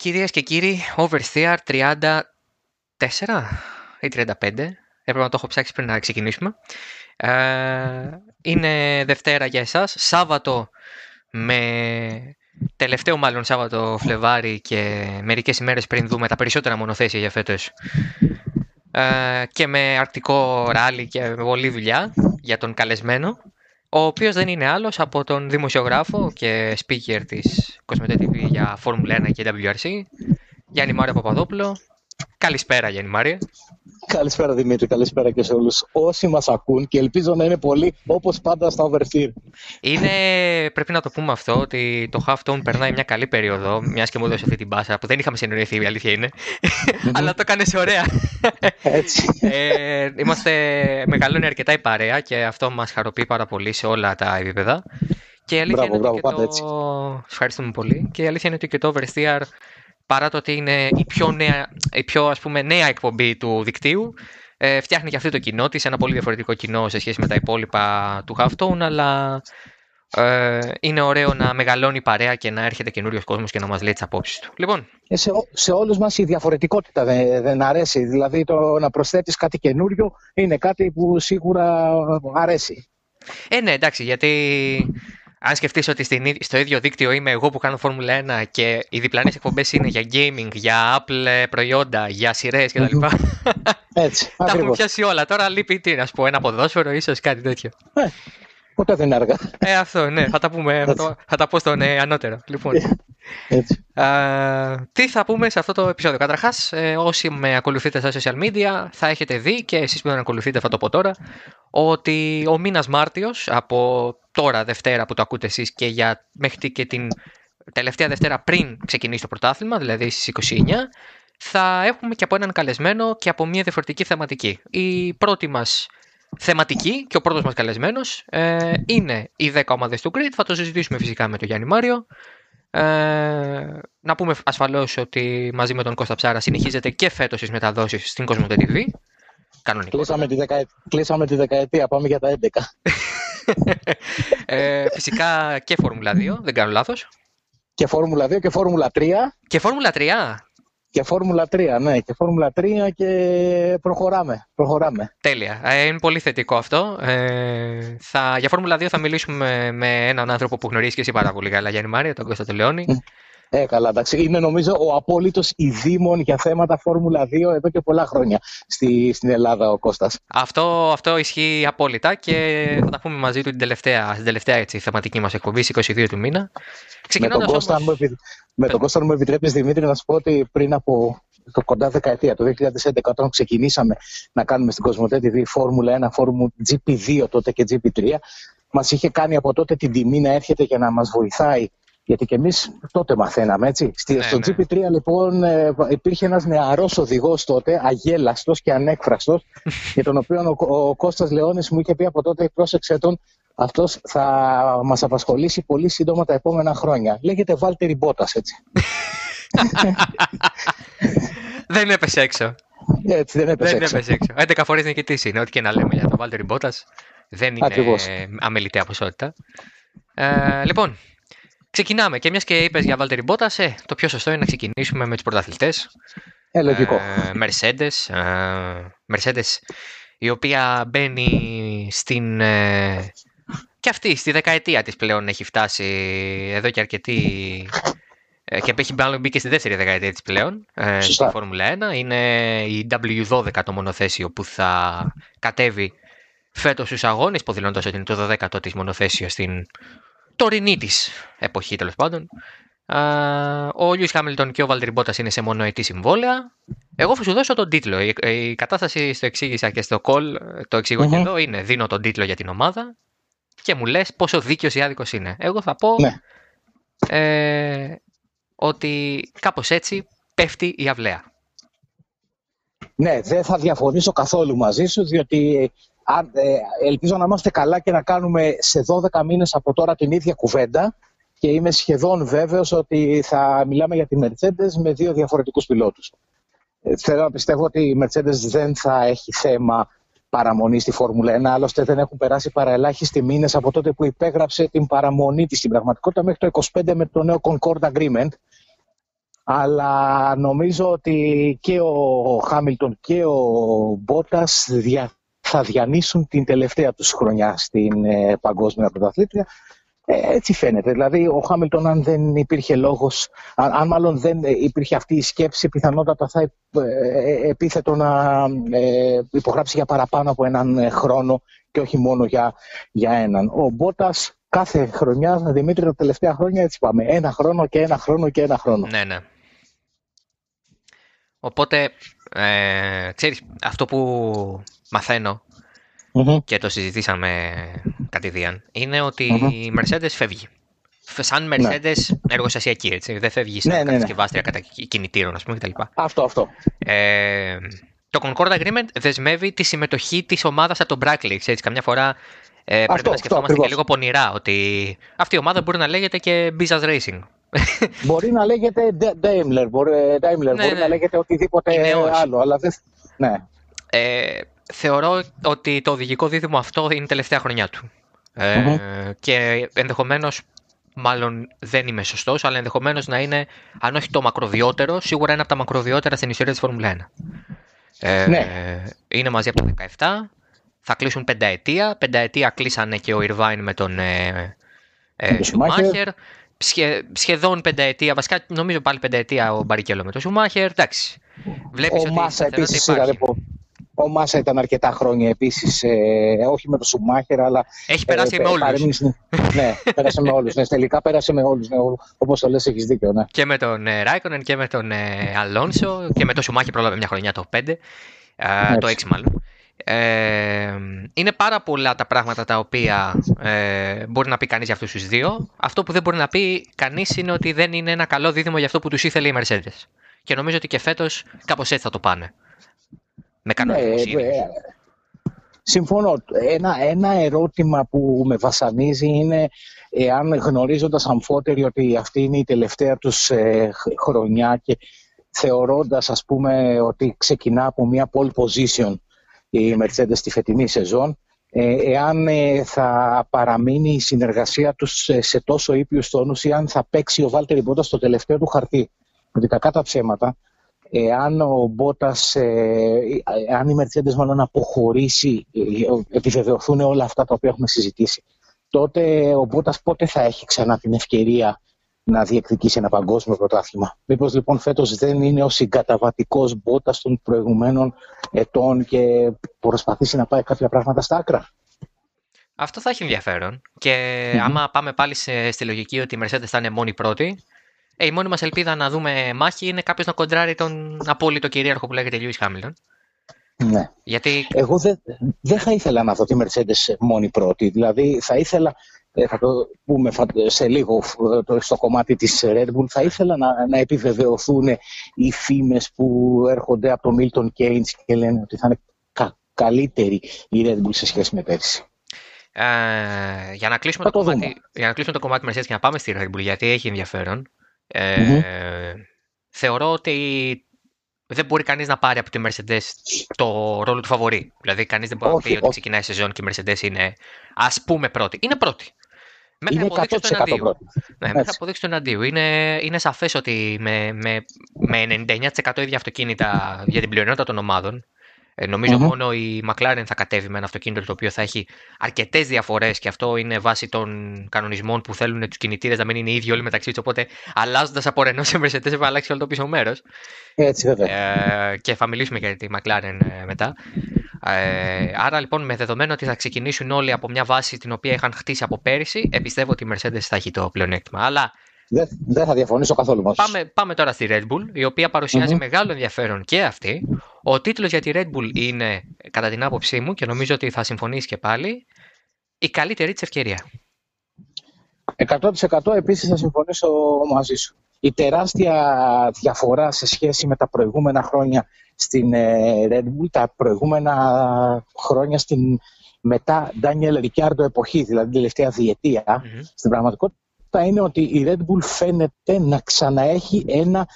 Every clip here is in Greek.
Κυρίες και κύριοι, Oversteer 34 ή 35, έπρεπε να το έχω ψάξει πριν να ξεκινήσουμε. Ε, είναι Δευτέρα για εσάς, Σάββατο με τελευταίο μάλλον Σάββατο Φλεβάρι και μερικές ημέρες πριν δούμε τα περισσότερα μονοθέσια για φέτος. Ε, και με αρκτικό ράλι και με πολλή δουλειά για τον καλεσμένο ο οποίος δεν είναι άλλος από τον δημοσιογράφο και speaker της Cosmete TV για Formula 1 και WRC Γιάννη Μάριο Παπαδόπουλο. Καλησπέρα Γιάννη Μάρια. Καλησπέρα Δημήτρη, καλησπέρα και σε όλους όσοι μας ακούν και ελπίζω να είναι πολύ όπως πάντα στα Oversteer. Είναι, πρέπει να το πούμε αυτό, ότι το Halftone περνάει μια καλή περίοδο, μιας και μου έδωσε αυτή την μπάσα που δεν είχαμε συνοηθεί, η αλήθεια είναι, αλλά το έκανε ωραία. Έτσι. ε, είμαστε, μεγαλώνει αρκετά η παρέα και αυτό μας χαροποιεί πάρα πολύ σε όλα τα επίπεδα. Και η αλήθεια Μπράβο, είναι μπράβο, ότι και πάντα το... έτσι. Ευχαριστούμε πολύ. Και η αλήθεια είναι ότι και το Oversteer παρά το ότι είναι η πιο νέα, η πιο, ας πούμε, νέα εκπομπή του δικτύου, ε, φτιάχνει και αυτό το κοινό της, ένα πολύ διαφορετικό κοινό σε σχέση με τα υπόλοιπα του Halftone, αλλά ε, είναι ωραίο να μεγαλώνει η παρέα και να έρχεται καινούριος κόσμος και να μας λέει τις απόψεις του. Λοιπόν, Ε, σε, ό- σε όλους μας η διαφορετικότητα δεν, δεν αρέσει. Δηλαδή το να προσθέτεις κάτι καινούριο είναι κάτι που σίγουρα αρέσει. ε, ναι, εντάξει, γιατί αν σκεφτείς ότι στην, ίδ- στο ίδιο δίκτυο είμαι εγώ που κάνω Φόρμουλα 1 και οι διπλανές εκπομπές είναι για gaming, για Apple ε, προϊόντα, για σειρές κτλ. Μμμ. Έτσι, Τα έχουμε ακριβώς. πιάσει όλα. Τώρα λείπει τι να σου πω, ένα ποδόσφαιρο, ίσως κάτι τέτοιο. Ε, ποτέ δεν είναι αργά. Ε, αυτό, ναι, θα τα πούμε, θα, το, θα τα πω στον ε, ανώτερο. Λοιπόν, Έτσι. α, τι θα πούμε σε αυτό το επεισόδιο. Καταρχάς, ε, όσοι με ακολουθείτε στα social media, θα έχετε δει και εσείς που δεν ακολουθείτε θα το πω τώρα, ότι ο μήνας Μάρτιος, από τώρα Δευτέρα που το ακούτε εσείς και για, μέχρι και την τελευταία Δευτέρα πριν ξεκινήσει το πρωτάθλημα, δηλαδή στις 29, θα έχουμε και από έναν καλεσμένο και από μια διαφορετική θεματική. Η πρώτη μας θεματική και ο πρώτος μας καλεσμένος ε, είναι οι 10 ομάδες του Grid. Θα το συζητήσουμε φυσικά με τον Γιάννη Μάριο. Ε, να πούμε ασφαλώς ότι μαζί με τον Κώστα Ψάρα συνεχίζεται και φέτος τις μεταδόσεις στην Cosmote TV. Κανονικό. Κλείσαμε τη, δεκα... Κλείσαμε τη δεκαετία, πάμε για τα 11. ε, φυσικά και Φόρμουλα 2, δεν κάνω λάθος. Και Φόρμουλα 2 και Φόρμουλα 3. Και Φόρμουλα 3. Και Φόρμουλα 3, ναι, και Φόρμουλα 3 και προχωράμε. προχωράμε. Τέλεια. Ε, είναι πολύ θετικό αυτό. Ε, θα, για Φόρμουλα 2 θα μιλήσουμε με έναν άνθρωπο που γνωρίζεις και εσύ πάρα πολύ καλά, Γιάννη Μάρια, τον Κώστα Τελεόνη. Ε, καλά, εντάξει. Είναι νομίζω ο απόλυτος ειδήμων για θέματα Φόρμουλα 2 εδώ και πολλά χρόνια στη, στην Ελλάδα ο Κώστας. Αυτό, αυτό ισχύει απόλυτα και θα τα πούμε μαζί του την τελευταία, στην τελευταία έτσι, θεματική μας εκπομπή, στις 22 του μήνα. Με τον, Ξεκινώντας Κώστα, αν όμως... μου, επι... με τον Κώστα, αν μου επιτρέπεις, Δημήτρη, να σου πω ότι πριν από το κοντά δεκαετία, το 2011, όταν ξεκινήσαμε να κάνουμε στην Κοσμοτέ TV Φόρμουλα 1, Φόρμουλα GP2 τότε και GP3, μας είχε κάνει από τότε την τιμή να έρχεται για να μας βοηθάει γιατί και εμείς τότε μαθαίναμε, έτσι. Στη, Ναι, στο ναι. GP3 λοιπόν ε, υπήρχε ένας νεαρός οδηγός τότε, αγέλαστος και ανέκφραστος, για τον οποίο ο, ο Κώστας Λεώνης μου είχε πει από τότε, πρόσεξε τον, αυτός θα μας απασχολήσει πολύ σύντομα τα επόμενα χρόνια. Λέγεται Βάλτερη Μπότας, έτσι. Δεν έπεσε έξω. Έτσι, δεν έπεσε Δεν έξω. έπεσε έξω. 11 φορές νικητής είναι, ό,τι και να λέμε για τον Βάλτερη Μπότας. Δεν είναι Ακριβώς. αμεληταία ποσότητα. Ε, λοιπόν, ξεκινάμε. Και μιας και είπες για Βάλτερη Μπότας, ε, το πιο σωστό είναι να ξεκινήσουμε με τους πρωταθλητές. Ε, λογικό. Ε, Mercedes. ε, Mercedes η οποία μπαίνει στην... ε, και αυτή στη δεκαετία της πλέον έχει φτάσει εδώ και αρκετή... ε, και έχει μάλλον μπει και στη δεύτερη δεκαετία της πλέον ε, στη Σωστά. Φόρμουλα 1. Είναι η W12 το μονοθέσιο που θα κατέβει φέτος στους αγώνες, υποδηλώνοντας ότι είναι το 12ο της μονοθέσιο στην τωρινή της εποχή τέλος πάντων. Α, ο Λιούις Χάμιλτον και ο Βάλτερ Μπότας είναι σε μονοετή συμβόλαια. Εγώ θα σου δώσω τον τίτλο. Η, η κατάσταση στο εξήγησα και στο call, το εξηγω και Μμμ. εδώ, είναι δίνω τον τίτλο για την ομάδα και μου λες πόσο δίκαιος ή άδικος είναι. Εγώ θα πω Ναι. ε, ότι κάπως έτσι πέφτει η αυλαία. Ναι, δεν θα διαφωνήσω καθόλου μαζί σου, διότι αν, ε, ελπίζω να είμαστε καλά και να κάνουμε σε 12 μήνες από τώρα την ίδια κουβέντα και είμαι σχεδόν βέβαιος ότι θα μιλάμε για τη Mercedes με δύο διαφορετικούς πιλότους. Ε, θέλω να πιστεύω ότι η Mercedes δεν θα έχει θέμα παραμονή στη Φόρμουλα 1, άλλωστε δεν έχουν περάσει παρά ελάχιστοι μήνες από τότε που υπέγραψε την παραμονή της στην πραγματικότητα μέχρι το 25 με το νέο Concord Agreement, αλλά νομίζω ότι και ο Χάμιλτον και ο Μπότας θα διανύσουν την τελευταία τους χρονιά στην ε, παγκόσμια πρωταθλήτρια. Ε, έτσι φαίνεται. Δηλαδή, ο Χάμιλτον, αν δεν υπήρχε λόγος, αν, αν μάλλον δεν υπήρχε αυτή η σκέψη, πιθανότατα θα ε, ε, επίθετο να ε, υπογράψει για παραπάνω από έναν χρόνο και όχι μόνο για, για έναν. Ο Μπότας κάθε χρονιά, Δημήτρη, τα τελευταία χρόνια έτσι πάμε. Ένα χρόνο και ένα χρόνο και ένα χρόνο. Ναι, ναι. Οπότε, ε, ξέρεις, αυτό που μαθαινω και το συζητήσαμε κατηδίαν, είναι ότι η Mercedes φεύγει. Σαν ναι. Mercedes ναι. εργοστασιακή, έτσι. Δεν φεύγει σαν ναι, ναι, κατασκευάστρια κατά κινητήρων, ας πούμε, κτλ. Αυτό, αυτό. Ε, το Concord Agreement δεσμεύει τη συμμετοχή της ομάδας από τον Brackley. Έτσι, καμιά φορά ε, πρέπει να σκεφτόμαστε και λίγο πονηρά ότι αυτή η ομάδα μπορεί να λέγεται και Business Racing. Μπορεί να λέγεται Daimler, μπορεί, Daimler, ναι, μπορεί ναι. να λέγεται οτιδήποτε άλλο, αλλά δεν... Ναι. Ε, θεωρώ ότι το οδηγικό δίδυμο αυτό είναι η τελευταία χρονιά του. Ε, Και ενδεχομένως, μάλλον δεν είμαι σωστός, αλλά ενδεχομένως να είναι, αν όχι το μακροβιότερο, σίγουρα είναι από τα μακροβιότερα στην ιστορία της Φόρμουλα 1. Ε, ναι. Είναι μαζί από το 17. Θα κλείσουν πενταετία. Πενταετία κλείσανε και ο Ιρβάιν με τον ε, ε, Σουμάχερ. Σχε, σχεδόν πενταετία, βασικά νομίζω πάλι πενταετία ο Μπαρικέλο με τον Σουμάχερ. Εντάξει. Βλέπεις ο ότι Μάσα επίσης ο Μάσα ήταν αρκετά χρόνια επίσης, ε, όχι με τον Σουμάχερ, αλλά. Έχει περάσει ε, με όλους. ναι, πέρασε με όλους. Ναι, τελικά πέρασε με όλους. Ναι, Όπως το λες, έχεις δίκιο. Ναι. Και με τον ε, Ράικονεν και με τον ε, Αλόνσο και με τον Σουμάχερ πρόλαβε μια χρονιά το 5. Ε, το 6 μάλλον. Ε, είναι πάρα πολλά τα πράγματα τα οποία ε, μπορεί να πει κανείς για αυτούς τους δύο. Αυτό που δεν μπορεί να πει κανείς είναι ότι δεν είναι ένα καλό δίδυμο για αυτό που τους ήθελε η Mercedes. Και νομίζω ότι και φέτος κάπως έτσι θα το πάνε. Με κανονισμό. Ναι, ε, συμφωνώ. Ένα, ένα ερώτημα που με βασανίζει είναι εάν γνωρίζοντας αμφότεροι ότι αυτή είναι η τελευταία τους ε, χρονιά και θεωρώντας ας πούμε ότι ξεκινά από μια pole position η Mercedes στη φετινή σεζόν ε, εάν θα παραμείνει η συνεργασία τους σε τόσο ήπιους τόνους ή αν θα παίξει ο Βάλτερη Μπότα στο τελευταίο του χαρτί. Γιατί κακά τα ψέματα εάν ο Μπότας, εάν η Mercedes μάλλον αποχωρήσει, ε, επιβεβαιωθούν όλα αυτά τα οποία έχουμε συζητήσει, τότε ο Μπότας πότε θα έχει ξανά την ευκαιρία να διεκδικήσει ένα παγκόσμιο πρωτάθλημα. Μήπως λοιπόν φέτος δεν είναι ο συγκαταβατικός Μπότας των προηγουμένων ετών και προσπαθήσει να πάει κάποια πράγματα στα άκρα; Αυτό θα έχει ενδιαφέρον. Και άμα πάμε πάλι σε, στη λογική ότι η Mercedes θα είναι μόνη πρώτη, ε, η μόνη μας ελπίδα να δούμε μάχη είναι κάποιος να κοντράρει τον απόλυτο κυρίαρχο που λέγεται Lewis Hamilton. Ναι. Γιατί... Εγώ δεν δε θα ήθελα να δω τη Mercedes μόνη πρώτη. Δηλαδή θα ήθελα, ε, θα το πούμε σε λίγο στο κομμάτι της Red Bull, θα ήθελα να, να επιβεβαιωθούν οι φήμες που έρχονται από το Milton Keynes και λένε ότι θα είναι κα, καλύτερη η Red Bull σε σχέση με πέρσι. Ε, για, να κλείσουμε το, το κομμάτι, για να κλείσουμε το κομμάτι Mercedes και να πάμε στη Red Bull, γιατί έχει ενδιαφέρον. Ε, Θεωρώ ότι δεν μπορεί κανείς να πάρει από τη Mercedes το ρόλο του φαβορή. Δηλαδή, κανείς δεν μπορεί να πει ότι ξεκινάει η σεζόν και η Mercedes είναι ας πούμε πρώτη. Είναι πρώτη. Μέχρι αποδείξει το εναντίου. Ναι, μέχρι αποδείξει το εναντίου. Είναι, είναι σαφές ότι με, με, με 99% ίδια αυτοκίνητα για την πλειονότητα των ομάδων ε, νομιζω μόνο η McLaren θα κατέβει με ένα αυτοκίνητο το οποίο θα έχει αρκετές διαφορές και αυτό είναι βάσει των κανονισμών που θέλουν τους κινητήρες να μην είναι ίδιοι όλοι μεταξύ τους. Οπότε αλλάζοντας από Renault σε Mercedes θα αλλάξει όλο το πίσω μέρος. Έτσι, βέβαια. Ε, και θα μιλήσουμε για τη McLaren ε, μετά. Ε, άρα λοιπόν με δεδομένο ότι θα ξεκινήσουν όλοι από μια βάση την οποία είχαν χτίσει από πέρυσι, πιστεύω ότι η Mercedes θα έχει το πλεονέκτημα. Αλλά δεν, δεν θα διαφωνήσω καθόλου μαζί. Πάμε, πάμε τώρα στη Red Bull, η οποία μεγάλο ενδιαφέρον και αυτή. Ο τίτλος για τη Red Bull είναι, κατά την άποψή μου, και νομίζω ότι θα συμφωνήσει και πάλι, η καλύτερη της ευκαιρία. 100% επίσης θα συμφωνήσω μαζί σου. Η τεράστια διαφορά σε σχέση με τα προηγούμενα χρόνια στην ε, Red Bull, τα προηγούμενα χρόνια στην μετά Daniel Ricciardo εποχή, δηλαδή την τελευταία στην πραγματικότητα είναι ότι η Red Bull φαίνεται να ξαναέχει ένα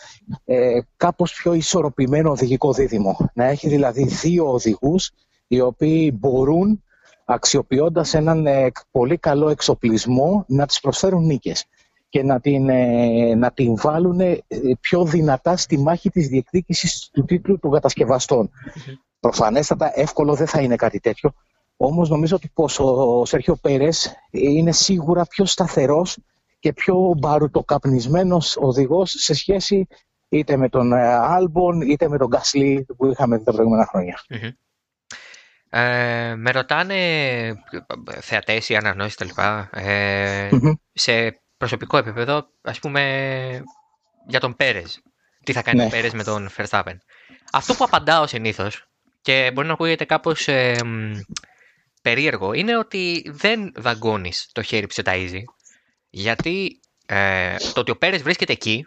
ε, κάπως πιο ισορροπημένο οδηγικό δίδυμο. Να έχει δηλαδή δύο οδηγούς οι οποίοι μπορούν αξιοποιώντας έναν ε, πολύ καλό εξοπλισμό να τις προσφέρουν νίκες. Και να την, ε, να την βάλουν ε, πιο δυνατά στη μάχη της διεκδίκησης του τίτλου των κατασκευαστών. Mm-hmm. Προφανέστατα εύκολο δεν θα είναι κάτι τέτοιο, όμως νομίζω ότι πως ο Σέρχιο Πέρες είναι σίγουρα πιο σταθερός και πιο μπαρουτοκαπνισμένος οδηγός σε σχέση είτε με τον Άλμπον είτε με τον Γκασλί που είχαμε τα προηγούμενα ε, με ρωτάνε θεατές ή αναγνώσεις τα ε, σε προσωπικό επίπεδο, ας πούμε, για τον Πέρες. Τι θα κάνει ναι. ο Πέρες με τον Verstappen. Αυτό που απαντάω συνήθως και μπορεί να ακούγεται κάπως ε, περίεργο είναι ότι δεν δαγκώνεις το χέρι που σε ταΐζει γιατί ε, το ότι ο Πέρες βρίσκεται εκεί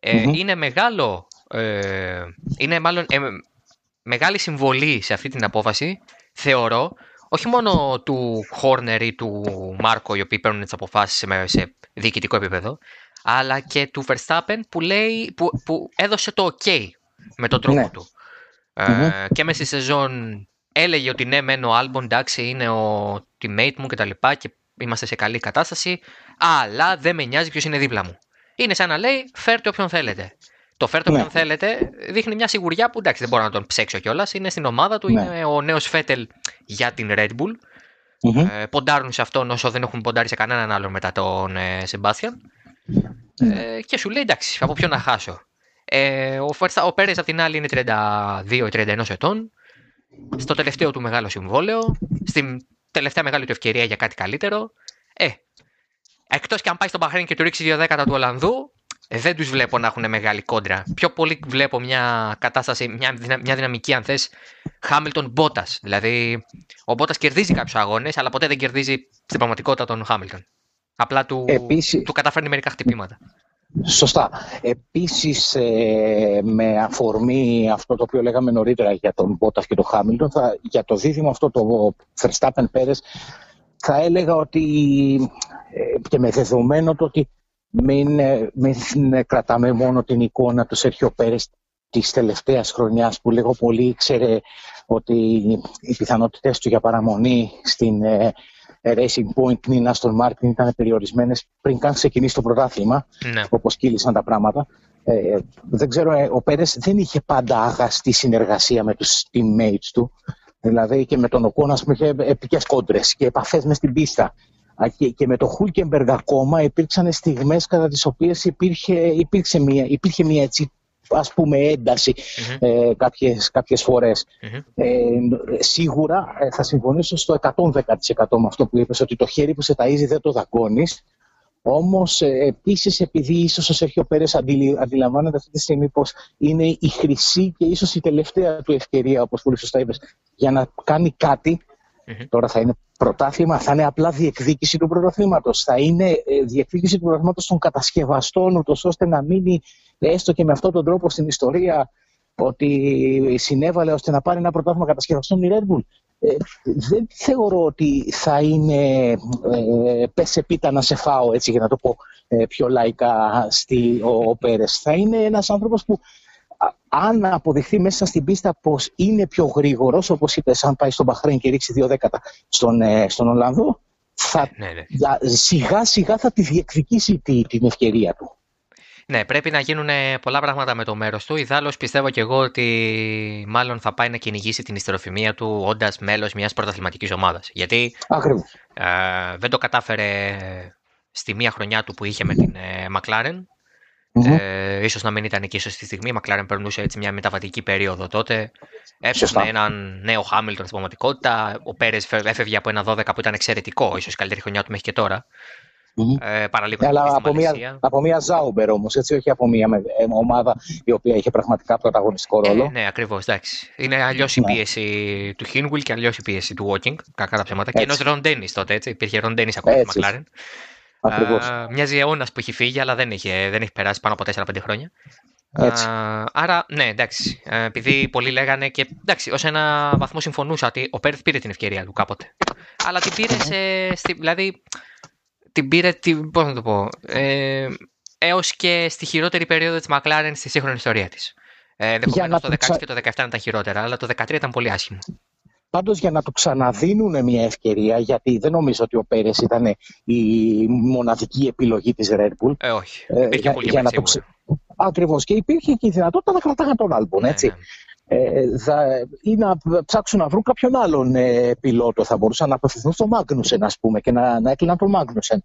ε, είναι μεγάλο ε, είναι μάλλον μεγάλη συμβολή σε αυτή την απόφαση, θεωρώ, όχι μόνο του Χόρνερ ή του Μάρκο, οι οποίοι παίρνουν τις αποφάσεις σε διοικητικό επίπεδο, αλλά και του Verstappen που, λέει, που, που έδωσε το OK με τον τρόπο ναι. του. Ε, και μέσα στη σεζόν έλεγε ότι ναι, μεν ο Άλμπον εντάξει είναι ο teammate μου κτλ. Και, και είμαστε σε καλή κατάσταση, αλλά δεν με νοιάζει ποιος είναι δίπλα μου. Είναι σαν να λέει φέρτε όποιον θέλετε. Το φέρτο ναι. θέλετε δείχνει μια σιγουριά που εντάξει δεν μπορώ να τον ψέξω κιόλας. Είναι στην ομάδα του, ναι. είναι ο νέος Φέτελ για την Red Bull. mm Ε, ποντάρουν σε αυτόν όσο δεν έχουν ποντάρει σε κανέναν άλλο μετά τον ε, Σεμπάστιαν. Ε, και σου λέει εντάξει, από ποιο να χάσω. Ε, ο, ο Πέρες απ' την άλλη είναι 32-31 ετών. Στο τελευταίο του μεγάλο συμβόλαιο. Στην τελευταία μεγάλη του ευκαιρία για κάτι καλύτερο. Ε, εκτός και αν πάει στον Μπαχρέν και του ρίξει δύο δέκατα του Ολλανδού, ε, δεν τους βλέπω να έχουν μεγάλη κόντρα. Πιο πολύ βλέπω μια κατάσταση, μια, μια δυναμική αν θες, Χάμιλτον Μπότας. Δηλαδή, ο Μπότας κερδίζει κάποιους αγώνες, αλλά ποτέ δεν κερδίζει στην πραγματικότητα τον Χάμιλτον. Απλά του, Επίσης... του καταφέρνει μερικά χτυπήματα. Σωστά. Επίσης, ε, με αφορμή αυτό το οποίο λέγαμε νωρίτερα για τον Μπότας και τον Χάμιλτον, για το δίδυμο αυτό το Verstappen Πέρες, θα έλεγα ότι ε, και με δεδομένο το ότι μην, ε, μην κρατάμε μόνο την εικόνα του Σέρχιο Πέρες της τελευταίας χρονιάς που λίγο πολύ ήξερε ότι οι πιθανότητες του για παραμονή στην ε, Racing Point την Aston Martin ήταν περιορισμένες πριν καν ξεκινήσει το πρωτάθλημα, ναι. όπως κύλησαν τα πράγματα. Ε, δεν ξέρω, ε, ο Πέρες δεν είχε πάντα αγαστή συνεργασία με τους teammates του. Δηλαδή και με τον Οκόνα είχε επικές κόντρες και επαφές μες στην πίστα και, με το Χούλκεμπεργκ ακόμα υπήρξαν στιγμές κατά τις οποίες υπήρχε, υπήρξε μια, υπήρχε μια έτσι ας πούμε ε, κάποιες, κάποιες φορες Ε, σίγουρα ε, θα συμφωνήσω στο 110% με αυτό που είπες ότι το χέρι που σε ταΐζει δεν το δακώνεις όμως ε, επίσης επειδή ίσως ο Σέρχιο Πέρες αντιλαμβάνεται αυτή τη στιγμή πως είναι η χρυσή και ίσως η τελευταία του ευκαιρία όπως πολύ σωστά είπες για να κάνει κάτι Τώρα θα είναι πρωτάθλημα, θα είναι απλά διεκδίκηση του πρωταθλήματος. Θα είναι ε, διεκδίκηση του πρωταθλήματος των κατασκευαστών, ούτως ώστε να μείνει έστω και με αυτόν τον τρόπο στην ιστορία ότι συνέβαλε ώστε να πάρει ένα πρωτάθλημα κατασκευαστών η Red Bull. Ε, δεν θεωρώ ότι θα είναι ε, πέσε πίτα να σε φάω έτσι για να το πω ε, πιο λαϊκά στη, ο, ο Πέρες. Θα είναι ένας άνθρωπος που αν αποδειχθεί μέσα στην πίστα πως είναι πιο γρήγορος, όπως είπες, αν πάει στον Μπαχρέν και ρίξει δύο δέκατα στον, ε, στον Ολλανδό, θα, ναι, ναι. σιγά σιγά θα τη διεκδικήσει την ευκαιρία του. Ναι, πρέπει να γίνουν πολλά πράγματα με το μέρος του. Ιδάλω πιστεύω και εγώ ότι μάλλον θα πάει να κυνηγήσει την ιστεροφημία του όντας μέλος μιας πρωταθληματικής ομάδας. Γιατί ε, δεν το κατάφερε στη μία χρονιά του που είχε με την ε, McLaren Mm-hmm. Ε, ίσως να μην ήταν εκεί σωστή στιγμή. Η McLaren περνούσε έτσι μια μεταβατική περίοδο τότε. Έψαχνε έναν νέο Χάμιλτον στην πραγματικότητα. Ο Πέρες έφευγε από ένα 12 που ήταν εξαιρετικό, ίσως η καλύτερη χρονιά του μέχρι και τώρα. Mm-hmm. Ε, παραλίγο Αλλά από μια, από μια Ζάουμπερ όμως, έτσι, όχι από μια ε, ομάδα η οποία είχε πραγματικά πρωταγωνιστικό ρόλο. Ε, ναι, ακριβώς. Είναι αλλιώς η ναι. πίεση του Χίνγουιλ και αλλιώς η πίεση του Walking. Κακά τα ψέματα. Και ενός Ροντένι τότε, έτσι. Υπήρχε Ροντένι ακόμα στη McLaren. Ακριβώς. μοιάζει αιώνας που έχει φύγει, αλλά δεν έχει, δεν έχει περάσει πάνω από 4-5 χρόνια. Έτσι. άρα, ναι, εντάξει. Ε, επειδή πολλοί λέγανε και εντάξει, ως ένα βαθμό συμφωνούσα ότι ο Πέρθ πήρε την ευκαιρία του κάποτε. Αλλά την πήρε σε. Στη, δηλαδή, την πήρε. Την, πώς να το πω. Ε, Έως και στη χειρότερη περίοδο της McLaren στη σύγχρονη ιστορία της. Ε, Ενδεχομένω το 16 και το 17 ήταν τα χειρότερα, αλλά το 13 ήταν πολύ άσχημο. Πάντως για να του ξαναδίνουν μια ευκαιρία, γιατί δεν νομίζω ότι ο Πέρες ήταν η μοναδική επιλογή της Red Bull. Ε, όχι. Ε, υπήρχε πολύ για να το ξε... Ακριβώς. Και υπήρχε και η δυνατότητα να κρατάγαν τον Άλμπον, ναι, έτσι. Ναι. Ε, ή να ψάξουν να βρουν κάποιον άλλον ε, πιλότο. Θα μπορούσαν να απευθυνθούν στο Μάγνουσεν, ας πούμε, και να, να έκλειναν τον Μάγνουσεν.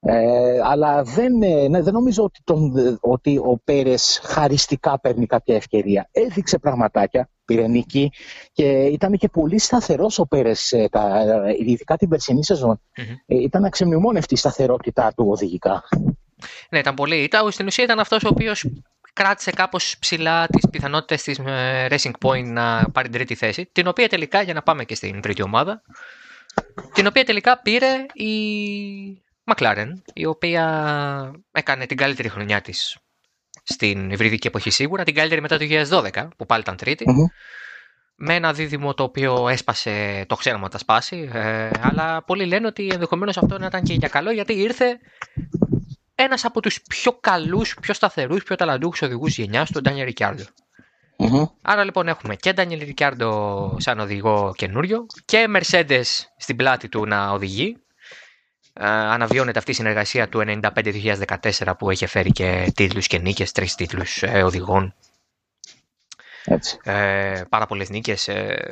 Ε, αλλά δεν, ε, ναι, δεν νομίζω ότι, τον, ότι ο Πέρες χαριστικά παίρνει κάποια ευκαιρία. Έδειξε πραγματάκια, πήρε νίκη και ήταν και πολύ σταθερός ο Πέρες, ε, τα, ειδικά την περσινή σεζόν. Mm-hmm. ήταν αξιομνημόνευτη η σταθερότητά του οδηγικά. Ναι, ήταν πολύ. Ήταν, στην ουσία ήταν αυτός ο οποίος κράτησε κάπως ψηλά τις πιθανότητες της Racing Point να πάρει την τρίτη θέση, την οποία τελικά, για να πάμε και στην τρίτη ομάδα, την οποία τελικά πήρε η McLaren, η οποία έκανε την καλύτερη χρονιά της στην υβριδική εποχή σίγουρα, την καλύτερη μετά το 2012 που πάλι ήταν με ένα δίδυμο το οποίο έσπασε, το ξέρουμε ότι θα σπάσει, ε, αλλά πολλοί λένε ότι ενδεχομένως αυτό να ήταν και για καλό γιατί ήρθε ένας από τους πιο καλούς, πιο σταθερούς, πιο ταλαντούχους οδηγούς γενιάς του, Ντάνιελ Ρικιάρντο. Άρα λοιπόν έχουμε και Ντάνιελ Ρικιάρντο σαν οδηγό καινούριο και Mercedes στην πλάτη του να οδηγεί. ε, αναβιώνεται αυτή η συνεργασία του 95-2014 που έχει φέρει και τίτλους και νίκες, τρεις τίτλους ε, οδηγών. Έτσι. Ε, πάρα πολλές νίκες, ε,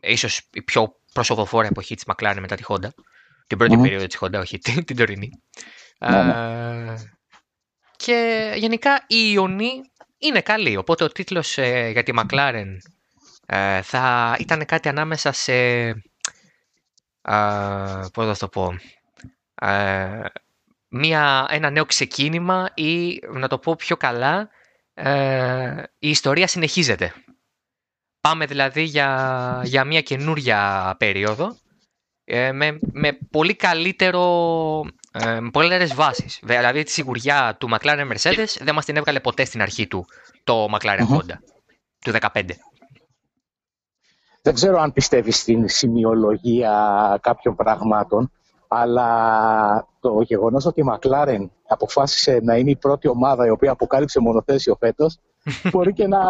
ίσως η πιο προσωποφόρα εποχή της McLaren μετά τη Honda. Την πρώτη περίοδο της Honda, όχι την, την τωρινή. Ναι, ναι. και γενικά η Ιωνή είναι καλή, οπότε ο τίτλος για τη McLaren θα ήταν κάτι ανάμεσα σε... πώς θα το πω ε, μια, ένα νέο ξεκίνημα ή, να το πω πιο καλά, ε, η ιστορία συνεχίζεται. Πάμε δηλαδή για, για μια καινούρια περίοδο ε, με, με πολύ καλύτερο, ε, με πολλές βάσεις. Δηλαδή τη σιγουριά του McLaren Mercedes δεν μας την έβγαλε ποτέ στην αρχή του το McLaren Honda του 2015. Δεν ξέρω αν πιστεύεις στην σημειολογία κάποιων πραγμάτων αλλά το γεγονός ότι η McLaren αποφάσισε να είναι η πρώτη ομάδα η οποία αποκάλυψε μονοθέσιο φέτος μπορεί, και να,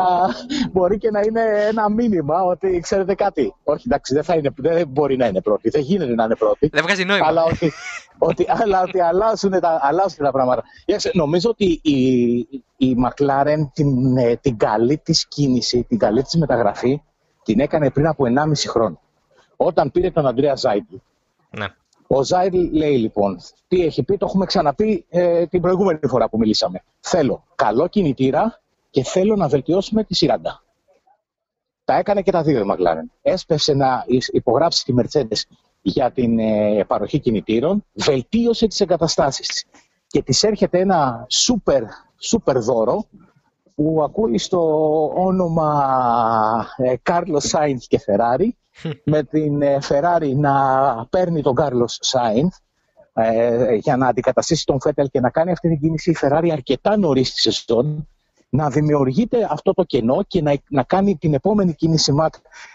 μπορεί και να είναι ένα μήνυμα ότι ξέρετε κάτι. Όχι, εντάξει, δεν, θα είναι, δεν μπορεί να είναι πρώτη. Δεν γίνεται να είναι πρώτη. Δεν βγάζει νόημα. Αλλά ότι, ότι, αλλά ότι αλλάζουν, τα, αλλάζουν τα πράγματα. Νομίζω ότι η, η McLaren την, ε, την καλή της κίνηση, την καλή της μεταγραφή την έκανε πριν από 1,5 χρόνο. Όταν πήρε τον Αντρέα Ζάιντλ. Ναι. Ο Ζάιρ λέει λοιπόν, τι έχει πει, το έχουμε ξαναπεί ε, την προηγούμενη φορά που μιλήσαμε. Θέλω καλό κινητήρα και θέλω να βελτιώσουμε τη σειράντα. Τα έκανε και τα δύο η Μαγκλάρεν. Έσπευσε να υπογράψει τη Mercedes για την ε, παροχή κινητήρων, βελτίωσε τις εγκαταστάσεις της. Και της έρχεται ένα σούπερ, σούπερ δώρο που ακούει στο όνομα ε, Carlos Sainz και Ferrari με την ε, Ferrari να παίρνει τον Κάρλος Σάινθ ε, για να αντικαταστήσει τον Φέτελ και να κάνει αυτή την κίνηση η Ferrari αρκετά νωρίς στη σεζόν, να δημιουργείται αυτό το κενό και να, να κάνει την επόμενη κίνηση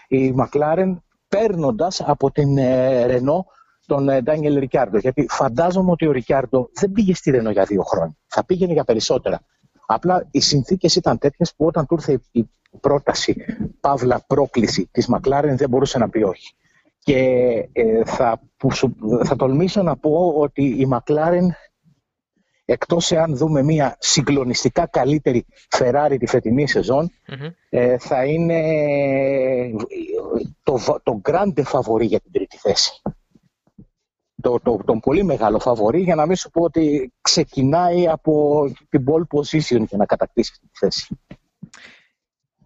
η McLaren παίρνοντας από την ε, Renault τον Ντάνιελ Ρικάρντο. Γιατί φαντάζομαι ότι ο Ρικάρντο δεν πήγε στη Renault για δύο χρόνια. Θα πήγαινε για περισσότερα. Απλά οι συνθήκες ήταν τέτοιες που όταν του ήρθε η πρόταση, παύλα πρόκληση της Μακλάρεν δεν μπορούσε να πει όχι. Και ε, θα, θα τολμήσω να πω ότι η Μακλάρεν εκτός εάν δούμε μια συγκλονιστικά καλύτερη Ferrari τη φετινή ε, θα είναι το, το grande φαβορή για την τρίτη θέση. Το, το, τον πολύ μεγάλο φαβορή για να μην σου πω ότι ξεκινάει από την pole position για να κατακτήσεις τη θέση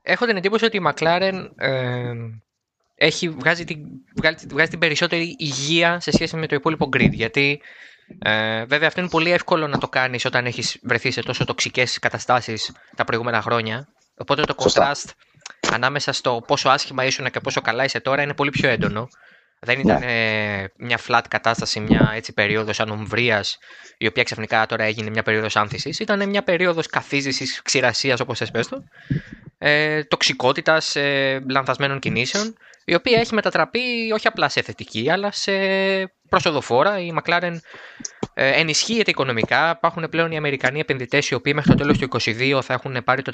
έχω την εντύπωση ότι η McLaren ε, έχει, βγάζει, την, βγάζει, την περισσότερη υγεία σε σχέση με το υπόλοιπο grid. Γιατί ε, βέβαια αυτό είναι πολύ εύκολο να το κάνεις όταν έχεις βρεθεί σε τόσο τοξικές καταστάσεις τα προηγούμενα χρόνια. Οπότε το contrast ανάμεσα στο πόσο άσχημα ήσουν και πόσο καλά είσαι τώρα είναι πολύ πιο έντονο. Δεν ήταν ναι. ε, μια flat κατάσταση, μια έτσι περίοδος ανομβρίας η οποία ξαφνικά τώρα έγινε μια περίοδος άνθησης. Ήταν μια περίοδος καθίζησης, ξηρασίας όπως θες το ε, τοξικότητας ε, λανθασμένων κινήσεων, η οποία έχει μετατραπεί όχι απλά σε θετική, αλλά σε προσοδοφόρα. Η McLaren ε, ενισχύεται οικονομικά. Υπάρχουν πλέον οι Αμερικανοί επενδυτές οι οποίοι μέχρι το τέλος του 2022 θα έχουν πάρει το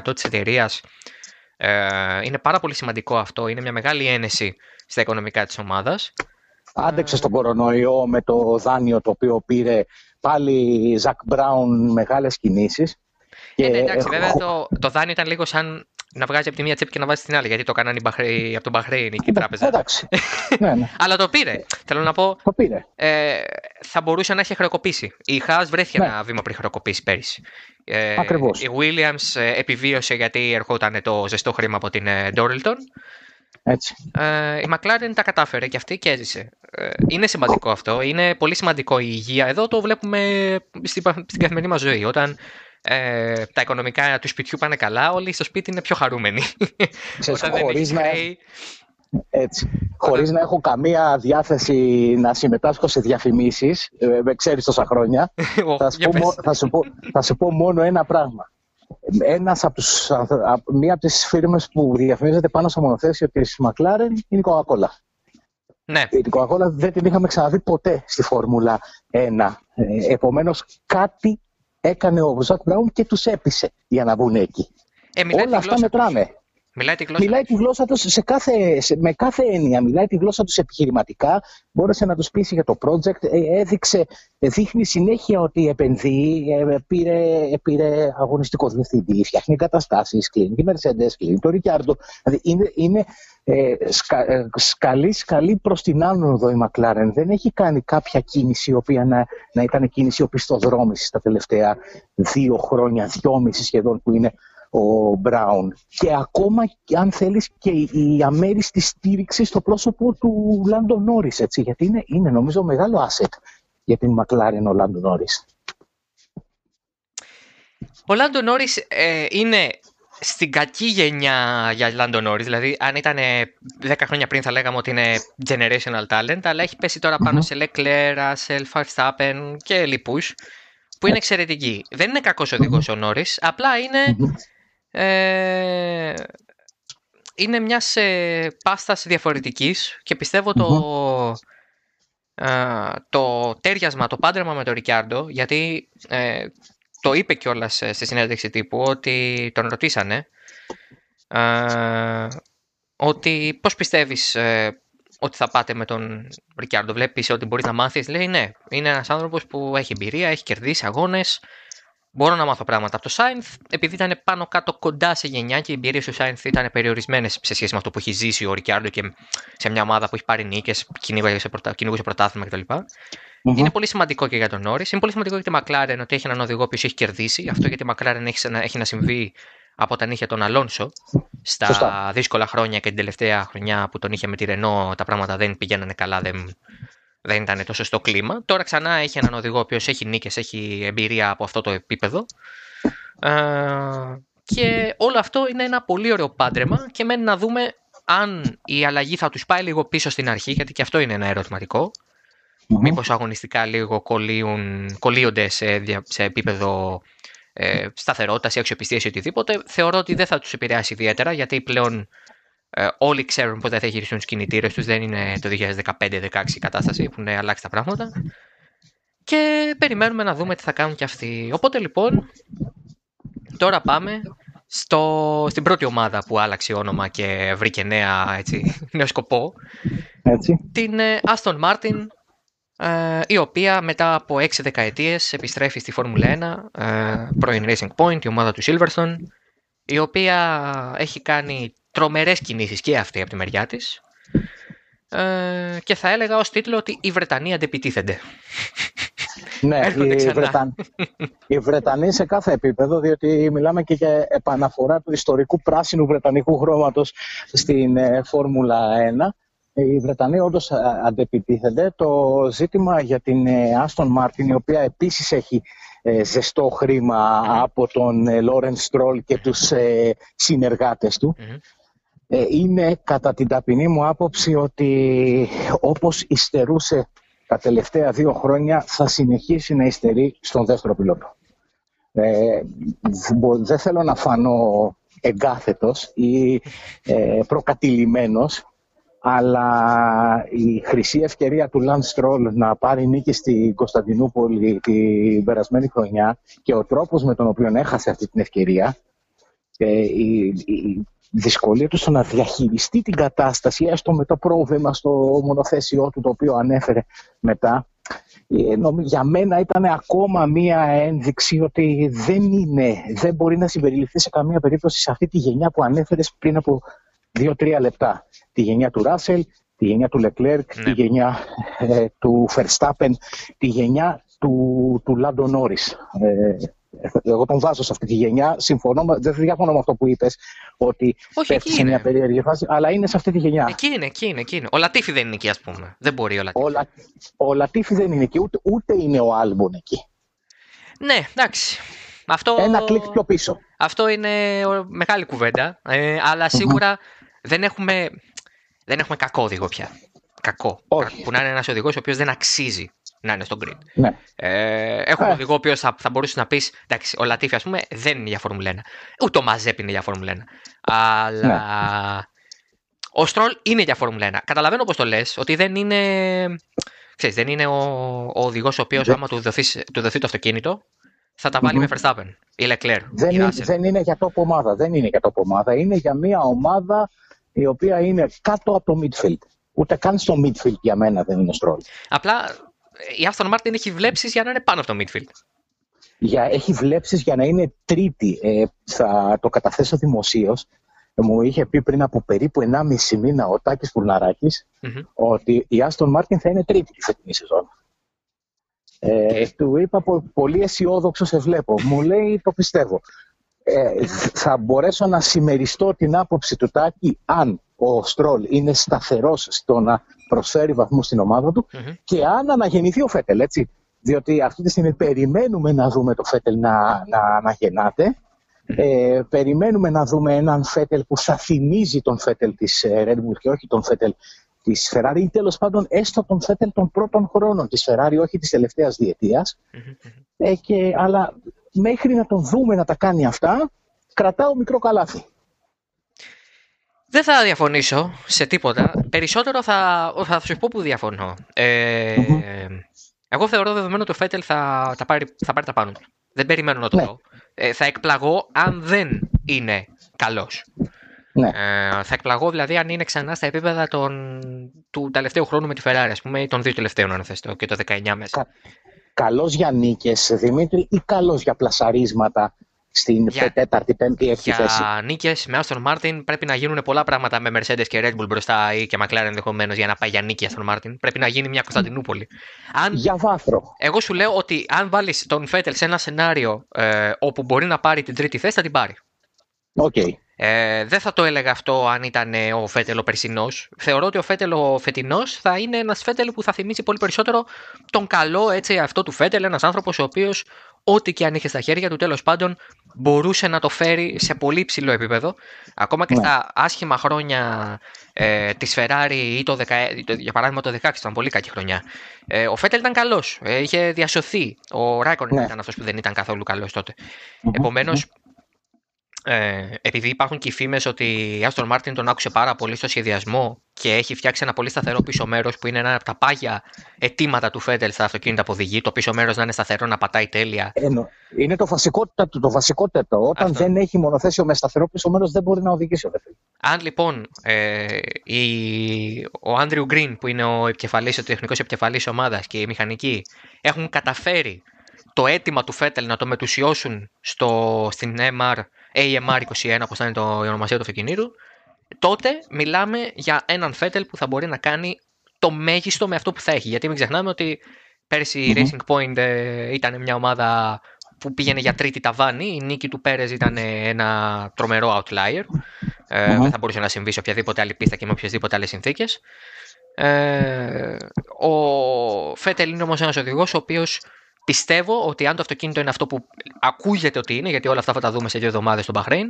35% της εταιρείας Ε, είναι πάρα πολύ σημαντικό αυτό. Είναι μια μεγάλη ένεση στα οικονομικά της ομάδας. Άντεξε στον κορονοϊό με το δάνειο το οποίο πήρε πάλι Ζακ Μπράουν μεγάλες κινήσεις. Ε, ναι, εντάξει, βέβαια το, το δάνειο ήταν λίγο σαν να βγάζει από τη μία τσέπη και να βάζει στην άλλη. Γιατί το έκαναν από τον Μπαχρέιν η τράπεζα. Εντάξει. ναι, ναι. Αλλά το πήρε. Θέλω να πω. Το πήρε. Ε, θα μπορούσε να έχει χρεοκοπήσει. Η Χά βρέθηκε ναι. ένα βήμα πριν χρεοκοπήσει πέρυσι. Ε, Ακριβώς. Η Williams ε, επιβίωσε γιατί ερχόταν το ζεστό χρήμα από την Ντόριλτον. Έτσι. Ε, η McLaren τα κατάφερε και αυτή και έζησε. Ε, είναι σημαντικό αυτό. Είναι πολύ σημαντικό η υγεία. Εδώ το βλέπουμε στην, στην καθημερινή μας ζωή. Όταν ε, τα οικονομικά του σπιτιού πάνε καλά, όλοι στο σπίτι είναι πιο χαρούμενοι. Ξέρεις, χωρίς, να... Έτσι. Χωρίς να έχω καμία διάθεση να συμμετάσχω σε διαφημίσεις, ε, με ξέρεις τόσα χρόνια, θα, σου πω, θα, σου πω, θα σου πω μόνο ένα πράγμα. Ένας από τους, μία από τις φίρμες που διαφημίζεται πάνω στο μονοθέσιο της McLaren είναι η Coca-Cola. Ναι. Την Coca-Cola δεν την είχαμε ξαναδεί ποτέ στη Φόρμουλα 1. Ε, επομένως κάτι έκανε ο Ζακ Μπράουν και τους έπεισε για να βγουν εκεί. Ε, Όλα αυτά μετράμε. Μιλάει τη γλώσσα, μιλάει τη γλώσσα τους σε κάθε, σε, με κάθε έννοια. Μιλάει τη γλώσσα τους επιχειρηματικά. Μπόρεσε να τους πείσει για το project. Ε, έδειξε, δείχνει συνέχεια ότι επενδύει. Ε, πήρε, πήρε αγωνιστικό διευθυντής, φτιάχνει εγκαταστάσεις, κλείνει τη Mercedes, κλείνει το Ρικιάρντο. Δηλαδή είναι, είναι ε, σκα, ε, σκαλή, σκαλή προς την άνοδο η McLaren. Δεν έχει κάνει κάποια κίνηση η οποία να, να ήταν κίνηση οπισθοδρόμησης τα τελευταία δύο χρόνια, δυόμιση σχεδόν που είναι ο Μπράουν. Και ακόμα, αν θέλεις, και η αμέριστη στήριξη στο πρόσωπο του Λάντο Νόρις, έτσι, γιατί είναι, είναι νομίζω μεγάλο asset για την McLaren ο Λάντο Νόρις. Ο Λάντο Νόρις ε, είναι στην κακή γενιά για Λάντο Νόρις, δηλαδή αν ήταν 10 χρόνια πριν θα λέγαμε ότι είναι generational talent, αλλά έχει πέσει τώρα πάνω σε Leclerc, Russell, Verstappen και λοιπούς, που είναι εξαιρετικοί. Δεν είναι κακός οδηγός ο Νόρις, απλά είναι ε, είναι μιας ε, πάστας διαφορετικής και πιστεύω το, ε, το τέριασμα, το πάντρεμα με τον Ρικιάρντο, γιατί ε, το είπε κιόλας στη συνέντευξη τύπου ότι τον ρωτήσανε ε, ότι πώς πιστεύεις ότι θα πάτε με τον Ρικιάρντο. Βλέπεις ότι μπορείς να μάθεις. Λέει ναι, είναι ένας άνθρωπος που έχει εμπειρία, έχει κερδίσει αγώνες, Μπορώ να μάθω πράγματα από το Σάινθ, επειδή ήταν πάνω κάτω κοντά σε γενιά και οι εμπειρίες του Σάινθ ήταν περιορισμένες σε σχέση με αυτό που έχει ζήσει ο Ρικιάρντο και σε μια ομάδα που έχει πάρει νίκες, κυνηγούσε πρωτάθλημα κτλ. Mm-hmm. Είναι πολύ σημαντικό και για τον Νόρι. Είναι πολύ σημαντικό για τη McLaren ότι έχει έναν οδηγό που έχει κερδίσει. Αυτό γιατί η McLaren έχει, έχει να συμβεί από τα νύχια των Αλόνσο στα Σωστά. δύσκολα χρόνια και την τελευταία χρονιά που τον είχε με τη Ρενό τα πράγματα δεν πηγαίνανε καλά, δεν δεν ήταν το σωστό κλίμα. Τώρα ξανά έχει έναν οδηγό ο οποίος έχει νίκες, έχει εμπειρία από αυτό το επίπεδο. Ε, και όλο αυτό είναι ένα πολύ ωραίο πάντρεμα και μένει να δούμε αν η αλλαγή θα τους πάει λίγο πίσω στην αρχή, γιατί και αυτό είναι ένα ερωτηματικό. Mm-hmm. Μήπως αγωνιστικά λίγο κολλείουν, κολλείονται σε, σε επίπεδο ε, σταθερότητας ή αξιοπιστίας ή οτιδήποτε. Θεωρώ ότι δεν θα τους επηρεάσει ιδιαίτερα, γιατί πλέον ε, όλοι ξέρουν πότε θα χειριστούν του κινητήρες τους. Δεν είναι το 2015-2016 η κατάσταση που είναι αλλάξει τα πράγματα. Και περιμένουμε να δούμε τι θα κάνουν και αυτοί. Οπότε λοιπόν, τώρα πάμε στο, στην πρώτη ομάδα που άλλαξε όνομα και βρήκε νέα, έτσι, νέο σκοπό. Έτσι. Την ε, Aston Martin, ε, η οποία μετά από 6 δεκαετίες επιστρέφει στη Φόρμουλα 1, ε, πρώην Racing Point, η ομάδα του Silverstone, η οποία έχει κάνει τρομερές κινήσεις και αυτή από τη μεριά της ε, και θα έλεγα ως τίτλο ότι οι Βρετανοί αντεπιτίθενται. Ναι, οι, Βρεταν... οι Βρετανοί σε κάθε επίπεδο, διότι μιλάμε και για επαναφορά του ιστορικού πράσινου βρετανικού χρώματος στην ε, Φόρμουλα 1. Οι Βρετανοί όντως ε, αντεπιτίθενται. Το ζήτημα για την Άστον Μάρτιν, η οποία επίσης έχει ζεστό χρήμα από τον Λόρεν Στρόλ και τους συνεργάτες του, ε, είναι κατά την ταπεινή μου άποψη ότι όπως υστερούσε τα τελευταία δύο χρόνια θα συνεχίσει να υστερεί στον δεύτερο πιλότο. Ε, δεν θέλω να φανώ εγκάθετος ή ε, προκατηλημένος αλλά η χρυσή ευκαιρία του Λαντ Στρόλ να πάρει νίκη στην Κωνσταντινούπολη την περασμένη χρονιά και ο τρόπος με τον οποίο έχασε αυτή την ευκαιρία ε, η, η δυσκολία του στο να διαχειριστεί την κατάσταση, έστω με το πρόβλημα στο μονοθέσιό του, το οποίο ανέφερε μετά, ε, για μένα ήταν ακόμα μία ένδειξη ότι δεν, είναι, δεν μπορεί να συμπεριληφθεί σε καμία περίπτωση σε αυτή τη γενιά που ανέφερες πριν από δύο-τρία λεπτά. Τη γενιά του Ράσελ, τη γενιά του Λεκλέρκ, τη γενιά ε, του Φερστάπεν, τη γενιά του, του Λάντο Νόρις. Ε, εγώ τον βάζω σε αυτή τη γενιά. Συμφωνώ, δεν διαφωνώ με αυτό που είπες, ότι Όχι, πέφτει σε μια περίεργη φάση, αλλά είναι σε αυτή τη γενιά. Εκεί είναι, εκεί είναι, εκεί είναι. Ο Λατίφη δεν είναι εκεί, ας πούμε. Δεν μπορεί ο Λατίφη. Ο, Λα... ο Λατίφη δεν είναι εκεί, ούτε, ούτε είναι ο Άλμπον εκεί. Ναι, εντάξει. Αυτό... Ένα κλικ πιο πίσω. Αυτό είναι μεγάλη κουβέντα. Ε, αλλά δεν, έχουμε, δεν έχουμε κακό οδηγό πια. Κακό. Όχι. Που να είναι ένας οδηγός ο οποίος δεν αξίζει να είναι στο grid. Ναι. Ε, έχουμε ε. οδηγό ο οποίος θα, θα μπορούσε να πεις: Εντάξει, ο Λατίφη, ας πούμε, δεν είναι για Φόρμουλα 1. Ούτε ο Μαζέπ είναι για Φόρμουλα 1. Αλλά. Ναι. Ο Στρολ είναι για Φόρμουλα 1. Καταλαβαίνω πώ το λες, ότι δεν είναι. Ξέρεις, δεν είναι ο, ο οδηγός ο οποίος, άμα του δοθείς, του δοθεί το αυτοκίνητο, θα τα βάλει mm-hmm. με Verstappen ή Leclerc. Δεν, είναι, δεν είναι για top ομάδα. Δεν είναι για top ομάδα. Είναι για μια ομάδα η οποία είναι κάτω από το midfield. Ούτε καν στο midfield για μένα δεν είναι ο Στρολ. Απλά η Aston Martin έχει βλέψεις για να είναι πάνω από το midfield. Για, έχει βλέψεις για να είναι τρίτη. Ε, θα το καταθέσω δημοσίως. Μου είχε πει πριν από περίπου 1,5 μήνα ο Τάκης Πουρναράκης mm-hmm. ότι η Aston Martin θα είναι τρίτη τη φετινή σεζόν. Ε, του είπα πολύ αισιόδοξο σε βλέπω. Μου λέει το πιστεύω. Ε, θα μπορέσω να συμμεριστώ την άποψη του Τάκη αν ο Στρόλ είναι σταθερός στο να προσφέρει βαθμούς στην ομάδα του και αν αναγεννηθεί ο Φέτελ, έτσι. Διότι αυτή τη στιγμή περιμένουμε να δούμε το Φέτελ να, να αναγεννάται. Ε, περιμένουμε να δούμε έναν Φέτελ που θα θυμίζει τον Φέτελ της ε, Red Bull και όχι τον Φέτελ της Ferrari ή τέλος πάντων έστω τον Φέτελ των πρώτων χρόνων της Ferrari, όχι της τελευταίας διετίας. Ε, και, αλλά μέχρι να τον δούμε να τα κάνει αυτά, κρατάω μικρό καλάθι. Δεν θα διαφωνήσω σε τίποτα. Περισσότερο θα, θα σου πω που διαφωνώ. Ε, Εγώ θεωρώ δεδομένο ότι ο Φέτελ θα, θα, πάρει, θα πάρει τα πάνω του. Δεν περιμένω να το ναι. δω. Ε, θα εκπλαγώ αν δεν είναι καλός. Ναι. Ε, θα εκπλαγώ δηλαδή αν είναι ξανά στα επίπεδα των, του τελευταίου χρόνου με τη Ferrari, ας πούμε, ή των δύο τελευταίων, αν θες, και το 19 μέσα. Κα, καλός για νίκες, Δημήτρη, ή καλός για πλασαρίσματα στην για, τέταρτη, πέμπτη, έκτη θέση. Για νίκες με Aston Martin πρέπει να γίνουν πολλά πράγματα με Mercedes και Red Bull μπροστά ή και McLaren ενδεχομένως για να πάει για νίκη Aston Martin. Πρέπει να γίνει μια Κωνσταντινούπολη. Αν, για βάθρο. Εγώ σου λέω ότι αν βάλεις τον Φέτελ σε ένα σενάριο ε, όπου μπορεί να πάρει την τρίτη θέση, θα την πάρει. Okay. Ε, δεν θα το έλεγα αυτό αν ήταν ε, ο Φέτελ ο περσινός. Θεωρώ ότι ο Φέτελ ο φετινός θα είναι ένας Φέτελ που θα θυμίσει πολύ περισσότερο τον καλό έτσι, αυτό του Φέτελ. Ένας άνθρωπος ο οποίος, ό,τι και αν είχε στα χέρια του, τέλος πάντων μπορούσε να το φέρει σε πολύ ψηλό επίπεδο. Ακόμα και ναι. στα άσχημα χρόνια ε, της Ferrari ή το, 10, για παράδειγμα το 16 ήταν πολύ κακή χρονιά. Ε, ο Φέτελ ήταν καλός. Ε, είχε διασωθεί. Ο Ράικον ναι. ήταν αυτός που δεν ήταν καθόλου καλός τότε. Mm-hmm. Επομένως, ε, επειδή υπάρχουν και οι φήμες ότι η Aston Martin τον άκουσε πάρα πολύ στο σχεδιασμό και έχει φτιάξει ένα πολύ σταθερό πίσω μέρος που είναι ένα από τα πάγια αιτήματα του Φέντελ στα αυτοκίνητα που οδηγεί. Το πίσω μέρος να είναι σταθερό, να πατάει τέλεια. είναι το βασικότερο. Το βασικότερο. Όταν δεν έχει μονοθέσιο με σταθερό πίσω μέρος, δεν μπορεί να οδηγήσει ο δεύτερο. Αν λοιπόν ε, η, ο Άντριου Γκριν, που είναι ο, επικεφαλής, ο τεχνικός επικεφαλής ομάδας και οι μηχανικοί, έχουν καταφέρει το αίτημα του Φέτελ να το μετουσιώσουν στο, στην MR AMR21, όπως θα είναι το, η ονομασία του αυτοκινήτου, τότε μιλάμε για έναν Φέτελ που θα μπορεί να κάνει το μέγιστο με αυτό που θα έχει. Γιατί μην ξεχνάμε ότι πέρσι η Racing Point ε, ήταν μια ομάδα που πήγαινε για τρίτη ταβάνη. Η νίκη του Πέρες ήταν ένα τρομερό outlier. Ε, δεν θα μπορούσε να συμβεί σε οποιαδήποτε άλλη πίστα και με οποιασδήποτε άλλες συνθήκες. Ε, ο Φέτελ είναι όμως ένας οδηγός ο οποίος Πιστεύω ότι αν το αυτοκίνητο είναι αυτό που ακούγεται ότι είναι, γιατί όλα αυτά θα τα δούμε σε δύο εβδομάδες στο Μπαχρέιν,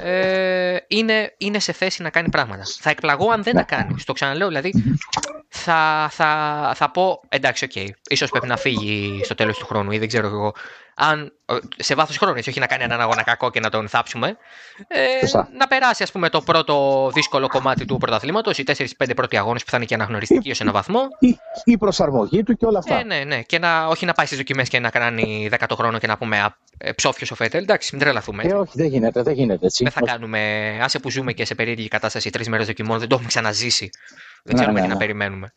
ε, είναι, είναι σε θέση να κάνει πράγματα. Θα εκπλαγώ αν δεν τα κάνει. Στο ξαναλέω, δηλαδή θα, θα, θα πω εντάξει, OK, okay, ίσως πρέπει να φύγει στο τέλος του χρόνου ή δεν ξέρω εγώ. αν, σε βάθος χρόνου, έτσι, όχι να κάνει έναν αγώνα κακό και να τον θάψουμε. Ε, να περάσει, ας πούμε, το πρώτο δύσκολο κομμάτι του πρωταθλήματος, οι 4-5 πρώτοι αγώνες που θα είναι και αναγνωριστικοί ως ένα βαθμό. Η, η προσαρμογή του και όλα αυτά. Ε, ναι, ναι. Και να, όχι να πάει στις δοκιμές και να κάνει 10 χρόνο και να πούμε ε, ψόφιος ο Φέτελ. Εντάξει, μην τρελαθούμε. Ε, όχι, δεν γίνεται, δεν γίνεται έτσι. Δεν θα κάνουμε. Άσε που ζούμε και σε περίεργη κατάσταση τρεις μέρες δοκιμών, δεν το έχουμε ξαναζήσει. Δεν ξέρουμε ναι, ναι, τι να ναι. περιμένουμε.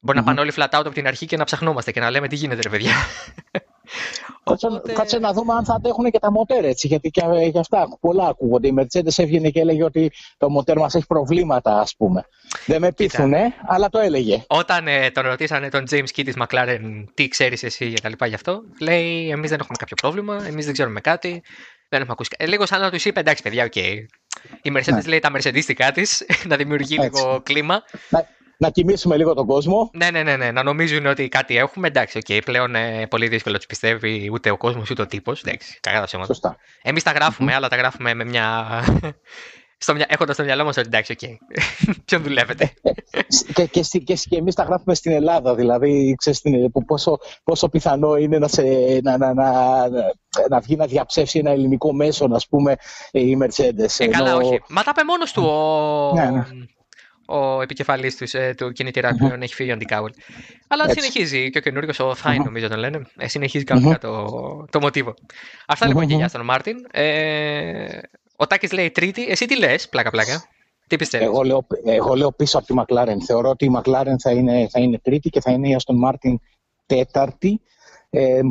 Μπορεί mm-hmm. να πάνε όλοι flat out από την αρχή και να ψαχνόμαστε και να λέμε τι γίνεται, ρε παιδιά. Οπότε... Κάτσε να δούμε αν θα αντέχουν και τα μοτέρ έτσι, γιατί και για αυτά πολλά ακούγονται. Η Mercedes έβγαινε και έλεγε ότι το μοτέρ μας έχει προβλήματα, ας πούμε. Δεν με πείθουνε, αλλά το έλεγε. Όταν ε, τον ρωτήσανε τον James Key της McLaren τι ξέρεις εσύ για τα λοιπά γι' αυτό, λέει εμείς δεν έχουμε κάποιο πρόβλημα, εμείς δεν ξέρουμε κάτι, δεν έχουμε ακούσει. Ε, λίγο σαν να τους είπε εντάξει παιδιά, OK. Okay. Η Mercedes ναι. λέει τα μερσεντίστικά της να δημιουργεί Έτσι. λίγο κλίμα. Ναι να κοιμήσουμε λίγο τον κόσμο. Ναι, ναι, ναι, ναι. να νομίζουν ότι κάτι έχουμε. Εντάξει, okay, πλέον ε, πολύ δύσκολο τους πιστεύει ούτε ο κόσμος ούτε ο τύπος. Εντάξει, κακά τα Σωστά. Εμείς τα γράφουμε, αλλά τα γράφουμε με μια. Έχοντας στο μυαλό μας ότι εντάξει, OK. Okay. Ποιον δουλεύετε; και, και, και, και εμείς τα γράφουμε στην Ελλάδα. Δηλαδή, ξέρεις, πόσο, πόσο πιθανό είναι να, σε, να, να, να, να βγει να διαψεύσει ένα ελληνικό μέσο, ας πούμε, η Mercedes. Ε, καλά, όχι. Μα τα είπε μόνος του ο. Ναι, ναι ο επικεφαλής του, ε, του κινητήρα πλέον έχει φύγει ο Άντι Κάουελ. Αλλά Έτσι. συνεχίζει και ο καινούριος, ο Θάιν, νομίζω τον λένε, ε, συνεχίζει κανονικά το, το μοτίβο. Αυτά λοιπόν και για τον Μάρτιν. Ε, ο Τάκης λέει τρίτη. Εσύ τι λες, πλάκα-πλάκα. Τι πιστεύεις; Εγώ λέω, εγώ λέω πίσω από τη Μακλάρεν. Θεωρώ ότι η Μακλάρεν θα είναι, θα είναι τρίτη και θα είναι η Άστον Μάρτιν τέταρτη. Ε, ε,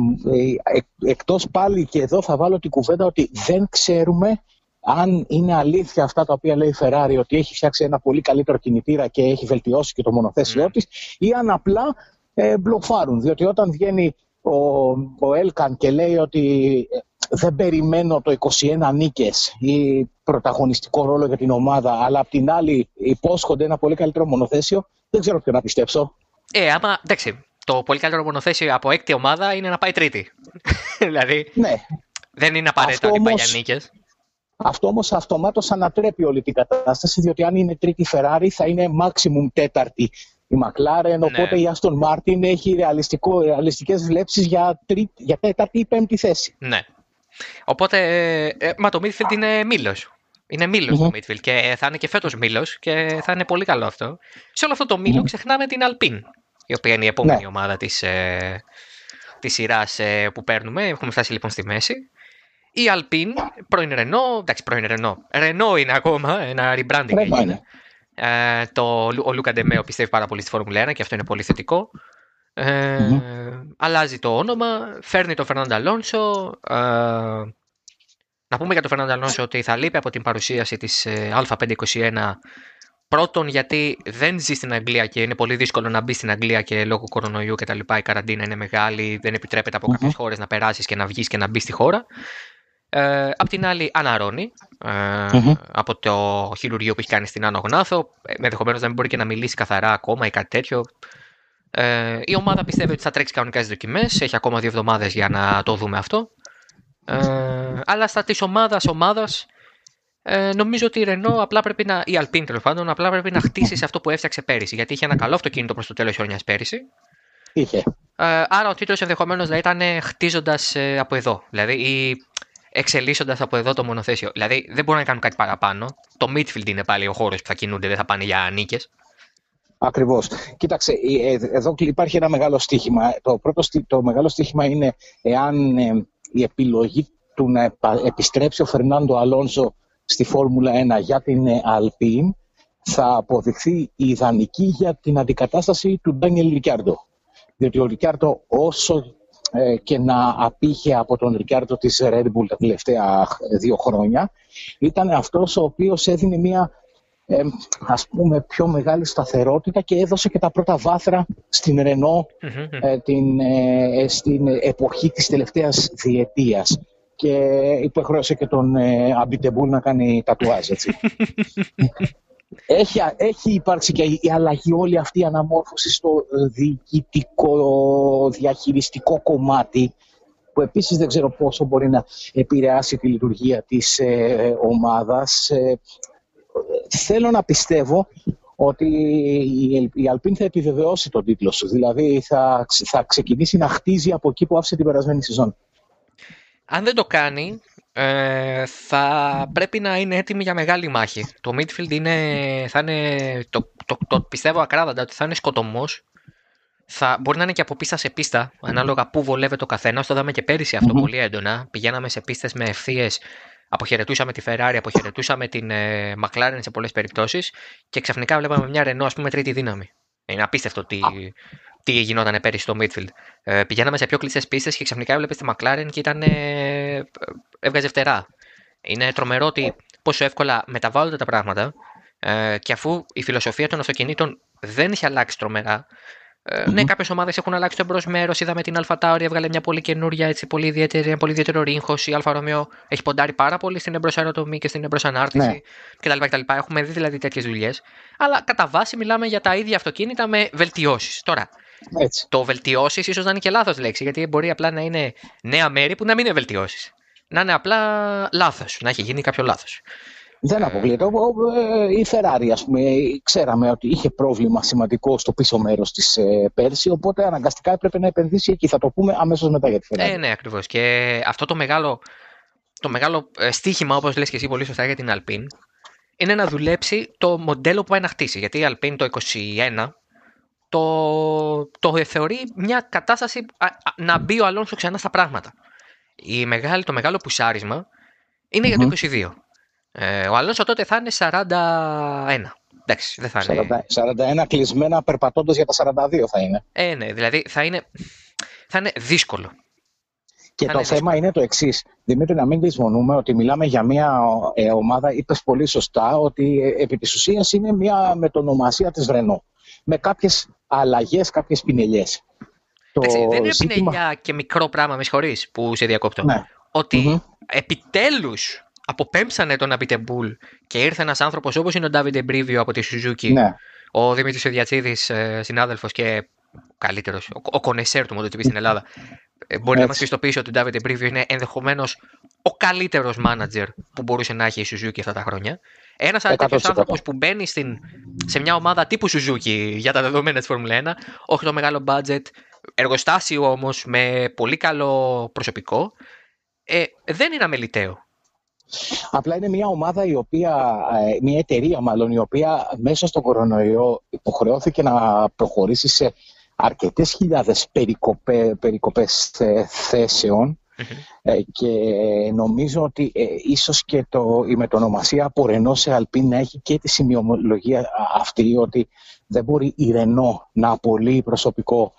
εκτός πάλι και εδώ θα βάλω την κουβέντα ότι δεν ξέρουμε αν είναι αλήθεια αυτά τα οποία λέει η Ferrari ότι έχει φτιάξει ένα πολύ καλύτερο κινητήρα και έχει βελτιώσει και το μονοθέσιό mm. της ή αν απλά ε, μπλοφάρουν. Διότι όταν βγαίνει ο, ο Έλκαν και λέει ότι ε, δεν περιμένω το 21 νίκες ή πρωταγωνιστικό ρόλο για την ομάδα αλλά απ' την άλλη υπόσχονται ένα πολύ καλύτερο μονοθέσιο δεν ξέρω ποιο να πιστέψω. Ε, άμα, εντάξει, το πολύ καλύτερο μονοθέσιο από έκτη ομάδα είναι να πάει τρίτη. δηλαδή, ναι. δεν είναι απαραίτητο ότι πάει για νίκες. Αυτό όμως αυτομάτως ανατρέπει όλη την κατάσταση, διότι αν είναι τρίτη Ferrari θα είναι maximum τέταρτη η McLaren, ναι. οπότε η Aston Martin έχει ρεαλιστικές βλέψεις για, τρίτη, για τέταρτη ή πέμπτη θέση. Ναι. Οπότε, ε, μα το midfield είναι μήλος. Είναι μήλος το midfield και θα είναι και φέτος μήλος και θα είναι πολύ καλό αυτό. Σε όλο αυτό το μήλο ξεχνάμε την Alpine, η οποία είναι η επόμενη ναι. ομάδα της, ε, της σειράς ε, που παίρνουμε. Έχουμε φτάσει λοιπόν στη μέση. Η Alpine, πρώην Renault, εντάξει πρώην Renault, Renault είναι ακόμα, ένα rebranding έγινε. Ε, το, ο Λούκα Ντεμέο πιστεύει πάρα πολύ στη Φόρμουλα 1 και αυτό είναι πολύ θετικό. Ε, mm-hmm. Αλλάζει το όνομα, φέρνει τον Φερνάντα Αλόνσο. Ε, να πούμε για τον Φερνάντα Αλόνσο ότι θα λείπει από την παρουσίαση της ε, Α521 Πρώτον, γιατί δεν ζει στην Αγγλία και είναι πολύ δύσκολο να μπει στην Αγγλία και λόγω κορονοϊού και τα λοιπά η καραντίνα είναι μεγάλη, δεν επιτρέπεται από mm-hmm. κάποιες χώρες να περάσεις και να βγεις και να μπεις στη χώρα. Ε, απ' την άλλη, αναρώνει ε, από το χειρουργείο που έχει κάνει στην Άνω Γνάθο. Ε, Ενδεχομένως να μην μπορεί και να μιλήσει καθαρά ακόμα ή κάτι τέτοιο. Ε, η ομάδα πιστεύει ότι θα τρέξει κανονικά τις δοκιμές. Έχει ακόμα δύο εβδομάδες για να το δούμε αυτό. Ε, αλλά στα της ομάδας ομάδας ε, νομίζω ότι η Renault απλά πρέπει να. η Alpine τέλος πάντων, απλά πρέπει να χτίσει αυτό που έφτιαξε πέρυσι. Γιατί είχε ένα καλό αυτοκίνητο προς το τέλος της χρονιάς πέρυσι. Είχε. Ε, άρα ο τίτλος ενδεχομένως να ήταν χτίζοντας ε, από εδώ. Δηλαδή, ή εξελίσσοντας από εδώ το μονοθέσιο. Δηλαδή δεν μπορούν να κάνουν κάτι παραπάνω. Το midfield είναι πάλι ο χώρος που θα κινούνται, δεν θα πάνε για νίκες. Ακριβώς. Κοίταξε, ε, ε, εδώ υπάρχει ένα μεγάλο στίχημα. Το πρώτο το μεγάλο στίχημα είναι εάν ε, η επιλογή του να επιστρέψει ο Φερνάντο Αλόνσο στη Φόρμουλα 1 για την Alpine θα αποδειχθεί ιδανική για την αντικατάσταση του Ντάνιελ Ρικιάρντο. Διότι ο Ρικιάρντο όσο ε, και να απήχε από τον Ρικάρτο της Red Bull τα τελευταία δύο χρόνια ήταν αυτός ο οποίος έδινε μια ε, ας πούμε πιο μεγάλη σταθερότητα και έδωσε και τα πρώτα βάθρα στην Renault ε, την, ε, στην εποχή της τελευταίας διετίας και υποχρέωσε και τον ε, Αμπιτεμπούλ να κάνει τατουάζ έτσι. έχει, έχει υπάρξει και η αλλαγή όλη αυτή η αναμόρφωση στο διοικητικό διαχειριστικό κομμάτι που επίσης δεν ξέρω πόσο μπορεί να επηρεάσει τη λειτουργία της ε, ομάδας. Ε, θέλω να πιστεύω ότι η Αλπίν θα επιβεβαιώσει τον τίτλο σου. Δηλαδή θα, θα ξεκινήσει να χτίζει από εκεί που άφησε την περασμένη σεζόν. Αν δεν το κάνει, ε, θα πρέπει να είναι έτοιμη για μεγάλη μάχη. Το midfield είναι, θα είναι, το, το, το, πιστεύω ακράδαντα ότι θα είναι σκοτωμός. Θα, μπορεί να είναι και από πίστα σε πίστα, ανάλογα πού βολεύεται το καθένας. Το είδαμε και πέρυσι αυτό πολύ έντονα. Πηγαίναμε σε πίστες με ευθείες, αποχαιρετούσαμε τη Ferrari, αποχαιρετούσαμε την ε, McLaren σε πολλές περιπτώσεις και ξαφνικά βλέπαμε μια Renault, ας πούμε, τρίτη δύναμη. Είναι απίστευτο τι, τι γινόταν πέρυσι στο midfield. Ε, πηγαίναμε σε πιο κλειστές πίστες και ξαφνικά έβλεπες τη McLaren και ήταν. Ε, έβγαζε φτερά. Είναι τρομερό ότι πόσο εύκολα μεταβάλλονται τα πράγματα ε, και αφού η φιλοσοφία των αυτοκινήτων δεν έχει αλλάξει τρομερά. Ε, Ναι, κάποιες ομάδες έχουν αλλάξει το εμπρός μέρος. Είδαμε την AlphaTauri, έβγαλε μια πολύ καινούρια, έτσι, πολύ ιδιαίτερη, ένα πολύ ιδιαίτερο ρύγχο. Η Alfa Romeo έχει ποντάρει πάρα πολύ στην εμπρός αεροτομή και στην εμπρός ανάρτηση ναι. κτλ, κτλ. Έχουμε δει δηλαδή τέτοιες δουλειές. Αλλά κατά βάση μιλάμε για τα ίδια αυτοκίνητα με βελτιώσεις. Τώρα, έτσι. Το βελτιώσεις ίσως να είναι και λάθος λέξη, γιατί μπορεί απλά να είναι νέα μέρη που να μην είναι βελτιώσεις. Να είναι απλά λάθος, να έχει γίνει κάποιο λάθος. Δεν ε, αποκλείεται. Η Ferrari, ας πούμε, ξέραμε ότι είχε πρόβλημα σημαντικό στο πίσω μέρος της ε, πέρσι, οπότε αναγκαστικά έπρεπε να επενδύσει εκεί. Θα το πούμε αμέσως μετά για τη Ferrari. Ε, ναι, ακριβώς. Και αυτό το μεγάλο, το μεγάλο ε, στίχημα, όπως λες και εσύ πολύ σωστά για την Alpine, είναι να δουλέψει το μοντέλο που πάει να χτίσει. Γιατί η Alpine το 2021 το, το θεωρεί μια κατάσταση να μπει ο Αλόνσο ξανά στα πράγματα. Η μεγάλη, το μεγάλο πουσάρισμα είναι για το 22. Ε, ο Αλόνσο τότε θα είναι 41. Εντάξει, δεν θα είναι. 41 κλεισμένα περπατώντας για τα 42 θα είναι. Ε, ναι, δηλαδή θα είναι, θα είναι δύσκολο. Και το θέμα είναι το εξής. Δημήτρη, να μην δυσμονούμε ότι μιλάμε για μια ε, ομάδα, είπες πολύ σωστά, ότι ε, επί της ουσίας είναι μια μετονομασία της Ρενό. Με κάποιες αλλαγές, κάποιες πινελιές. δεν είναι ζήτημα... πινελιά και μικρό πράγμα, με συγχωρείς που σε διακόπτω. Ναι. Ότι mm-hmm. επιτέλους αποπέμψανε τον Αμπιτεμπούλ και ήρθε ένας άνθρωπος όπως είναι ο Νταβίντε Μπρίβιο από τη Σουζούκι, ναι. ο Δημήτρης ο Διατσίδης, ε, συνάδελφος και καλύτερος, ο, ο κονεσέρ του MotoGP στην Ελλάδα. Ε, μπορεί να μας πιστοποιήσει ότι ο Νταβίντε Μπρίβιο είναι ενδεχομένως ο καλύτερος μάνατζερ που μπορούσε να έχει η Σουζούκη αυτά τα χρόνια. Ένας τέτοιο άνθρωπος που μπαίνει στην, σε μια ομάδα τύπου Suzuki για τα δεδομένα της Φόρμουλα 1, όχι το μεγάλο budget, εργοστάσιο όμως με πολύ καλό προσωπικό, ε, δεν είναι αμεληταίο. Απλά είναι μια ομάδα η οποία, ε, μια εταιρεία μάλλον, η οποία μέσα στον κορονοϊό υποχρεώθηκε να προχωρήσει σε αρκετές χιλιάδες περικοπέ, περικοπές ε, θέσεων. Ε, και νομίζω ότι ε, ίσως και το, η μετονομασία από Ρενό σε Αλπίν να έχει και τη σημειολογία αυτή ότι δεν μπορεί η Ρενό να απολύει προσωπικό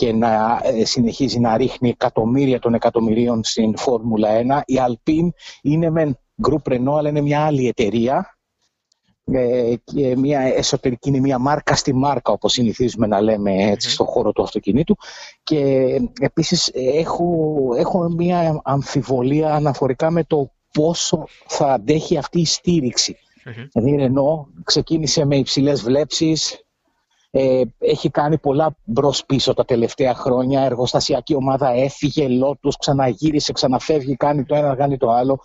και να ε, συνεχίζει να ρίχνει εκατομμύρια των εκατομμυρίων στην Φόρμουλα 1. Η Αλπίν είναι με γκρουπ Ρενό αλλά είναι μια άλλη εταιρεία ε, και μια εσωτερική είναι μια μάρκα στη μάρκα όπως συνηθίζουμε να λέμε έτσι στον χώρο του αυτοκινήτου και επίσης έχω, έχω μια αμφιβολία αναφορικά με το πόσο θα αντέχει αυτή η στήριξη. Mm-hmm. Δηλαδή η Ρενό ξεκίνησε με υψηλές βλέψεις, ε, έχει κάνει πολλά μπρος πίσω τα τελευταία χρόνια. Εργοστασιακή ομάδα έφυγε, λότους, ξαναγύρισε, ξαναφεύγει, κάνει το ένα, κάνει το άλλο.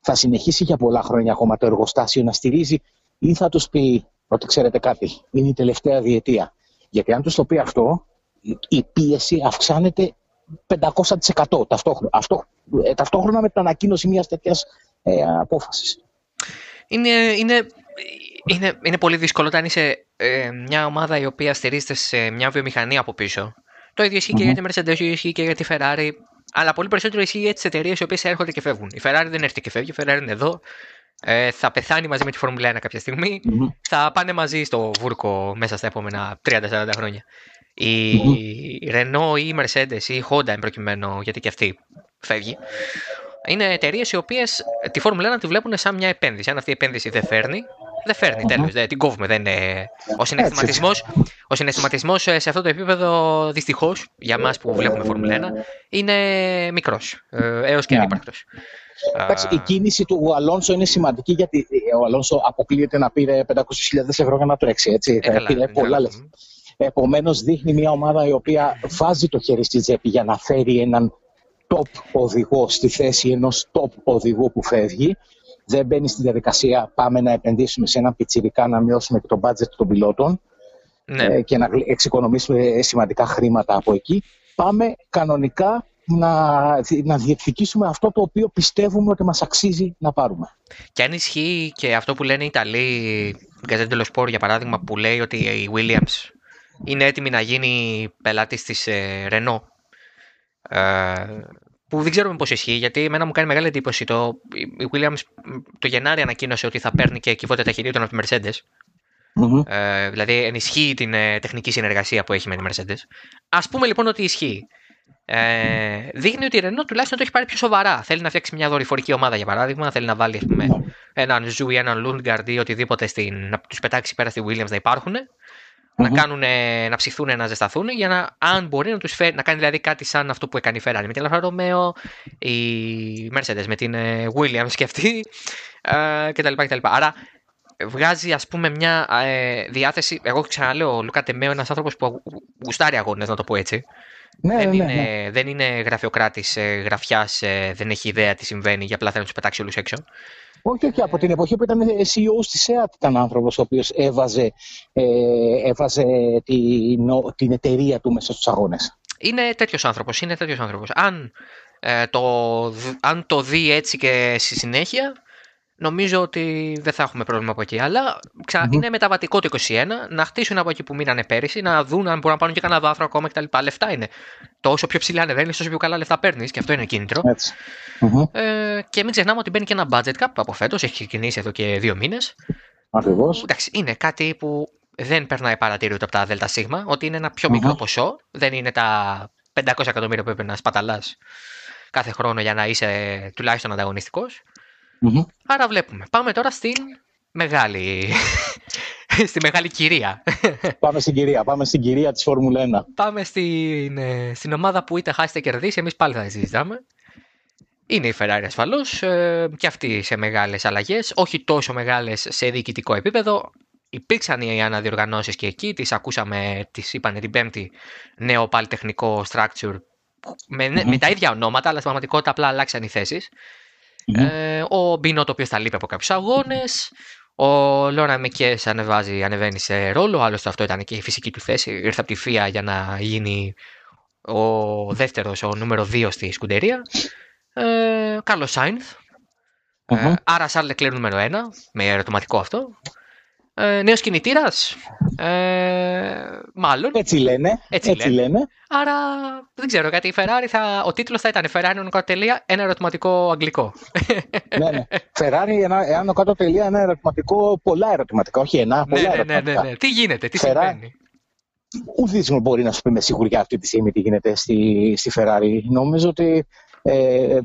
Θα συνεχίσει για πολλά χρόνια ακόμα το εργοστάσιο να στηρίζει ή θα τους πει ότι ξέρετε κάτι, είναι η τελευταία διετία. Γιατί αν τους το πει αυτό, η πίεση αυξάνεται 500% ταυτόχρονα, αυτό, ε, ταυτόχρονα με την ανακοίνωση μιας τέτοιας ε, απόφασης. Είναι, είναι, είναι, είναι πολύ δύσκολο όταν είσαι ε, μια ομάδα η οποία στηρίζεται σε μια βιομηχανία από πίσω. Το ίδιο ισχύει mm-hmm. και για τη Mercedes, το ίδιο ισχύει και για τη Ferrari. Αλλά πολύ περισσότερο ισχύει για τις εταιρείες οι οποίες έρχονται και φεύγουν. Η Ferrari δεν έρχεται και φεύγει, η Ferrari είναι εδώ ε, θα πεθάνει μαζί με τη Φόρμουλα 1 κάποια Θα πάνε μαζί στο βούρκο μέσα στα επόμενα 30-40 χρόνια. Η mm Renault ή η Mercedes ή η Honda, προκειμένου, γιατί και αυτή φεύγει, είναι εταιρείες οι οποίες τη Φόρμουλα 1 τη βλέπουν σαν μια επένδυση. Αν αυτή η επένδυση δεν φέρνει, δεν φέρνει τέλος. Δεν την κόβουμε. Δεν είναι... Ο συναισθηματισμό ο συναισθηματισμός ε, σε αυτό το επίπεδο, δυστυχώς, για εμά που βλέπουμε Φόρμουλα 1, είναι μικρός. Ε, Έως και ανύπαρκτος. Εντάξει, η κίνηση του Αλόνσο είναι σημαντική γιατί ο Αλόνσο αποκλείεται να πήρε 500.000 ευρώ για να τρέξει. Έτσι. Ε, πήρε πολλά λεφτά. Επομένως, δείχνει μια ομάδα η οποία βάζει το χέρι στη τσέπη για να φέρει έναν top οδηγό στη θέση ενός top οδηγού που φεύγει. Δεν μπαίνει στη διαδικασία πάμε να επενδύσουμε σε ένα πιτσιρικά να μειώσουμε και το budget των πιλότων ναι. Ε, και να εξοικονομήσουμε σημαντικά χρήματα από εκεί. Πάμε κανονικά να, να διεκδικήσουμε αυτό το οποίο πιστεύουμε ότι μας αξίζει να πάρουμε. Και αν ισχύει και αυτό που λένε οι Ιταλοί, Γκαζέντελο Σπορ για παράδειγμα, που λέει ότι η Williams είναι έτοιμη να γίνει πελάτης της ε, Renault, ε, που δεν ξέρουμε πώς ισχύει, γιατί εμένα μου κάνει μεγάλη εντύπωση. Το, η Williams το Γενάρη ανακοίνωσε ότι θα παίρνει και κυβότητα ταχυδίων από τη Mercedes. Mm-hmm. Ε, δηλαδή ενισχύει την ε, τεχνική συνεργασία που έχει με τη Mercedes. Ας πούμε λοιπόν ότι ισχύει. Ε, δείχνει ότι η Renault τουλάχιστον το έχει πάρει πιο σοβαρά. Θέλει να φτιάξει μια δορυφορική ομάδα για παράδειγμα. Θέλει να βάλει πούμε, έναν Ζου ή έναν Λούντγκαρντ ή οτιδήποτε στην, να τους πετάξει πέρα στη Williams να υπάρχουν. Mm-hmm. Να, κάνουν, να ψηθούν, να ζεσταθούν για να, αν μπορεί να τους φέρει, να κάνει δηλαδή κάτι σαν αυτό που έκανε η Ferrari με την Alfa Romeo, η Mercedes με την ε, Williams και αυτή ε, κτλ. κτλ. Άρα βγάζει ας πούμε μια ε, διάθεση, εγώ ξαναλέω ο Λούκα ντε Μέο ένας άνθρωπος που γουστάρει αγώνες να το πω έτσι. Ναι, δεν, ναι, είναι, ναι. δεν είναι γραφειοκράτης, ε, γραφιάς, ε, δεν έχει ιδέα τι συμβαίνει για απλά θέλει να τους πετάξει όλους έξω. Όχι, όχι. Από την εποχή που ήταν CEO στη ΣΕΑΤ ήταν άνθρωπος ο οποίος έβαζε, ε, έβαζε την, την εταιρεία του μέσα στους αγώνες. Είναι τέτοιος άνθρωπος. Είναι τέτοιος άνθρωπος. Αν, ε, το, αν το δει έτσι και στη συνέχεια, νομίζω ότι δεν θα έχουμε πρόβλημα από εκεί. Αλλά ξα... mm-hmm. είναι μεταβατικό το 21, να χτίσουν από εκεί που μείνανε πέρυσι, να δουν αν μπορούν να πάρουν και κανένα βάθρο ακόμα κτλ. Λεφτά είναι. Το όσο πιο ψηλά ανεβαίνεις, τόσο πιο καλά λεφτά παίρνεις και αυτό είναι κίνητρο. Mm-hmm. Ε, και μην ξεχνάμε ότι μπαίνει και ένα budget cap από φέτος, έχει ξεκινήσει εδώ και δύο μήνες. Ακριβώς. Εντάξει, είναι κάτι που δεν περνάει παρατήρητο από τα ΔΣ, ότι είναι ένα πιο μικρό mm-hmm. ποσό. Δεν είναι τα 500 εκατομμύρια που έπρεπε να σπαταλάς κάθε χρόνο για να είσαι τουλάχιστον ανταγωνιστικός. Mm-hmm. Άρα βλέπουμε. Πάμε τώρα στην μεγάλη, στη μεγάλη κυρία. Πάμε στην κυρία, πάμε στην κυρία της Φόρμουλα 1. Πάμε στην, στην ομάδα που είτε χάσει είτε κερδίσει, εμείς πάλι θα τη συζητάμε. Είναι η Ferrari ασφαλώς ε, και αυτή σε μεγάλες αλλαγές, όχι τόσο μεγάλες σε διοικητικό επίπεδο. Υπήρξαν οι αναδιοργανώσεις και εκεί, τις ακούσαμε, τις είπαν την Πέμπτη, νέο πάλι τεχνικό structure με, mm-hmm. με τα ίδια ονόματα, αλλά στην πραγματικότητα απλά αλλάξαν οι θέσεις. Mm-hmm. Ε, ο Μπίνο, το οποίο θα λείπει από κάποιους αγώνες. Ο Λόρα Μεκές ανεβάζει, ανεβαίνει σε ρόλο. Άλλωστε, αυτό ήταν και η φυσική του θέση. Ήρθε από τη ΦΙΑ για να γίνει ο δεύτερος, ο νούμερο 2 στη σκουντερία. Ε, Κάρλο Σάινθ. Mm-hmm. Ε, άρα, Σάρλ Λεκλέρ νούμερο 1, με ερωτηματικό αυτό. Ε, νέος κινητήρας, ε, μάλλον. Έτσι λένε. Έτσι, έτσι λένε. λένε. Άρα δεν ξέρω κάτι. Η Ferrari θα, ο τίτλος θα ήταν Ferrari ενώ κάτω τελεία, ένα ερωτηματικό αγγλικό. ναι, ναι. Ferrari, ένα, εάνω κάτω τελεία, ένα ερωτηματικό, πολλά ερωτηματικά, όχι ένα, πολλά ναι, ναι, ναι, ερωτηματικά. ναι, ναι. Τι γίνεται, τι Ferrari- συμβαίνει; Ουδής μπορεί να σου πει με σιγουριά αυτή τη στιγμή τι γίνεται στη, στη Ferrari. Νομίζω ότι ε,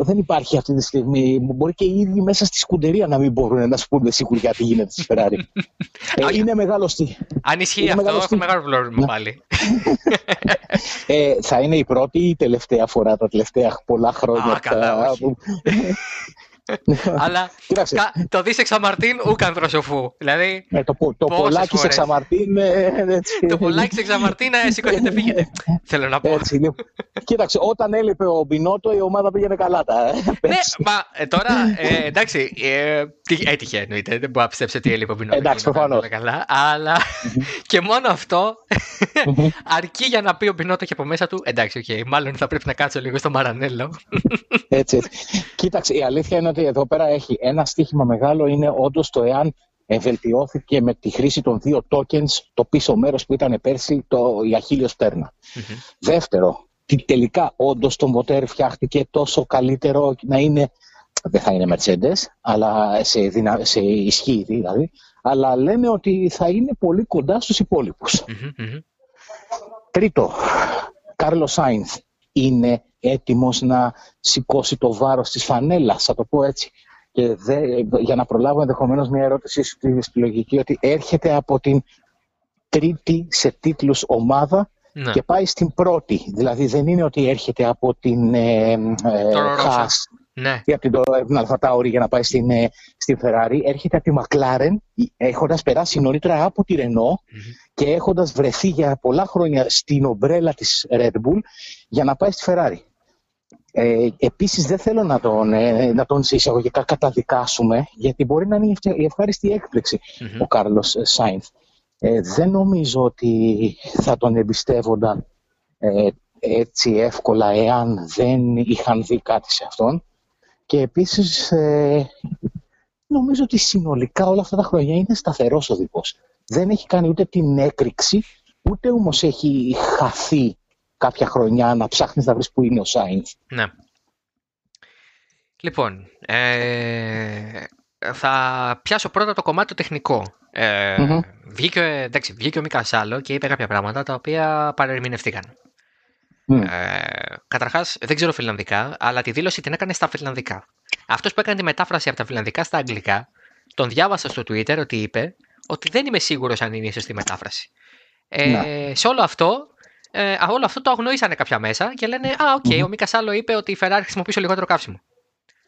δεν υπάρχει αυτή τη στιγμή. Μπορεί και οι ίδιοι μέσα στη σκουντερία να μην μπορούν να σου πούν με σιγουριά τι γίνεται στη Ferrari. ε, είναι μεγάλο στη... Αν ισχύει είναι αυτό, μεγάλο έχουμε στη- μεγάλο πρόβλημα Ναι. πάλι. Ε, θα είναι η πρώτη ή η τελευταία φορά τα τελευταία πολλά χρόνια. Α, καλά, τα- όχι. που- Αλλά Κοίταξε, κα- το δεις εξαμαρτίν ούκαν προσοφού. Δηλαδή, ε, το, πο- το πόσες πολλάκι σε φορές. Ξαμαρτίν. ε, έτσι. το πολλάκι σε εξαμαρτίν, ε, σηκωθείτε, φύγετε. Θέλω να πω. Έτσι, λοιπόν. Κοίταξε, όταν έλειπε ο Μπινότο, η ομάδα πήγαινε καλά. Τα, ε. Ναι, μα ε, τώρα ε, εντάξει, ε, τι, έτυχε εννοείται. Δεν μπορώ να πιστέψω ότι έλειπε ο Μπινότο. Εντάξει, και να προφανώς. πάει καλά. Αλλά και μόνο αυτό αρκεί για να πει ο Μπινότο και από μέσα του. Εντάξει, οκ, μάλλον θα πρέπει να κάτσω λίγο στο Μαρανέλο. Έτσι, έτσι. Κοίταξε, η αλήθεια είναι ότι εδώ πέρα έχει ένα στίχημα μεγάλο είναι όντως το εάν ε, βελτιώθηκε με τη χρήση των δύο tokens το πίσω μέρος που ήταν πέρσι το, η αχίλλειος πτέρνα. Δεύτερο, τι τελικά όντως το μοτέρ φτιάχτηκε τόσο καλύτερο να είναι, δεν θα είναι Mercedes, αλλά σε, δυνα, σε ισχύ δηλαδή, αλλά λένε ότι θα είναι πολύ κοντά στους υπόλοιπους. Μμμ, μμμ. Τρίτο, Κάρλο Σάινθ είναι έτοιμος να σηκώσει το βάρος της φανέλας, θα το πω έτσι. Και δε, για να προλάβω ενδεχομένως μια ερώτησή σου στη, στη λογική ότι έρχεται από την τρίτη σε τίτλους ομάδα Ναι. και πάει στην πρώτη. Δηλαδή δεν είναι ότι έρχεται από την ε, ε, Toro Rosso. Haas Ναι. ή από την, από την Αλφα Tauri για να πάει στην, ε, στην Ferrari. Έρχεται από τη McLaren έχοντας περάσει νωρίτερα από τη Renault Μμμ. και έχοντας βρεθεί για πολλά χρόνια στην ομπρέλα της Red Bull για να πάει στη Ferrari. Ε, επίσης δεν θέλω να τον, ε, να τον σε εισαγωγικά καταδικάσουμε γιατί μπορεί να είναι η ευτε- η ευχάριστη έκπληξη Μμμ. ο Κάρλος Σάινθ. Ε, δεν νομίζω ότι θα τον εμπιστεύονταν ε, έτσι εύκολα εάν δεν είχαν δει κάτι σε αυτόν. Και επίσης ε, νομίζω ότι συνολικά όλα αυτά τα χρόνια είναι σταθερός ο δικός. Δεν έχει κάνει ούτε την έκρηξη, ούτε όμως έχει χαθεί κάποια χρονιά να ψάχνεις να βρεις που είναι ο Σάινθ. Ναι. Λοιπόν, ε, θα πιάσω πρώτα το κομμάτι το τεχνικό. Ε, mm-hmm. βγήκε, εντάξει, βγήκε ο Μίκας Σάλο και είπε κάποια πράγματα τα οποία παρερμηνευτήκαν. Mm. Ε, Καταρχάς, δεν ξέρω φιλανδικά, αλλά τη δήλωση την έκανε στα φιλανδικά. Αυτός που έκανε τη μετάφραση από τα φιλανδικά στα αγγλικά, τον διάβασα στο Twitter ότι είπε ότι δεν είμαι σίγουρος αν είναι η σωστή μετάφραση. Ε, ναι. Σε όλο αυτό, ε, όλο αυτό το αγνοήσανε κάποια μέσα και λένε Α, okay, okay, mm-hmm. ο Μίκα Σάλο είπε ότι η Ferrari χρησιμοποιούσε λιγότερο καύσιμο.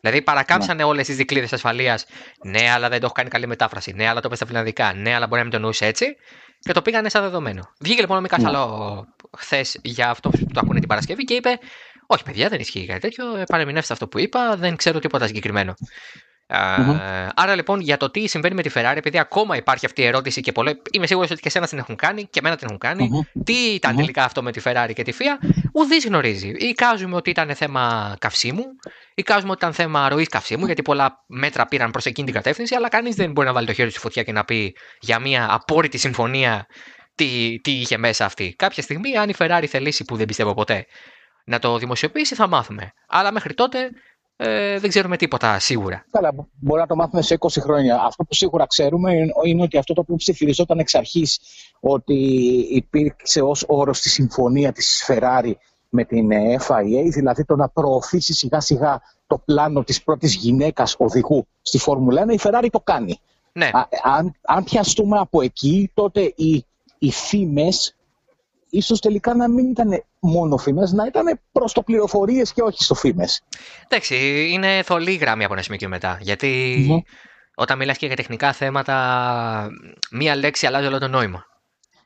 Δηλαδή παρακάμψανε ναι. όλες τις δικλείδες ασφαλείας. Ναι, αλλά δεν το έχω κάνει καλή μετάφραση. Ναι, αλλά το είπε στα φιλανδικά. Ναι, αλλά μπορεί να μην το εννοούσε έτσι. Και το πήγανε σαν δεδομένο. Βγήκε λοιπόν ο Μίκα ναι. χθες για αυτό που το ακούνε την Παρασκευή και είπε: Όχι, παιδιά, δεν ισχύει κάτι τέτοιο. Παρεμηνεύστε αυτό που είπα. Δεν ξέρω τίποτα συγκεκριμένο. Mm-hmm. Άρα λοιπόν για το τι συμβαίνει με τη Ferrari, επειδή ακόμα υπάρχει αυτή η ερώτηση και πολλέ, είμαι σίγουρος ότι και εσένα την έχουν κάνει και εμένα την έχουν κάνει. Mm-hmm. Τι ήταν mm-hmm. τελικά αυτό με τη Ferrari και τη FIA, ουδής γνωρίζει. Εικάζουμε ότι ήταν θέμα καυσίμου, εικάζουμε ότι ήταν θέμα ροής καυσίμου, γιατί πολλά μέτρα πήραν προς εκείνη την κατεύθυνση, αλλά κανείς δεν μπορεί να βάλει το χέρι στη φωτιά και να πει για μια απόρριτη συμφωνία τι, τι είχε μέσα αυτή. Κάποια στιγμή, αν η Ferrari θελήσει, που δεν πιστεύω ποτέ, να το δημοσιοποιήσει, θα μάθουμε. Αλλά μέχρι τότε ε, δεν ξέρουμε τίποτα σίγουρα. Καλά, μπορεί να το μάθουμε σε 20 χρόνια. Αυτό που σίγουρα ξέρουμε είναι ότι αυτό το οποίο ψηφιζόταν εξ αρχής ότι υπήρξε ως όρος στη συμφωνία της Ferrari με την FIA, δηλαδή το να προωθήσει σιγά σιγά το πλάνο της πρώτης γυναίκας οδηγού στη Φόρμουλα 1, η Ferrari το κάνει. Ναι. αν, αν πιαστούμε από εκεί, τότε οι, οι φήμες ίσως τελικά να μην ήταν μόνο φήμες, να ήταν προς το πληροφορίες και όχι στο φήμες. Εντάξει, είναι θολή γράμμη από ένα σημείο και μετά. όταν μιλάς και για τεχνικά θέματα, μία λέξη αλλάζει όλο το νόημα.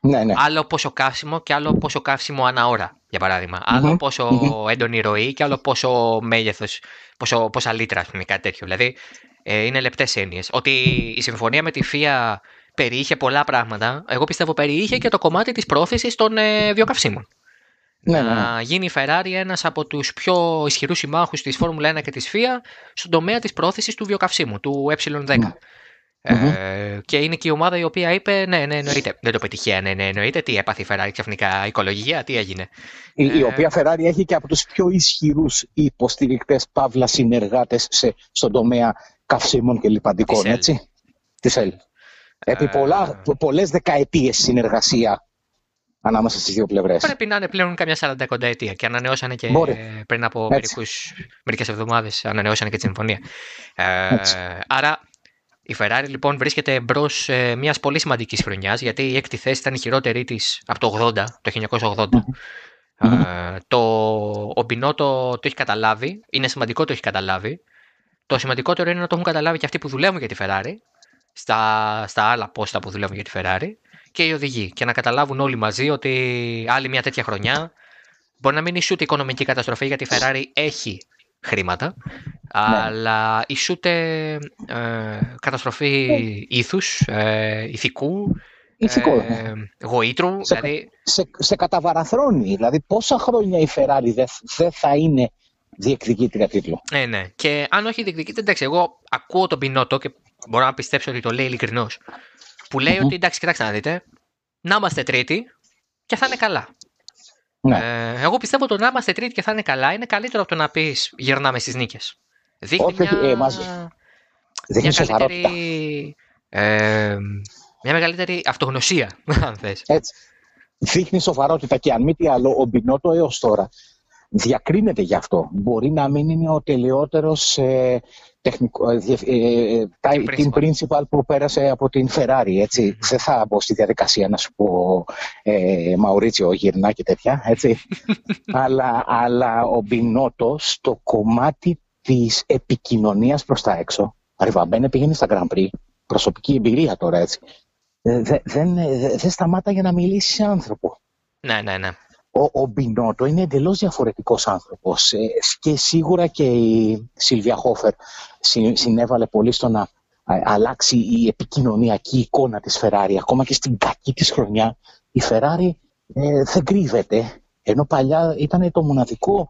Ναι, ναι. Άλλο πόσο καύσιμο και άλλο πόσο καύσιμο ανά ώρα, για παράδειγμα. Άλλο πόσο έντονη ροή και άλλο πόσο μέγεθος, πόσο, πόσα λίτρα, ας πούμε, κάτι τέτοιο. Δηλαδή, ε, είναι λεπτές έννοιες. Ότι η συμφωνία με τη ΦΙΑ περιείχε πολλά πράγματα. Εγώ πιστεύω περιείχε και το κομμάτι της πρόθεσης των ε, βιοκαυσίμων. Ναι, ναι, ναι. Να γίνει η Ferrari ένας από τους πιο ισχυρούς συμμάχους της Φόρμουλα 1 και της FIA στον τομέα της πρόθεσης του βιοκαυσίμου, του ε10. Ναι. Ε, και είναι και η ομάδα η οποία είπε ναι, ναι, εννοείται. Δεν το πετυχαίνει, ναι, ναι, εννοείται. Τι έπαθε η Ferrari ξαφνικά, οικολογία, τι έγινε. Η, η ε, οποία Ferrari έχει και από τους πιο ισχυρούς υποστηρικτές, παύλα συνεργάτες σε, στον τομέα καυσίμων και λιπαντικών, έτσι. Της Ελ. Επί πολλά, ε, πολλές δεκαετίες συνεργασία ανάμεσα στις δύο πλευρές. Πρέπει να είναι πλέον καμιά 40 ετία και ανανεώσανε και πριν από μερικούς, μερικές εβδομάδες ανανεώσανε και τη συμφωνία. Ε, άρα η Ferrari λοιπόν βρίσκεται μπρος ε, μιας πολύ σημαντικής χρονιάς γιατί η έκτη θέση ήταν η χειρότερη της από το 80, το 1980. Ε, το, ο Μπινότο το έχει καταλάβει, είναι σημαντικό το έχει καταλάβει. Το σημαντικότερο είναι να το έχουν καταλάβει και αυτοί που δουλεύουν για τη Ferrari στα, στα άλλα πόστα που δουλεύουν για τη Ferrari και οι οδηγοί. Και να καταλάβουν όλοι μαζί ότι άλλη μια τέτοια χρονιά μπορεί να μην ισούται οικονομική καταστροφή γιατί η Ferrari έχει χρήματα, ναι. αλλά ισούται ε, καταστροφή ναι. ήθους, ε, ηθικού, Ηθικό. Ε, γοήτρου. Σε, δηλαδή... σε, σε καταβαραθρώνει. Δηλαδή πόσα χρόνια η Ferrari δεν δε θα είναι διεκδικήτρια τίτλου. Ναι, ναι. Και αν όχι διεκδικήτρια, εντάξει, εγώ ακούω τον Πινότο και μπορώ να πιστέψω ότι το λέει ειλικρινώς. Που λέει ότι εντάξει, κοιτάξτε να δείτε, να είμαστε τρίτη και θα είναι καλά. Ναι. Ε, εγώ πιστεύω ότι το να είμαστε τρίτη και θα είναι καλά είναι καλύτερο από το να πεις γυρνάμε στις νίκες. Δείχνει μια, ε, μια καλύτερη. Ε, μια μεγαλύτερη αυτογνωσία, αν θες. Έτσι. Δείχνει σοβαρότητα και αν μη τι άλλο, ο Μπινότο έως τώρα διακρίνεται γι' αυτό. Μπορεί να μην είναι ο τελειότερος ε, τεχνικό, ε, ε, ε team principal που πέρασε από την Ferrari. Έτσι. Δεν θα μπω στη διαδικασία να σου πω ε, Μαουρίτσιο γυρνά και τέτοια. Έτσι. αλλά, αλλά ο Μπινότο στο κομμάτι της επικοινωνίας προς τα έξω Ριβαμπένε πήγαινε στα Grand Prix, προσωπική εμπειρία τώρα έτσι. Δεν δε, δε σταμάτα για να μιλήσει σε άνθρωπο. Ναι, ναι, ναι ο, ο Μπινότο είναι εντελώς διαφορετικός άνθρωπος ε, και σίγουρα και η Σίλβια Χόφερ συνέβαλε πολύ στο να αλλάξει η επικοινωνιακή εικόνα της Φεράρι. Ακόμα και στην κακή της χρονιά η Φεράρι ε, δεν κρύβεται Ενώ παλιά ήταν το μοναδικό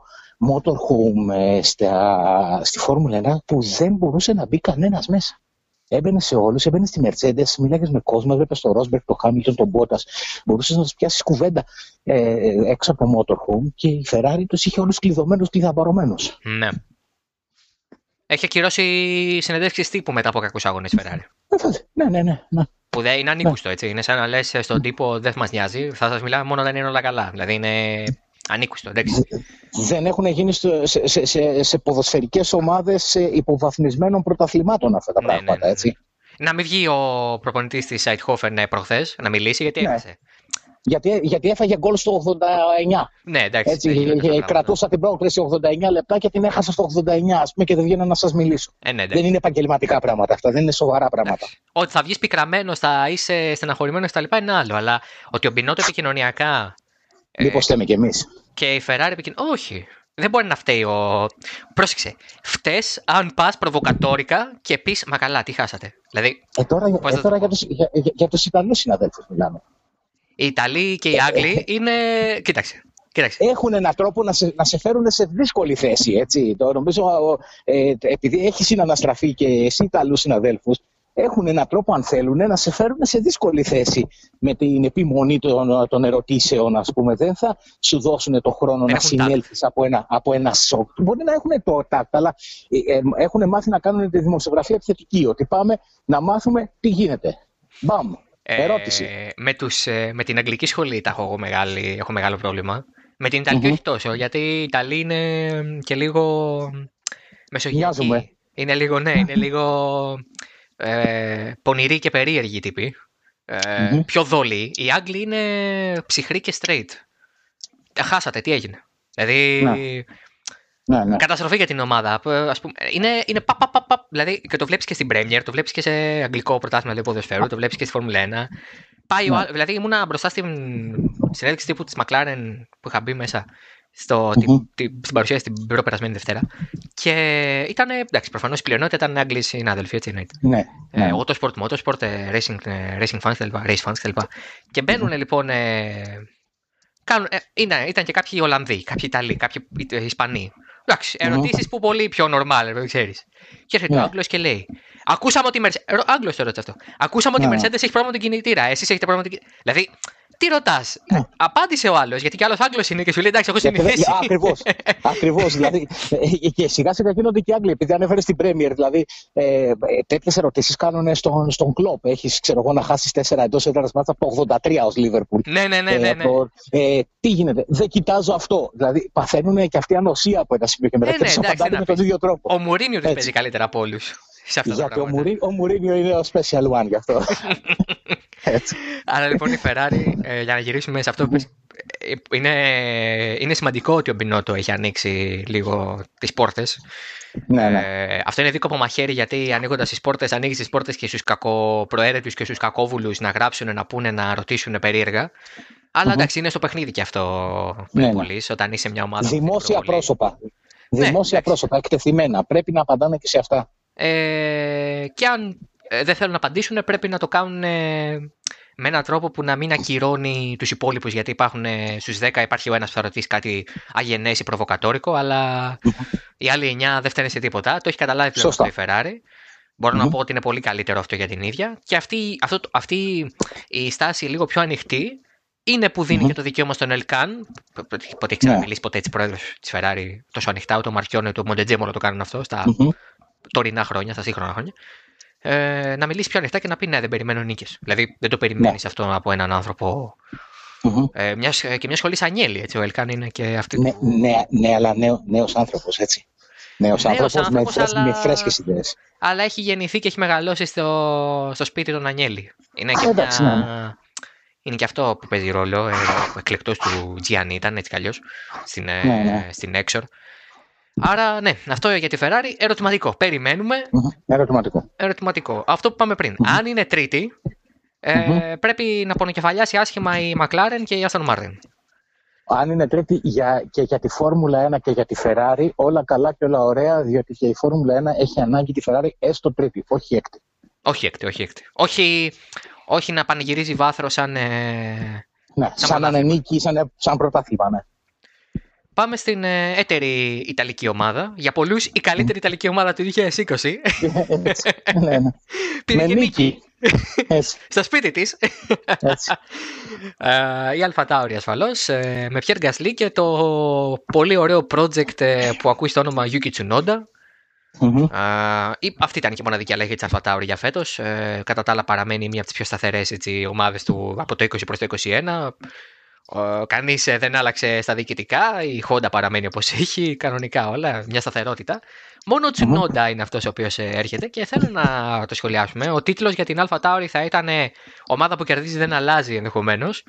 motorhome ε, στα, στη Φόρμουλα 1 που δεν μπορούσε να μπει κανένας μέσα. Έμπαινε σε όλους, έμπαινε στη Mercedes, μίλαγες με κόσμος, έβλεπε το Ρόσμπερκ, το Χάμιλτον, τον Μπότα. Μπορούσες να τους πιάσεις κουβέντα ε, έξω από το motorhome και η Ferrari τους είχε όλους κλειδωμένους, κλειδαμπαρωμένους. Ναι. Έχει ακυρώσει συνεντεύξεις τύπου μετά από κακούς αγώνες η Ferrari. Ναι, ναι, ναι. ναι. Που δεν είναι ανήκουστο, έτσι. Είναι σαν να λες στον τύπο δεν μας νοιάζει, θα σας μιλάμε μόνο όταν είναι όλα καλά. Δηλαδή είναι ανήκουστο, εντάξει. Δεν έχουν γίνει σε, σε, σε, σε ποδοσφαιρικές ομάδες υποβαθμισμένων πρωταθλημάτων αυτά τα ναι, πράγματα, ναι, ναι, έτσι. Να μην βγει ο προπονητής της Σάιτχόφεν προχθές να μιλήσει γιατί έφτασε. Γιατί, γιατί έφαγε γκολ στο 89. Ναι, εντάξει. Έτσι, κρατούσα την πρόκληση 89 λεπτά και την έχασα στο 89, ας πούμε, και δεν βγαίνω να σας μιλήσω. Ε, ναι, δεν είναι επαγγελματικά πράγματα αυτά, δεν είναι σοβαρά πράγματα. Ότι θα βγεις πικραμένος, θα είσαι στεναχωρημένος κτλ. είναι άλλο. Αλλά ότι ο Μπινότο επικοινωνιακά. Μήπως ε, θέμε κι εμείς. Και η Ferrari επικοινωνία. Όχι. Δεν μπορεί να φταίει ο. Πρόσεξε. Φτε αν πας προβοκατόρικα και πεις Μα καλά, τι χάσατε. Δηλαδή. Ε, τώρα, ε, τώρα για, του για, για τους Ιταλούς συναδέλφους μιλάμε. Οι Ιταλοί και οι Άγγλοι είναι. Κοίταξε. Κοίταξε. Έχουν έναν τρόπο να σε, να σε φέρουν σε δύσκολη θέση. Έτσι. Το, νομίζω, ε, επειδή έχεις συναναστραφεί και εσύ Ιταλούς συναδέλφους, έχουν έναν τρόπο, αν θέλουν, να σε φέρουν σε δύσκολη θέση με την επιμονή των, των ερωτήσεων, ας πούμε. Δεν θα σου δώσουν το χρόνο να συνέλθεις από ένα, από ένα σοκ. Μπορεί να έχουν το τάκτ, αλλά ε, ε, έχουν μάθει να κάνουν τη δημοσιογραφία επιθετική. Ότι πάμε να μάθουμε τι γίνεται. Μπαμ. Ερώτηση. Ε, με, τους, ε, με την αγγλική σχολή τα έχω, εγώ μεγάλη, έχω μεγάλο πρόβλημα. Με την Ιταλική mm-hmm. όχι τόσο, γιατί η Ιταλή είναι και λίγο μεσογειακή. Είναι λίγο, ναι, είναι λίγο ε, πονηρή και περίεργη τύπη. Ε, mm-hmm. Πιο δόλη. Οι Άγγλοι είναι ψυχροί και straight. Ε, χάσατε, τι έγινε. Δηλαδή, ναι. Ναι, ναι. Καταστροφή για την ομάδα. Ας πούμε, είναι, είναι πα, πα, πα, πα, δηλαδή και το βλέπεις και στην Premier, το βλέπεις και σε αγγλικό πρωτάθλημα δηλαδή, ποδοσφαίρου, το βλέπεις και στη Φόρμουλα 1. Πάει ναι. ο, δηλαδή ήμουνα μπροστά στην συνέντευξη τύπου της McLaren που είχα μπει μέσα στο, mm-hmm. την, την, στην παρουσίαση την προπερασμένη Δευτέρα. Και ήταν, εντάξει, προφανώς η πλειονότητα ήταν Άγγλοι συνάδελφοι, έτσι εννοείται. Ναι. Ε, ναι. Autosport, motorsport, ε, racing, ε, racing fans κτλ. Race fans κτλ. Και μπαίνουν mm-hmm. λοιπόν. Ε, κάνουν, ε, ήταν και κάποιοι Ολλανδοί, κάποιοι Ιταλοί, κάποιοι Ισπανοί. Εντάξει, ερωτήσεις που πολύ πιο normal, δεν ξέρεις. Και έρχεται ο ναι. Άγγλος και λέει: Ακούσαμε ότι η Mercedes. Άγγλος το ρώτησε αυτό. Ακούσαμε ότι η ναι. Mercedes έχει πρόβλημα με την κινητήρα. Εσείς έχετε πρόβλημα με την κινητήρα. Δηλαδή, τι ρωτάς; Ναι. Απάντησε ο άλλος, γιατί κι άλλος Άγγλος είναι και σου λέει εντάξει, έχω συνηθίσει. Ακριβώς. Ακριβώς. δηλαδή, ε, και σιγά σιγά γίνονται και οι Άγγλοι. Επειδή ανέφερες στην Premier, δηλαδή ε, τέτοιες ερωτήσεις κάνουν στον, στον κλοπ. Έχεις, ξέρω εγώ, να χάσεις 4 εντός έδρας μάτσα από 83 ως Λίβερπουλ. Ναι, ναι, ναι. ναι, ναι. Ε, τι γίνεται. Δεν κοιτάζω αυτό. Δηλαδή, παθαίνουν και αυτή ανοσία από ένα σημείο και μετά. Ναι, ναι, και με τον ίδιο τρόπο. Ο Μουρίνιο δεν παίζει καλύτερα από όλους. Γιατί ο, Μουρί, ο Μουρίνιο είναι ο special one γι' αυτό. Έτσι. Άρα λοιπόν η Ferrari, ε, για να γυρίσουμε σε αυτό που ε, είναι, είναι σημαντικό ότι ο Μπινότο έχει ανοίξει λίγο τις πόρτες. Ναι, ναι. Ε, αυτό είναι δίκοπο μαχαίρι γιατί ανοίγοντας τις πόρτες, ανοίγεις τις πόρτες και στους κακοπροαίρετους και στους κακόβουλους να γράψουν, να πούνε, να ρωτήσουν περίεργα. Αλλά εντάξει, είναι στο παιχνίδι και αυτό ναι, ναι. πολύ, όταν είσαι μια ομάδα. Δημόσια πρόσωπα. Ναι, Δημόσια πρόσωπα, εκτεθειμένα. Πρέπει να απαντάνε και σε αυτά. Ε, και αν ε, δεν θέλουν να απαντήσουν, πρέπει να το κάνουν ε, με έναν τρόπο που να μην ακυρώνει τους υπόλοιπους. Γιατί υπάρχουν ε, στους 10 υπάρχει ο ένας που θα ρωτήσει κάτι αγενές ή προβοκατόρικο, αλλά οι άλλοι 9 δεν φταίνουν σε τίποτα. Το έχει καταλάβει πλέον αυτό η Ferrari. Μπορώ να πω ότι είναι πολύ καλύτερο αυτό για την ίδια. Και αυτή, αυτό, αυτή η στάση λίγο πιο ανοιχτή είναι που δίνει και το δικαίωμα στον Ελκάν. Ποτέ έχει ξαναμιλήσει ποτέ έτσι πρόεδρος της Ferrari τόσο ανοιχτά. Ούτε ο Μαρκιόνε ούτε ο Μοντετζέμολο το κάνουν αυτό στα τωρινά χρόνια, στα σύγχρονα χρόνια ε, να μιλήσεις πιο ανοιχτά και να πει ναι, δεν περιμένω νίκες. Δηλαδή δεν το περιμένεις ναι. αυτό από έναν άνθρωπο. Mm-hmm. Ε, μιας, και μια σχολή Ανιέλη, έτσι. Ο Ελκάν είναι και αυτή. Ναι, ναι, ναι αλλά νέο, νέος άνθρωπος, έτσι. Νέος, νέος άνθρωπος, με, αλλά... με φρέσκες ιδέες. Αλλά έχει γεννηθεί και έχει μεγαλώσει στο, στο σπίτι των Ανιέλη. Είναι και, Εντάξει, μια... ναι. είναι και αυτό που παίζει ρόλο. Ε, ο εκλεκτός του Τζιάννη ήταν έτσι κι αλλιώς στην, ε, ναι, ναι. στην Έξορ. Άρα, ναι, αυτό για τη Ferrari. Ερωτηματικό. Περιμένουμε. Ερωτηματικό. Ερωτηματικό. Αυτό που πάμε πριν. Αν είναι τρίτη, ε, πρέπει να πονοκεφαλιάσει άσχημα η McLaren και η Aston Martin. Αν είναι τρίτη για, και για τη Φόρμουλα 1 και για τη Ferrari, όλα καλά και όλα ωραία, διότι και η Φόρμουλα 1 έχει ανάγκη τη Ferrari έστω τρίτη, όχι έκτη. Όχι έκτη, όχι έκτη. Όχι, όχι να πανηγυρίζει βάθρο σαν. Ε, ναι, σαν, σαν ανενίκη, σαν, σαν πρωτάθλημα, ναι. Πάμε στην ε, έτερη Ιταλική ομάδα. Για πολλούς η καλύτερη Ιταλική ομάδα του 2020. ναι, ναι. Πήρε Με και νίκη. Έτσι, στο σπίτι της. έτσι. η Αλφα Τάουρι ασφαλώς. με Πιέρ Γκασλί και το πολύ ωραίο project ε, που ακούει στο όνομα Yuki Tsunoda. Μμμ. Α, η- αυτή ήταν και η μοναδική αλλαγή της Αλφα Τάουρι για φέτος. Ε, κατά τα άλλα, παραμένει μία από τις πιο σταθερές ομάδες του από το 20 προς το 21. Ε, Κανείς δεν άλλαξε στα διοικητικά. Η Honda παραμένει όπως έχει. Κανονικά όλα. Μια σταθερότητα. Μόνο ο Τσουνόντα είναι αυτός ο οποίος έρχεται και θέλω να το σχολιάσουμε. Ο τίτλος για την Αλφα Τάουρι θα ήταν ε, Ομάδα που κερδίζει δεν αλλάζει ενδεχομένως.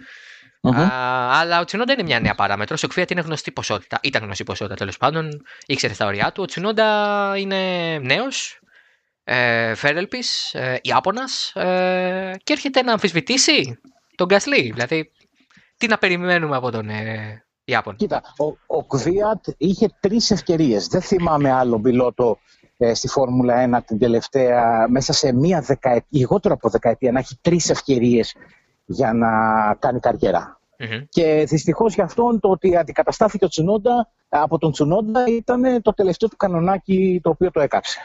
Μμμ. Αλλά ο Τσουνόντα είναι μια νέα παράμετρο. Ο Κφίατ είναι γνωστή ποσότητα. Ήταν γνωστή ποσότητα τέλος πάντων. Ήξερε τα ωριά του. Ο Τσουνόντα είναι νέος. Ε, Φέρελπης, ε, Ιάπωνας. Ε, και έρχεται να αμφισβητήσει τον Γκασλί. Δηλαδή, τι να περιμένουμε από τον ε, Ιάπωνα. Κοίτα, ο, ο Κβίατ είχε τρεις ευκαιρίες. Δεν θυμάμαι άλλο πιλότο ε, στη Φόρμουλα 1 την τελευταία, μέσα σε μία δεκαετία, λιγότερο από δεκαετία, να έχει τρεις ευκαιρίες για να κάνει καριέρα. Μμμ. Και δυστυχώς για αυτόν το ότι αντικαταστάθηκε ο Τσουνόντα, από τον Τσουνόντα ήταν το τελευταίο του κανονάκι το οποίο το έκαψε.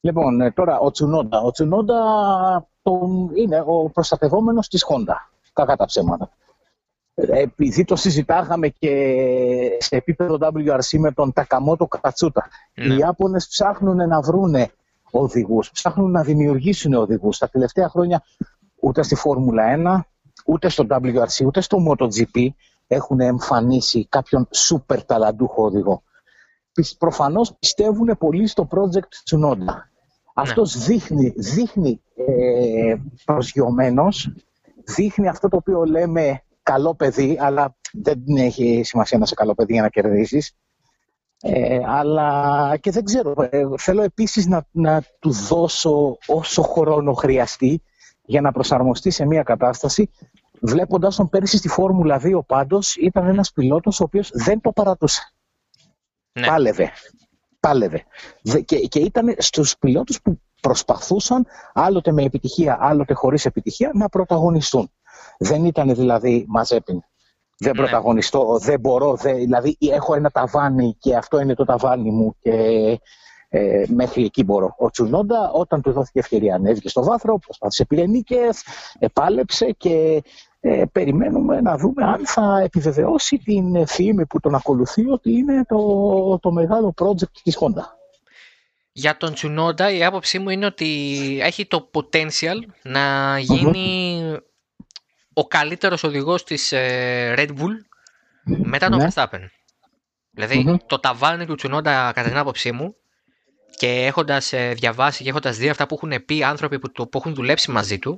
Λοιπόν, ε, τώρα ο Τσουνόντα. Ο Τσουνόντα τον, είναι ο προστατευόμενος της Honda. Κακά τα ψέματα. Ε, Επειδή το συζητάγαμε και σε επίπεδο WRC με τον Τακαμότο Κατσούτα, Ναι. οι Ιάπωνες ψάχνουν να βρούνε οδηγούς, ψάχνουν να δημιουργήσουν οδηγούς. Τα τελευταία χρόνια ούτε στη Φόρμουλα 1, ούτε στο WRC, ούτε στο MotoGP έχουν εμφανίσει κάποιον σούπερ ταλαντούχο οδηγό. Πι- Προφανώς πιστεύουν πολύ στο project Tsunoda. Αυτός δείχνει, δείχνει ε, προσγειωμένος, δείχνει αυτό το οποίο λέμε καλό παιδί, αλλά δεν έχει σημασία να είσαι καλό παιδί για να κερδίσεις. Ε, αλλά και δεν ξέρω, ε, θέλω επίσης να, να του δώσω όσο χρόνο χρειαστεί για να προσαρμοστεί σε μια κατάσταση. Βλέποντας τον πέρυσι στη Φόρμουλα 2 πάντως, ήταν ένας πιλότος ο οποίος δεν το παρατούσε. Ναι. Πάλευε. Πάλευε. Δε- Και, και ήταν στους πιλότους που προσπαθούσαν, άλλοτε με επιτυχία, άλλοτε χωρίς επιτυχία, να πρωταγωνιστούν. Δεν ήταν δηλαδή μαζέπιν. Δεν Ναι. πρωταγωνιστώ, δεν μπορώ, δεν, δηλαδή έχω ένα ταβάνι και αυτό είναι το ταβάνι μου και ε, μέχρι εκεί μπορώ. Ο Τσουνόντα όταν του δόθηκε ευκαιρία ανέβηκε στο βάθρο, προσπάθησε πήρε νίκες, επάλεψε και ε, περιμένουμε να δούμε αν θα επιβεβαιώσει την φήμη που τον ακολουθεί ότι είναι το, το μεγάλο project της Honda. Για τον Τσουνόντα η άποψή μου είναι ότι έχει το potential να γίνει ο καλύτερος οδηγός της ε, Red Bull μετά τον Ναι. Verstappen. δηλαδη Μμμ. το ταβάνι του Τσουνόντα κατά την άποψή μου και έχοντας ε, διαβάσει και έχοντας δει αυτά που έχουν πει άνθρωποι που, το, που έχουν δουλέψει μαζί του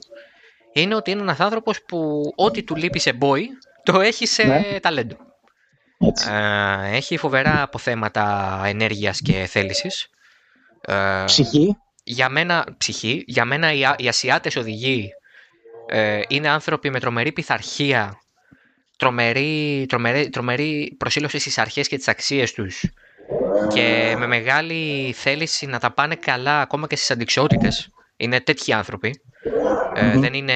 είναι ότι είναι ένας άνθρωπος που ό,τι του λείπει σε boy το έχει σε Ναι. ταλέντο. Έτσι. Ε, έχει φοβερά αποθέματα ενέργειας και θέλησης. Ε, Ψυχή, για μένα, ψυχή, για μένα οι, Α- οι Ασιάτες οδηγοί ε, είναι άνθρωποι με τρομερή πειθαρχία, τρομερή, τρομερή, τρομερή προσήλωση στις αρχές και τις αξίες τους και με μεγάλη θέληση να τα πάνε καλά ακόμα και στις αντικσότητες. Είναι τέτοιοι άνθρωποι. Ε, Μμμ. δεν, είναι,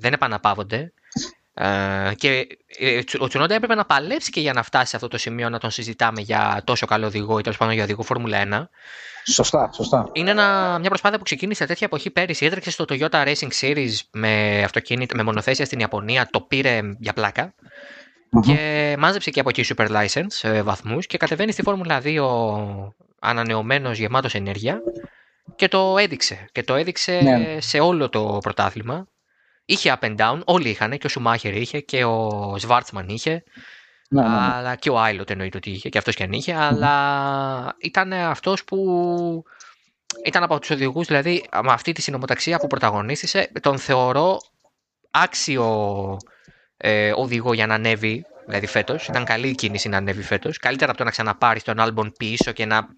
δεν επαναπαύονται. Ε, και ε, ο Τσουνόντα έπρεπε να παλέψει και για να φτάσει σε αυτό το σημείο να τον συζητάμε για τόσο καλό οδηγό ή τέλος πάντων για οδηγό Φόρμουλα 1. Σωστά, σωστά. Είναι ένα, μια προσπάθεια που ξεκίνησε τέτοια εποχή πέρυσι. Έτρεξε στο Toyota Racing Series με αυτοκίνητα, με μονοθέσια στην Ιαπωνία. Το πήρε για πλάκα. Μμμ. Και μάζεψε και από εκεί super license ε, βαθμούς και κατεβαίνει στη Φόρμουλα 2 ανανεωμένος, γεμάτος ενέργεια και το έδειξε. Και το έδειξε Ναι. σε όλο το πρωτάθλημα. Είχε up and down, όλοι είχαν και ο Σουμάχερ είχε και ο Σβάρτσμαν είχε Ναι, ναι, ναι. αλλά και ο Άιλοτ εννοείται ότι είχε και αυτός και αν είχε, αλλά ήταν αυτός που ήταν από τους οδηγούς, δηλαδή με αυτή τη συνομοταξία που πρωταγωνίστησε, τον θεωρώ άξιο ε, οδηγό για να ανέβει, δηλαδή φέτος. Ήταν καλή η κίνηση να ανέβει φέτος. Καλύτερα από το να ξαναπάρεις τον Άλμπον πίσω και να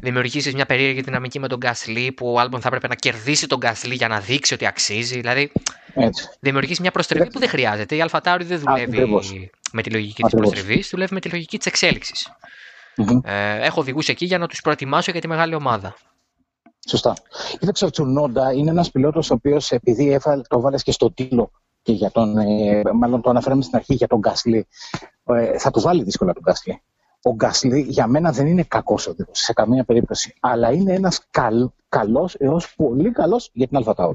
δημιουργήσεις μια περίεργη δυναμική με τον Γκάσλι που ο Άλμπον θα έπρεπε να κερδίσει τον Γκάσλι για να δείξει ότι αξίζει. Δηλαδή Έτσι. δημιουργήσει μια προστρεβή που δεν χρειάζεται. Η Αλφατάουρη δεν δουλεύει Ακριβώς. Με τη λογική της Ακριβώς. προστρεβή, δουλεύει με τη λογική της εξέλιξης. Μμμ. Ε, έχω οδηγούς εκεί για να τους προετοιμάσω για τη μεγάλη ομάδα. Σωστά. Κοίταξε, ο Τσουνόντα είναι ένας πιλότος ο οποίος επειδή έβαλε, το βάλες και στο τίτλο και για τον, ε, μάλλον το αναφέραμε στην αρχή για τον Γκάσλι, ε, θα τους βάλει δύσκολα τον Γκάσλι. Ο Γκάσλι για μένα δεν είναι κακός οδηγός σε καμία περίπτωση, αλλά είναι ένας καλ, καλός έως πολύ καλός για την Άλφα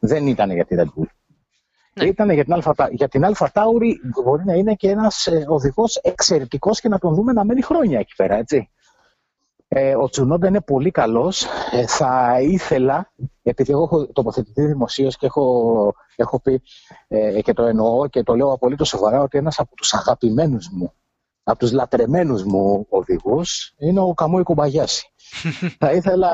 Δεν ήταν για τη Red Bull. Ναι. Ήταν για την, Αλφα, για την AlphaTauri μπορεί να είναι και ένας ε, οδηγός εξαιρετικός και να τον δούμε να μένει χρόνια εκεί πέρα, έτσι. Ε, ο Τσουνόντα είναι πολύ καλός. Ε, θα ήθελα, επειδή εγώ έχω τοποθετηθεί δημοσίως και έχω, έχω πει ε, και το εννοώ και το λέω απολύτως σοβαρά ότι ένας από τους αγαπημένους μου, από τους λατρεμένους μου οδηγούς είναι ο Καμόη Κουμπαγιάση. θα ήθελα,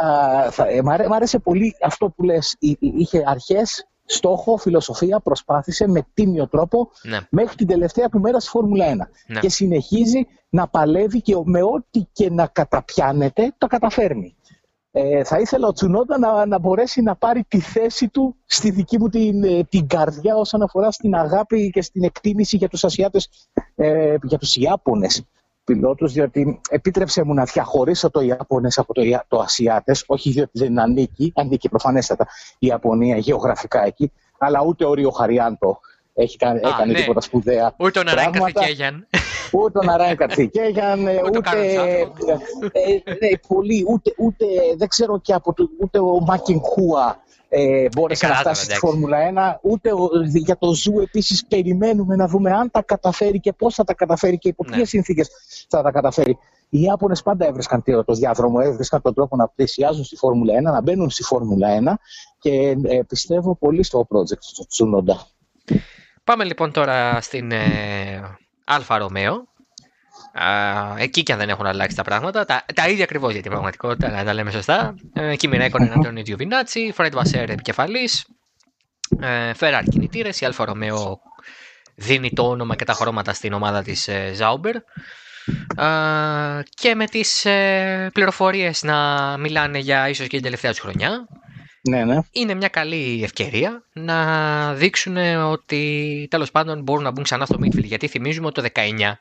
θα, ε, μ' άρεσε πολύ αυτό που λες, είχε αρχές στόχο, φιλοσοφία, προσπάθησε με τίμιο τρόπο ναι. μέχρι την τελευταία του μέρα στη Φόρμουλα 1. Ναι. Και συνεχίζει να παλεύει και με ό,τι και να καταπιάνεται, το καταφέρνει. Ε, θα ήθελα ο Τσουνόντα να, να μπορέσει να πάρει τη θέση του στη δική μου την, ε, την καρδιά όσον αφορά στην αγάπη και στην εκτίμηση για τους Ασιάτες, ε, για τους Ιάπωνες πιλότους, διότι επίτρεψε μου να διαχωρίσω το Ιάπωνες από το, το Ασιάτες, όχι διότι δεν ανήκει, ανήκει προφανέστατα η Ιαπωνία γεωγραφικά εκεί, αλλά ούτε ο Ρίο Χαριάντο έχει κάνει, Α, έκανε ναι. τίποτα σπουδαία Ούτε ο Ναράιν Καρθικέγιαν. Ούτε ο Ναράιν Καρθικέγιαν, ούτε, ε, ε, ναι, πολύ, ούτε, ούτε, δεν ξέρω και από το, ούτε ο Μάκιν Χούα ε, μπόρεσε να φτάσει στη Φόρμουλα 1. Ούτε για το Ζου επίσης περιμένουμε να δούμε αν τα καταφέρει και πώς θα τα καταφέρει και υπό ναι. ποιες συνθήκες θα τα καταφέρει. Οι Ιάπωνες πάντα έβρισκαν το διάδρομο, έβρισκαν τον τρόπο να πλησιάζουν στη Φόρμουλα 1, να μπαίνουν στη Φόρμουλα 1 και ε, πιστεύω πολύ στο project του Τσούνοντα. Πάμε λοιπόν τώρα στην ε, Alfa Romeo εκεί και αν δεν έχουν αλλάξει τα πράγματα. Τα, τα ίδια ακριβώς για την πραγματικότητα, να τα λέμε σωστά. Ε, Κίμι Ράικονεν εναντίον Τζιοβινάτσι, Φρέντ Βασέρ επικεφαλής, ε, Ferrari κινητήρες, η Alfa Romeo δίνει το όνομα και τα χρώματα στην ομάδα της ε, Ζάουμπερ και με τις ε, πληροφορίες να μιλάνε για ίσως και την τελευταία τους χρονιά ναι, ναι. είναι μια καλή ευκαιρία να δείξουν ότι τέλος πάντων μπορούν να μπουν ξανά στο midfield γιατί θυμίζουμε ότι το 19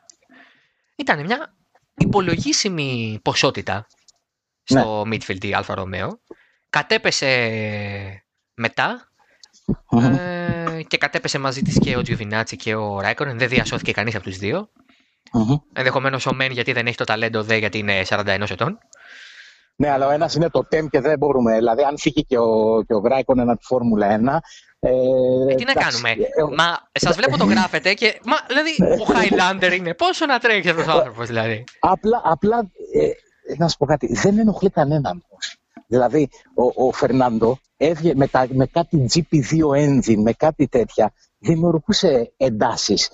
ήταν μια υπολογίσιμη ποσότητα στο ναι. midfield η Alfa Romeo. Κατέπεσε ε, και κατέπεσε μαζί της και ο Τζιουβινάτσι και ο Ράικον. Δεν διασώθηκε κανείς από τους δύο. Mm-hmm. Ενδεχομένως ο Μεν γιατί δεν έχει το ταλέντο, δε γιατί είναι 41 ετών. Ναι, αλλά ο ένας είναι το τέμ και δεν μπορούμε. Δηλαδή, αν φύγει και ο, και ο Γκράικον ένα τη Φόρμουλα 1, ε, ε, τι να κάνουμε; Ε, Μα σας βλέπω το γράφετε και. Μα δηλαδή ο Highlander είναι. Πόσο να τρέχει αυτός ο άνθρωπος, δηλαδή; Απλά, απλά ε, να σου πω κάτι. Δεν ενοχλεί κανέναν. Δηλαδή, ο, ο Φερνάντο έβγαινε με, τα, με κάτι GP2 engine, με κάτι τέτοια, δημιουργούσε εντάσεις.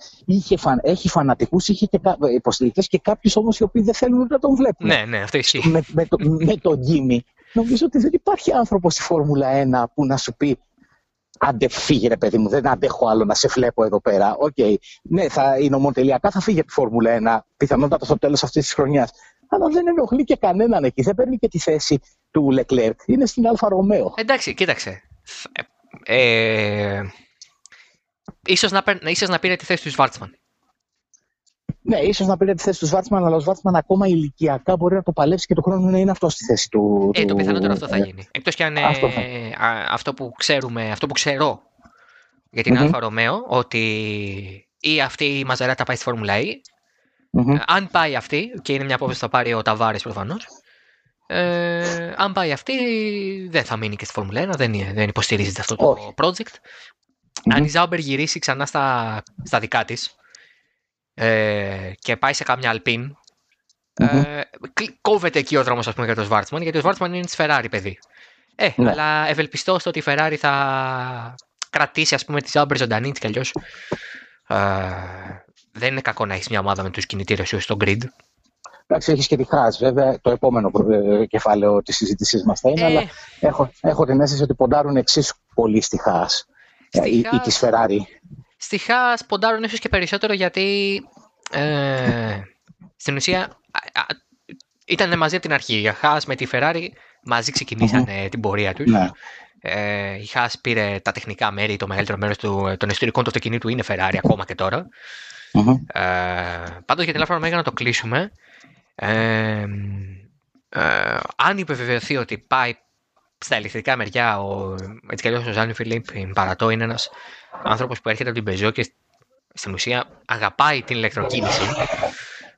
Φαν, έχει φανατικούς, είχε και υποστηρικτές και κάποιους όμως οι οποίοι δεν θέλουν να τον βλέπουν. Ναι, ναι, αυτό ισχύει. Με, με, το, με τον Κίμι. Νομίζω ότι δεν υπάρχει άνθρωπος στη Φόρμουλα 1 που να σου πει Άντε φύγε ρε παιδί μου, δεν αντέχω άλλο να σε βλέπω εδώ πέρα. Okay, okay. ναι, θα, η νομοτελειακά θα φύγει από τη Φόρμουλα 1, πιθανότατα στο τέλος αυτής της χρονιάς. Αλλά δεν ενοχλεί και κανέναν εκεί. Δεν παίρνει και τη θέση του Λεκλέρκ. Είναι στην Alfa Romeo. Εντάξει, κοίταξε. Ε, ε, ίσως, να, ίσως να πήρε τη θέση του Σβάρτσμαν. Ναι, ίσως να πήρε τη θέση του Σβάρτσμαν, αλλά ο Σβάρτσμαν ακόμα ηλικιακά μπορεί να το παλέψει και το χρόνο να είναι αυτό στη θέση του. Ε, το πιθανότερο αυτό θα γίνει. Εκτός και αν αυτό, αυτό που ξέρουμε, αυτό που ξέρω για την mm-hmm. Alfa Romeo, ότι ή αυτή η Μαζεράτα πάει στη Φόρμουλα E. Mm-hmm. Αν πάει αυτή, και είναι μια απόφαση που θα πάρει ο Ταβάρη προφανώς, ε, αν πάει αυτή, δεν θα μείνει και στη Φόρμουλα 1, δεν, δεν υποστηρίζεται αυτό το oh. project. Mm-hmm. Αν η Ζάουμπερ γυρίσει ξανά στα, στα δικά της, ε, και πάει σε κάμια Αλπίν, ε, κόβεται εκεί ο δρόμος για τον Σβάρτσμαν, γιατί ο Σβάρτσμαν είναι της Ferrari, παιδί. Ε, ναι. αλλά ευελπιστώ στο ότι η Ferrari θα κρατήσει ας πούμε τη Ζάμπερ ζωντανή της κι αλλιώς. Ε, δεν είναι κακό να έχεις μια ομάδα με τους κινητήρες σου στο grid. Εντάξει, έχεις και τη Χάς, βέβαια, το επόμενο ε, κεφάλαιο της συζήτησής μας θα είναι, ε. αλλά έχω, έχω την αίσθηση ότι ποντάρουν εξίσου πολύ στη Χάς ή, ή της Ferrari. Στη Χάς ποντάρουν ίσως και περισσότερο γιατί ε, στην ουσία ήταν μαζί από την αρχή. Η Χάς με τη Ferrari μαζί την πορεία τους. Ναι. Ε, η Haas πήρε τα τεχνικά μέρη, το μεγαλύτερο μέρος του, των ιστορικών του αυτοκινήτου είναι Ferrari ακόμα και τώρα. Mm-hmm. Ε, πάντως για την Alfa Romeo να το κλείσουμε, ε, ε, αν επιβεβαιωθεί ότι πάει στα ηλεκτρικά μεριά, ο, έτσι κι αλλιώς ο Ζαν Φιλίπ Ιμπαρατό είναι ένας άνθρωπος που έρχεται από την Πεζό και στην ουσία αγαπάει την ηλεκτροκίνηση.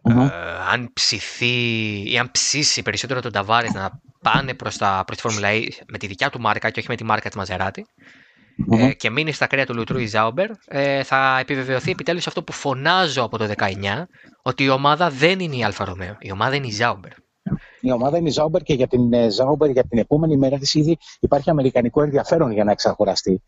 Ε, αν ψηθεί ή αν ψήσει περισσότερο τον Ταβάρες να πάνε προς, τα, προς τη Φόρμουλα E με τη δικιά του μάρκα και όχι με τη μάρκα της Maserati ε, και μείνει στα κρύα του λουτρού η Ζάουμπερ, ε, θα επιβεβαιωθεί επιτέλους αυτό που φωνάζω από το 19, ότι η ομάδα δεν είναι η Alfa Romeo, η ομάδα είναι η Ζάουμπερ. Η ομάδα είναι η Ζάουμπερ και για την Ζάουμπερ για την επόμενη μέρα της ήδη υπάρχει αμερικανικό ενδιαφέρον για να εξαγοραστεί.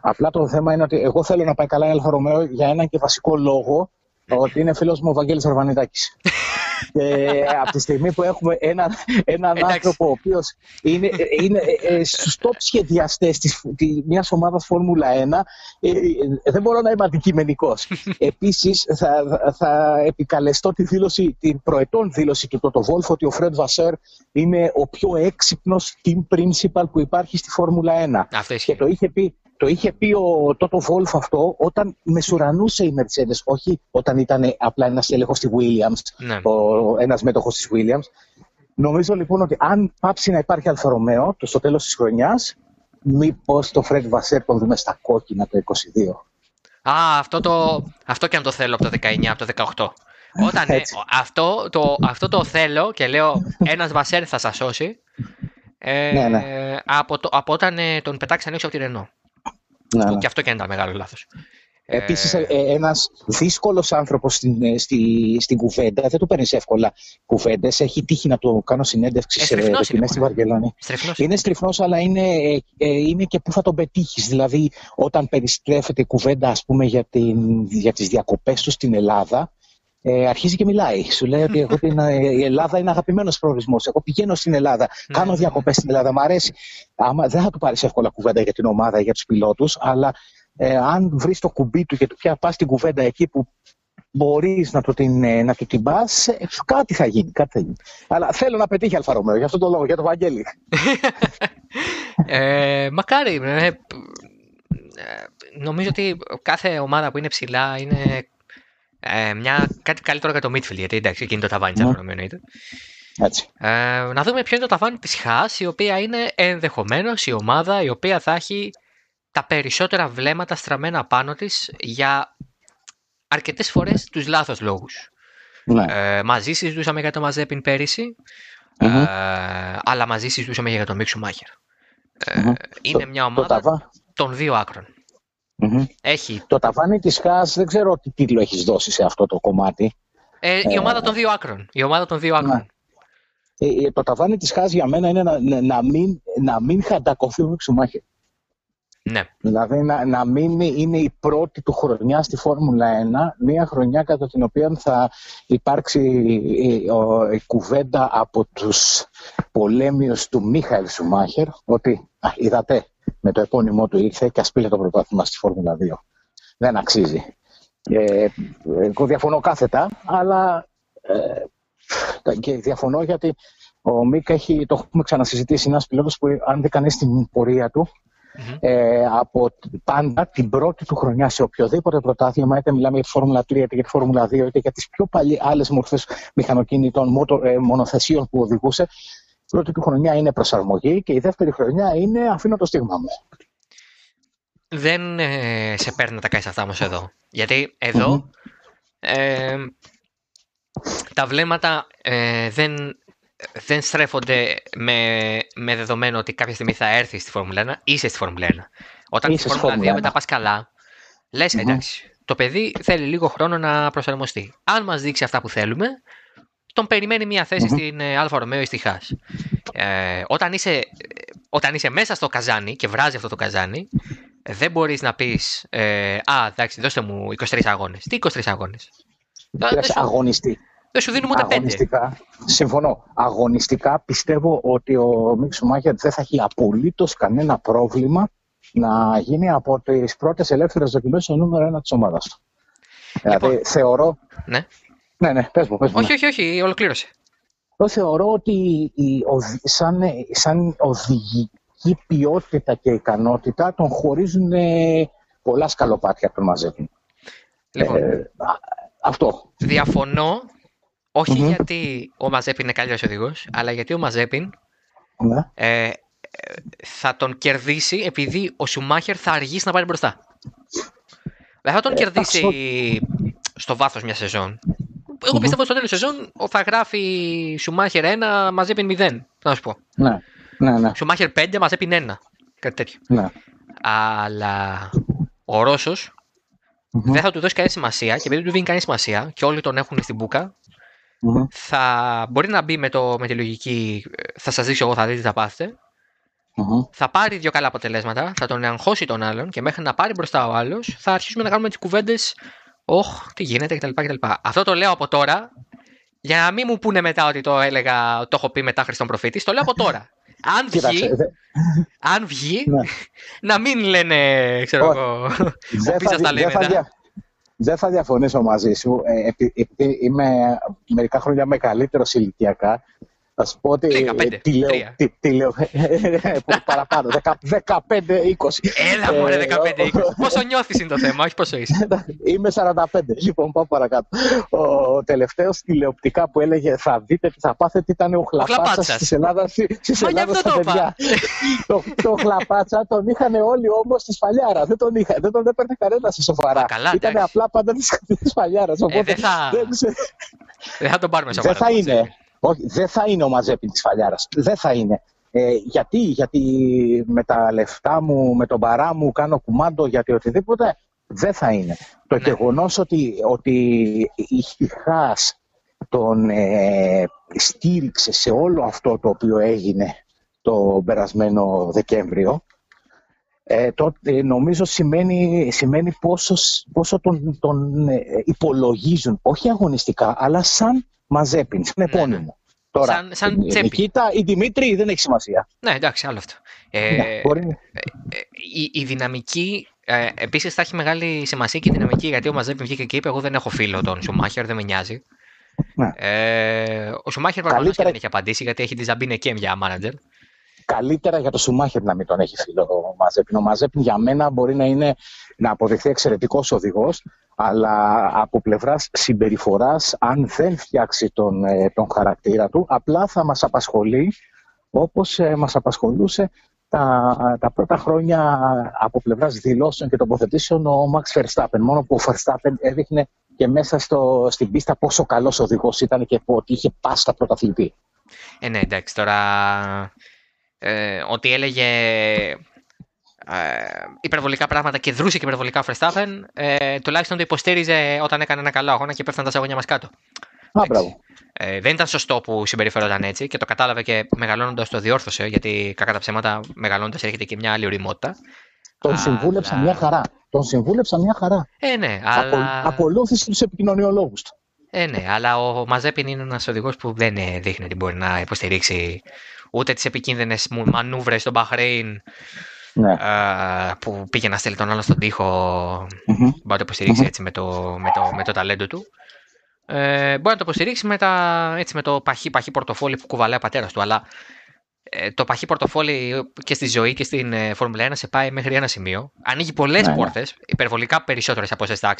Απλά το θέμα είναι ότι εγώ θέλω να πάει καλά η Alfa Romeo για έναν και βασικό λόγο, ότι είναι φίλος μου ο Βαγγέλης Αρβανιδάκης. και από τη στιγμή που έχουμε έναν, έναν άνθρωπο ο οποίος είναι, είναι ε, στους top σχεδιαστές μιας ομάδας Φόρμουλα 1, ε, ε, δεν μπορώ να είμαι αντικειμενικός. Επίσης, θα, θα επικαλεστώ τη δήλωση, την προετών δήλωση του Τότο Βόλφ ότι ο Φρέντ Βασέρ είναι ο πιο έξυπνος team principal που υπάρχει στη Φόρμουλα 1. Αυτό και το είχε πει το είχε πει ο Τότο Βόλφ αυτό όταν μεσουρανούσε η Mercedes, όχι όταν ήταν απλά ένας έλεγχος στη Williams, ναι. ένας μέτοχος της Williams. Νομίζω λοιπόν ότι αν πάψει να υπάρχει Alfa Romeo στο τέλος της χρονιάς, μήπως το Fred Vasseur τον δούμε στα κόκκινα το 22. Α, αυτό, το, αυτό και αν το θέλω από το 19, από το 18. Όταν ε, αυτό, το, αυτό το θέλω και λέω ένας Βασέρ θα σας σώσει ε, ναι, ναι. Από, το, από όταν ε, τον πετάξαν έξω από τη Ρενό. Ναι, ναι. Και αυτό και ήταν μεγάλο λάθος. Επίσης, ε, ε ένας δύσκολος άνθρωπος στην, ε, στη, στην κουβέντα, δεν του παίρνεις εύκολα κουβέντες. Έχει τύχει να το κάνω συνέντευξη ε, σε δοκιμέ στη Βαρκελόνη. Είναι στριφνός, αλλά είναι, ε, είναι και πού θα τον πετύχεις. Δηλαδή, όταν περιστρέφεται η κουβέντα, ας πούμε, για, την, για τις διακοπές του στην Ελλάδα, ε, αρχίζει και μιλάει. Σου λέει ότι εγώ την, η Ελλάδα είναι αγαπημένος προορισμός. Εγώ πηγαίνω στην Ελλάδα, ναι. κάνω διακοπές στην Ελλάδα, μου αρέσει. Άμα, δεν θα του πάρεις εύκολα κουβέντα για την ομάδα ή για τους πιλότους, αλλά ε, αν βρεις το κουμπί του και του πας την κουβέντα εκεί που μπορείς να του την, ε, να του την πας, ε, κάτι θα γίνει. Κάτι θα γίνει. Αλλά θέλω να πετύχει Alfa Romeo, για αυτό το λόγο, για τον Βαγγέλη. ε, μακάρι. Ε, νομίζω ότι κάθε ομάδα που είναι ψηλά είναι ε, μια, κάτι καλύτερο για το midfield, γιατί εντάξει, εκείνη το ταβάνι της mm. εννοείται. Έτσι. Ε, να δούμε ποιο είναι το ταβάνι της Χάς, η οποία είναι ενδεχομένως η ομάδα η οποία θα έχει τα περισσότερα βλέμματα στραμμένα πάνω της για αρκετές φορές τους λάθος λόγους. Ναι. Ε, μαζί συζητούσαμε για το Μαζέπιν πέρυσι, mm-hmm. ε, αλλά μαζί συζητούσαμε για το Μίξου Μάχερ. Ε, είναι μια ομάδα των δύο άκρων. Mm-hmm. Έχει... Το ταβάνι της ΧΑΣ δεν ξέρω τι τίτλο έχεις δώσει σε αυτό το κομμάτι. Ε, η ομάδα των δύο άκρων. Η ομάδα των δύο άκρων. Ε, ε, το ταβάνι της ΧΑΣ για μένα είναι να, να, μην, να μην χαντακωθεί ο Μιξουμάχερ. Ναι. Δηλαδή να, να μην είναι η πρώτη του χρονιά στη Φόρμουλα 1, μια χρονιά κατά την οποία θα υπάρξει η, η κουβέντα από τους πολέμιους του Μίχαελ Σουμάχερ ότι α, είδατε με το επώνυμό του ήρθε και ας πήρε το πρωτάθλημα στη Φόρμουλα 2. Δεν αξίζει. Ε, εγώ διαφωνώ κάθετα, αλλά ε, και διαφωνώ γιατί ο Μίκ έχει, το έχουμε ξανασυζητήσει, ένας πιλότος που αν δεν κανείς την πορεία του, ε, από πάντα την πρώτη του χρονιά σε οποιοδήποτε πρωτάθλημα, είτε μιλάμε για τη Φόρμουλα 3, είτε για τη Φόρμουλα 2, είτε για τις πιο παλιές άλλες μορφές μηχανοκίνητων ε, μονοθεσίων που οδηγούσε, πρώτη του χρονιά είναι προσαρμογή και η δεύτερη χρονιά είναι αφήνω το στίγμα μου. Δεν ε, σε παίρνει να τα κάνεις αυτά όμως εδώ. Γιατί ε, τα βλέμματα ε, δεν, δεν στρέφονται με, με δεδομένο ότι κάποια στιγμή θα έρθει στη Φόρμουλα 1. Είσαι στη Φόρμουλα 1. Όταν στη Φόρμουλα 2 μετά πας καλά, λες εντάξει, το παιδί θέλει λίγο χρόνο να προσαρμοστεί. Αν μας δείξει αυτά που θέλουμε, τον περιμένει μια θέση στην ε, Alfa Romeo ή στη Haas. Ε, όταν, είσαι, όταν είσαι μέσα στο καζάνι και βράζει αυτό το καζάνι, δεν μπορείς να πεις ε, «Α, εντάξει, δώστε μου 23 αγώνες». Τι 23 αγώνες; Κοίταξε, αγωνιστή. Δεν σου δίνουμε ούτε Αγωνιστικά, συμφωνώ. Αγωνιστικά πιστεύω ότι ο Μίξ Σουμάχερ δεν θα έχει απολύτως κανένα πρόβλημα να γίνει από τις πρώτες ελεύθερες δοκιμές ο νούμερο ένα της ομάδας του. Δηλαδή, λοιπόν, θεωρώ. Ναι. Ναι, ναι, πες μου, πες μου. Όχι, ναι. όχι, όχι, ολοκλήρωσε. Εγώ θεωρώ ότι η, σαν, σαν οδηγική ποιότητα και ικανότητα τον χωρίζουν ε, πολλά σκαλοπάτια που τον μαζεύουν. Λοιπόν, ε, αυτό. Διαφωνώ, γιατί ο Μαζέπιν είναι καλύτερο οδηγός, αλλά γιατί ο Μαζέπιν ναι. ε, θα τον κερδίσει επειδή ο Σουμάχερ θα αργήσει να πάρει μπροστά. Δεν θα τον κερδίσει στο βάθος μια σεζόν. Εγώ πιστεύω στο τέλος σεζόν θα γράφει Σουμάχερ 1 μαζεύει 0. Να σου πω. Ναι, ναι, ναι. Σουμάχερ 5 μαζεύει 1. Κάτι τέτοιο. Ναι. Αλλά ο ρωσο δεν θα του δώσει κανένα σημασία και επειδή δεν του δίνει κανένα σημασία και όλοι τον έχουν στην μπουκα, θα μπορεί να μπει με, το, με τη λογική θα σας δείξω εγώ, θα δείτε τι θα παθετε Θα πάρει δύο καλά αποτελέσματα, θα τον αγχώσει τον άλλον και μέχρι να πάρει μπροστά ο άλλος, θα αρχίσουμε να κάνουμε τις κουβέντες. Όχ, τι γίνεται κτλ, κτλ. Αυτό το λέω από τώρα για να μην μου πούνε μετά ότι το έλεγα, το έχω πει μετά Χριστόν Προφήτη. Το λέω από τώρα. Αν βγει, αν βγει ναι. να μην λένε, ξέρω εγώ, ο Πίσας τα λέει μετά. Δεν θα διαφωνήσω μαζί σου, ε, επειδή είμαι μερικά χρόνια μεγαλύτερο ηλικιακά θα σου πω ότι. 15. Τηλεο, τηλεο, παραπάνω. 15-20. Έλα, μωρέ, 15-20. πόσο νιώθεις είναι το θέμα, όχι πόσο είσαι; Είμαι 45. Λοιπόν, πάω παρακάτω. Ο τελευταίος τηλεοπτικά που έλεγε Θα δείτε τι θα πάθετε ήταν ο Χλαπάτσας της Ελλάδας στα παιδιά. το, το Χλαπάτσα τον είχαν όλοι όμως στη Σφαλιάρα. Δεν τον, είχα, δεν τον έπαιρνε κανένα σε σοβαρά. Ήταν απλά πάντα τη Σφαλιάρας. Ε, δεν θα τον πάρουμε σοβαρά. Δεν θα είναι. Όχι, δεν θα είναι ο Μαζέπιν της Φαλιάρας. Δεν θα είναι. Ε, γιατί, γιατί με τα λεφτά μου, με τον παρά μου κάνω κουμάντο, γιατί οτιδήποτε, δεν θα είναι. Το ναι. γεγονός ότι, ότι η Χάς τον ε, στήριξε σε όλο αυτό το οποίο έγινε το περασμένο Δεκέμβριο, ε, τότε νομίζω σημαίνει, σημαίνει πόσο, πόσο τον, τον ε, υπολογίζουν, όχι αγωνιστικά, αλλά σαν Μαζέπιν, σαν επώνυμο. Ναι, ναι. Τώρα, σαν, σαν η, Νικήτα, η Δημήτρη δεν έχει σημασία. Ναι, εντάξει, άλλο αυτό. Ε, ναι, μπορεί... Ε, ε, η, η δυναμική ε, Επίσης θα έχει μεγάλη σημασία και η δυναμική γιατί ο Μαζέπιν βγήκε και είπε: Εγώ δεν έχω φίλο τον Σουμάχερ, δεν με νοιάζει. Ναι. Ε, ο Σουμάχερ προφανώ Καλύτερα... δεν έχει απαντήσει γιατί έχει τη Ζαμπίνε και για μάνατζερ καλύτερα για το Σουμάχερ να μην τον έχει φίλο ο Μαζέπιν. Ο Μαζέπιν για μένα μπορεί να, είναι, να αποδειχθεί εξαιρετικός οδηγός, αλλά από πλευράς συμπεριφοράς, αν δεν φτιάξει τον, ε, τον χαρακτήρα του, απλά θα μας απασχολεί όπως ε, μας απασχολούσε τα, τα πρώτα χρόνια από πλευράς δηλώσεων και τοποθετήσεων ο Μαξ Verstappen. Μόνο που ο Verstappen έδειχνε και μέσα στο, στην πίστα πόσο καλός οδηγός ήταν και ότι είχε πάστα πρωταθλητή. Ε, ναι, εντάξει, τώρα ε, ότι έλεγε ε, υπερβολικά πράγματα και δρούσε και υπερβολικά ο Verstappen, ε, τουλάχιστον το υποστήριζε όταν έκανε ένα καλό αγώνα και πέφτανε τα σαγόνια μας κάτω. Α, μπράβο. Ε, δεν ήταν σωστό που συμπεριφερόταν έτσι και το κατάλαβε και μεγαλώνοντας το διόρθωσε, γιατί κακά τα ψέματα μεγαλώνοντας έρχεται και μια άλλη οριμότητα. Τον αλλά... συμβούλεψα μια χαρά. Τον συμβούλεψα μια χαρά. Ε, ναι, αλλά... Ακολούθησε τους επικοινωνιολόγους του. Ε, ναι, αλλά ο Μαζέπιν είναι ένας οδηγός που δεν δείχνει ότι μπορεί να υποστηρίξει ούτε τις επικίνδυνες μανούβρες στο Μπαχρέιν ναι. που πήγε να στείλει τον άλλο στον τοίχο mm-hmm. μπορεί να το υποστηριξει έτσι με το, με, το, με το ταλέντο του ε, μπορεί να το υποστηρίξει με, τα, έτσι, με το παχύ, παχύ πορτοφόλι που κουβαλάει ο πατέρας του αλλά ε, το παχύ πορτοφόλι και στη ζωή και στην ε, Φόρμουλα 1 σε πάει μέχρι ένα σημείο. Ανοίγει πολλές ναι, ναι. πόρτες, υπερβολικά περισσότερες από όσε θα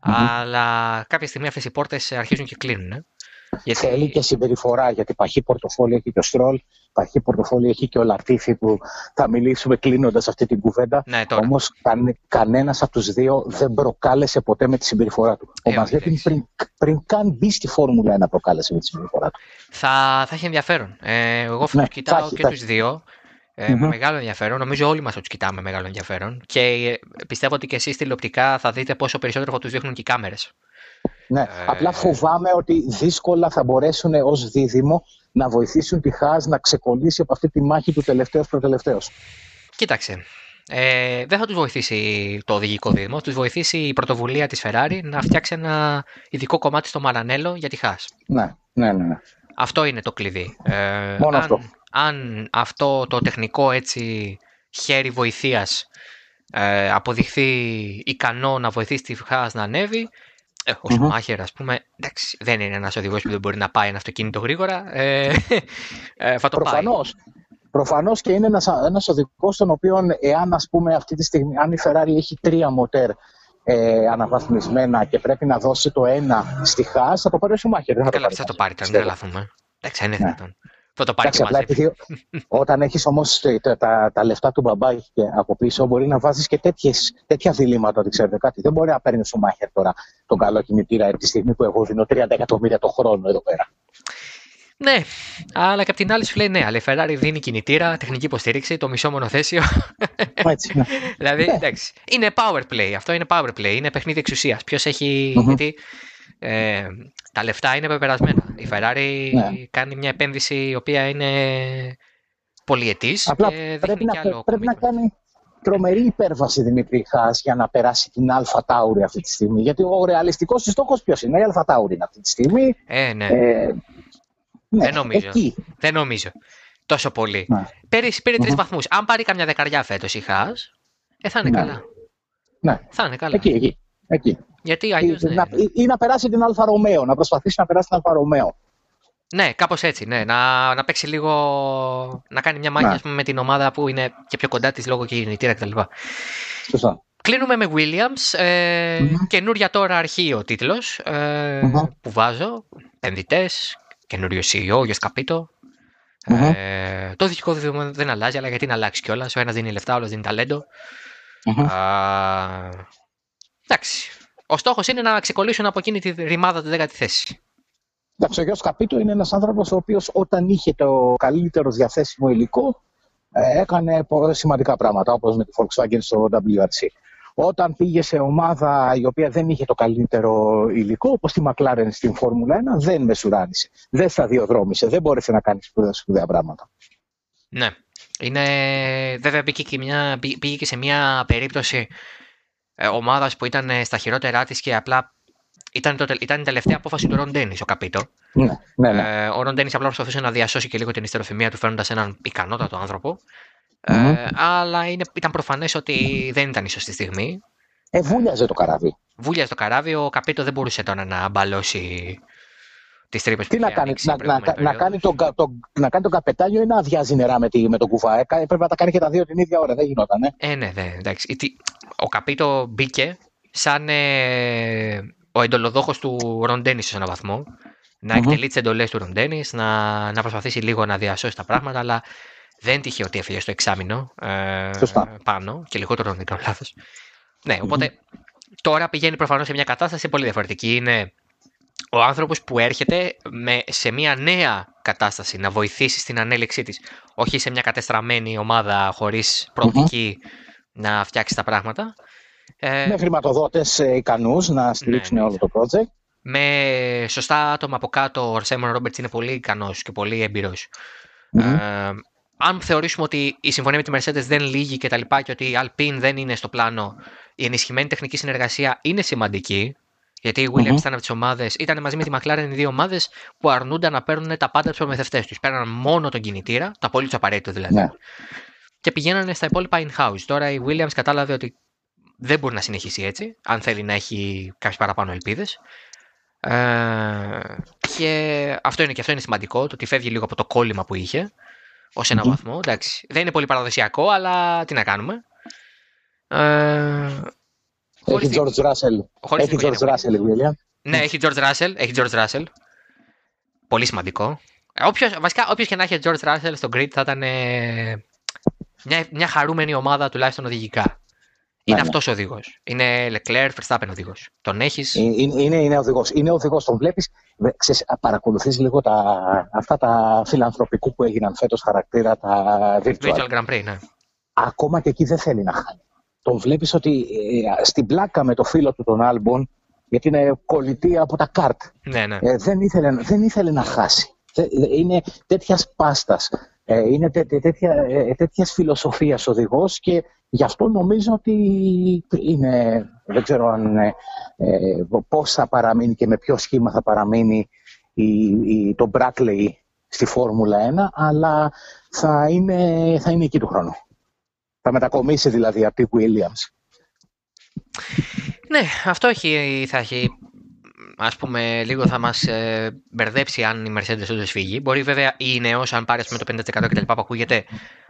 Αλλά κάποια στιγμή αυτές οι πόρτες αρχίζουν και κλείνουν. Ε. Γιατί... Θέλει και συμπεριφορά, γιατί παχύ πορτοφόλι έχει και ο Στρόλ, παχύ πορτοφόλι έχει και ο Λατίφη που θα μιλήσουμε κλείνοντας αυτή την κουβέντα. Ναι, Όμως καν, κανένας από τους δύο δεν προκάλεσε ποτέ με τη συμπεριφορά του. Ε, ο Μαζέπιν πριν, πριν καν μπει στη Φόρμουλα 1 προκάλεσε με τη συμπεριφορά του. Θα, θα έχει ενδιαφέρον. Ε, εγώ ναι, κοιτάω και τους δύο. Ε, mm-hmm. Με μεγάλο ενδιαφέρον. Νομίζω όλοι μας τους κοιτάμε με μεγάλο ενδιαφέρον. Και ε, πιστεύω ότι και εσείς τηλεοπτικά θα δείτε πόσο περισσότερο θα τους δείχνουν και οι κάμερες. Ναι, ε... απλά φοβάμαι ότι δύσκολα θα μπορέσουν ως δίδυμο να βοηθήσουν τη Χάζ να ξεκολλήσει από αυτή τη μάχη του τελευταίου προτελευταίου. Κοίταξε. Ε, δεν θα τους βοηθήσει το οδηγικό δίδυμο, θα τους βοηθήσει η πρωτοβουλία της Ferrari να φτιάξει ένα ειδικό κομμάτι στο Μαρανέλο για τη Χάζ. Ναι, ναι, ναι. ναι. Αυτό είναι το κλειδί. Ε, Μόνο αν, αυτό. Αν αυτό το τεχνικό έτσι χέρι βοηθείας ε, αποδειχθεί ικανό να βοηθήσει τη Χάζ να ανέβει, ε, ο Σουμάχερ, ας πούμε, εντάξει, δεν είναι ένας οδηγός που δεν μπορεί να πάει ένα αυτοκίνητο γρήγορα. Ε, ε, θα το Προφανώς. πάει. Προφανώς και είναι ένας ένας οδηγός, τον οποίο, εάν ας πούμε, αυτή τη στιγμή, αν η Ferrari έχει τρία μοτέρ ε, αναβαθμισμένα και πρέπει να δώσει το ένα στη Χά, θα το πάρει ο Σουμάχερ. Καλά, θα το πάρει, θα το πάρει, δεν λάθουμε. Εντάξει, είναι ναι. δυνατόν. Θα το πάρει Εντάξει, και μαζί. όταν έχεις όμως τα, τα, τα, λεφτά του μπαμπά και από πίσω, μπορεί να βάζεις και τέτοιες, τέτοια διλήμματα. Ότι ξέρετε κάτι, δεν μπορεί να παίρνεις ο Μάχερ τώρα τον καλό κινητήρα τη στιγμή που εγώ δίνω 30 εκατομμύρια το χρόνο εδώ πέρα. Ναι, αλλά και απ' την άλλη σου λέει ναι, αλλά η Ferrari δίνει κινητήρα, τεχνική υποστήριξη, το μισό μονοθέσιο. Έτσι, ναι. δηλαδή, ναι. εντάξει, είναι power play. Αυτό είναι power play, είναι παιχνίδι εξουσίας. Ποιος έχει. Mm-hmm. Γιατί ε, τα λεφτά είναι πεπερασμένα. Η Ferrari ναι. κάνει μια επένδυση η οποία είναι πολυετής. Απλά και πρέπει, να, άλλο πρέπει να κάνει τρομερή υπέρβαση Δημήτρη η Haas για να περάσει την AlphaTauri αυτή τη στιγμή. Γιατί ο ρεαλιστικός στόχος ποιος είναι, η AlphaTauri αυτή τη στιγμή. Ε, ναι. Ε, ναι, δεν νομίζω. Εκεί. Δεν νομίζω. Τόσο πολύ. Ναι. Πήρε, πήρε τρεις βαθμούς. Αν πάρει καμιά δεκαριά φέτος η Haas, ε, θα είναι ναι. καλά. Ναι. Θα είναι καλά. Εκεί, εκεί. εκεί. Γιατί αλλιώς. Ναι. Να, ή, να περάσει την Alfa Romeo, να προσπαθήσει να περάσει την Alfa Romeo. Ναι, κάπως έτσι. Ναι. Να, να παίξει λίγο. να κάνει μια μάχη ναι. με την ομάδα που είναι και πιο κοντά της λόγω και γεννητήρα κτλ. Σωστά. Κλείνουμε με Williams. Ε, mm-hmm. Καινούρια τώρα αρχή ο τίτλος ε, mm-hmm. που βάζω. Επενδυτές, καινούριο CEO για σκαπίτο. Mm-hmm. Ε, το διοικητικό δίδυμο δεν αλλάζει, αλλά γιατί να αλλάξει κιόλας. Ο ένας δίνει λεφτά, ο άλλος δίνει ταλέντο. Mm-hmm. Α, εντάξει. Ο στόχος είναι να ξεκολλήσουν από εκείνη τη ρημάδα τη 10η θέση. Εντάξει, ο Γιώργος Καπίτο είναι ένας άνθρωπος ο οποίος όταν είχε το καλύτερο διαθέσιμο υλικό ε, έκανε σημαντικά πράγματα, όπως με τη Volkswagen στο WRC. Όταν πήγε σε ομάδα η οποία δεν είχε το καλύτερο υλικό, όπως τη McLaren στην Φόρμουλα 1, δεν μεσουράνησε. Δεν σταδιοδρόμησε, δεν μπόρεσε να κάνει σπουδαία πράγματα. Ναι. Είναι, βέβαια πήγε και, μια, πήγε και σε μια περίπτωση ε, ομάδας που ήταν στα χειρότερά της και απλά ήταν, το, ήταν η τελευταία απόφαση του Ρον Ντένις, ο Καπίτο. Ναι, ναι, ναι. Ε, ο Ρον Ντένις απλά προσπαθούσε να διασώσει και λίγο την ιστεροφημία του φέρνοντας έναν ικανότατο άνθρωπο. Ε, αλλά είναι, ήταν προφανές ότι δεν ήταν η σωστή στιγμή. Ε, βούλιαζε το καράβι. Βούλιαζε το καράβι. Ο Καπίτο δεν μπορούσε τώρα να μπαλώσει τις τρύπες που Τι να κάνει, να, να, να, κάνει τον, το, να κάνει τον καπετάνιο ή να αδειάζει νερά με, τη, με τον κουφά. Ε, πρέπει να τα κάνει και τα δύο την ίδια ώρα. Δεν γινόταν. Ε, ε ναι, ναι, εντάξει. Ο Καπίτο μπήκε σαν ε, ο εντολοδόχος του Ροντένι σε έναν βαθμό. Να mm-hmm. εκτελεί τις εντολές του Ροντένι, να, να προσπαθήσει λίγο να διασώσει τα πράγματα, αλλά δεν τύχε ότι έφυγε στο εξάμεινο ε, πάνω και λιγότερο δεν κάνω λάθος. Ναι, οπότε mm-hmm. τώρα πηγαίνει προφανώς σε μια κατάσταση πολύ διαφορετική. Είναι ο άνθρωπος που έρχεται με, σε μια νέα κατάσταση να βοηθήσει στην ανέλυξή της. Όχι σε μια κατεστραμμένη ομάδα χωρίς προοπτική mm-hmm. να φτιάξει τα πράγματα. Ε, με χρηματοδότες ικανούς να στηρίξουν ναι, ναι. όλο το project. Με σωστά άτομα από κάτω, ο Σέμον Ρόμπερτς είναι πολύ ικανός και πολύ έμπειρος. Mm-hmm. Ε, αν θεωρήσουμε ότι η συμφωνία με τη Mercedes δεν λύγει και τα λοιπά και ότι η Alpine δεν είναι στο πλάνο, η ενισχυμένη τεχνική συνεργασία είναι σημαντική. Γιατί οι Williams mm-hmm. ήταν από τις ομάδες, ήταν μαζί με τη McLaren οι δύο ομάδες που αρνούνταν να παίρνουν τα πάντα τους προμηθευτές τους. Παίρναν μόνο τον κινητήρα, το απολύτως απαραίτητο δηλαδή. Yeah. Ναι. Και πηγαίνανε στα υπόλοιπα in-house. Τώρα η Williams κατάλαβε ότι δεν μπορεί να συνεχίσει έτσι, αν θέλει να έχει κάποιες παραπάνω ελπίδες. Ε, και αυτό είναι και αυτό είναι σημαντικό, το ότι φεύγει λίγο από το κόλλημα που είχε ως ένα mm-hmm. βαθμό. Εντάξει, δεν είναι πολύ παραδοσιακό, αλλά τι να κάνουμε. Ε, έχει George Russell. Έχει George Russell η William. Ναι, έχει George Russell. Έχει George Russell. Πολύ σημαντικό. Όποιος, βασικά, όποιος και να έχει George Russell στο grid θα ήταν ε, μια, μια χαρούμενη ομάδα τουλάχιστον οδηγικά. Είναι ναι, αυτός ο οδηγός. Είναι Leclerc, Verstappen οδηγός. Τον έχεις; Ε, είναι, είναι, είναι οδηγός. Είναι οδηγός. Τον βλέπεις. Παρακολουθείς λίγο τα, αυτά τα φιλανθρωπικού που έγιναν φέτος χαρακτήρα, τα virtual. Virtual Grand Prix, ναι. Ακόμα και εκεί δεν θέλει να χάνει. Τον βλέπεις ότι ε, στην πλάκα με το φίλο του τον Άλμπον, γιατί είναι κολλητή από τα καρτ. Ναι, ναι. Ε, δεν, ήθελε, δεν ήθελε να χάσει. Είναι τέτοιας πάστας. Ε, είναι τέ, τέ, τέτοια, ε, τέτοιας φιλοσοφίας οδηγός και γι' αυτό νομίζω ότι είναι, δεν ξέρω αν, ε, ε, πώς θα παραμείνει και με ποιο σχήμα θα παραμείνει η, η, το Bradley στη Φόρμουλα 1, αλλά θα είναι, θα είναι εκεί του χρόνου. Θα μετακομίσει δηλαδή από τη Williams. Ναι, αυτό έχει, θα έχει ας πούμε, λίγο θα μας ε, μπερδέψει αν η Mercedes όντως φύγει. Μπορεί βέβαια η νέος, αν πάρει με το 50% κτλ. που ακούγεται,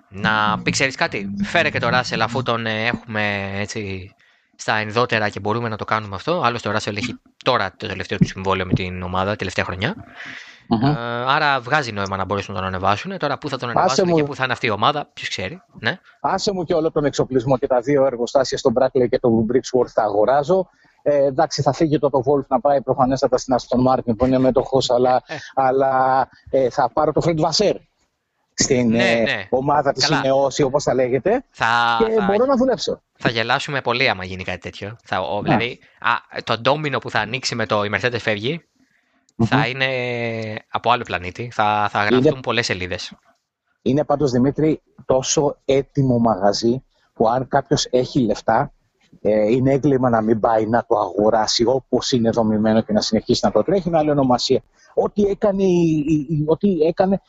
να πει ξέρεις κάτι, φέρε και το Russell αφού τον ε, έχουμε έτσι στα ενδότερα και μπορούμε να το κάνουμε αυτό. Άλλωστε ο Russell έχει τώρα το τελευταίο του συμβόλαιο με την ομάδα, τελευταία χρονιά. Uh-huh. άρα βγάζει νόημα να μπορέσουν να τον ανεβάσουν. Τώρα πού θα τον ανεβάσουν και πού θα είναι αυτή η ομάδα, ποιος ξέρει. Ναι. Άσε μου και όλο τον εξοπλισμό και τα δύο εργοστάσια στον Bradley και τον Bricksworth θα αγοράζω. Ε, εντάξει, θα φύγει το, το Wolf να πάει προφανέστατα στην Aston Martin που είναι μέτοχος, αλλά, ε. αλλά ε, θα πάρω το Fred Vasser στην ναι, ε, ναι. ομάδα της Συνεώση, όπως θα λέγεται. Θα, και θα, μπορώ να δουλέψω. Θα γελάσουμε πολύ άμα γίνει κάτι τέτοιο. Θα, ο, δηλαδή, α, το ντόμινο που θα ανοίξει με το η Mercedes φεύγει θα είναι από άλλο πλανήτη. Θα, θα γραφτούν είναι... πολλές σελίδες. Είναι πάντως Δημήτρη τόσο έτοιμο μαγαζί που αν κάποιος έχει λεφτά ε, είναι έγκλημα να μην πάει να το αγοράσει όπως είναι δομημένο και να συνεχίσει να το τρέχει με άλλη ονομασία. Ό,τι έκανε, ό,τι έκανε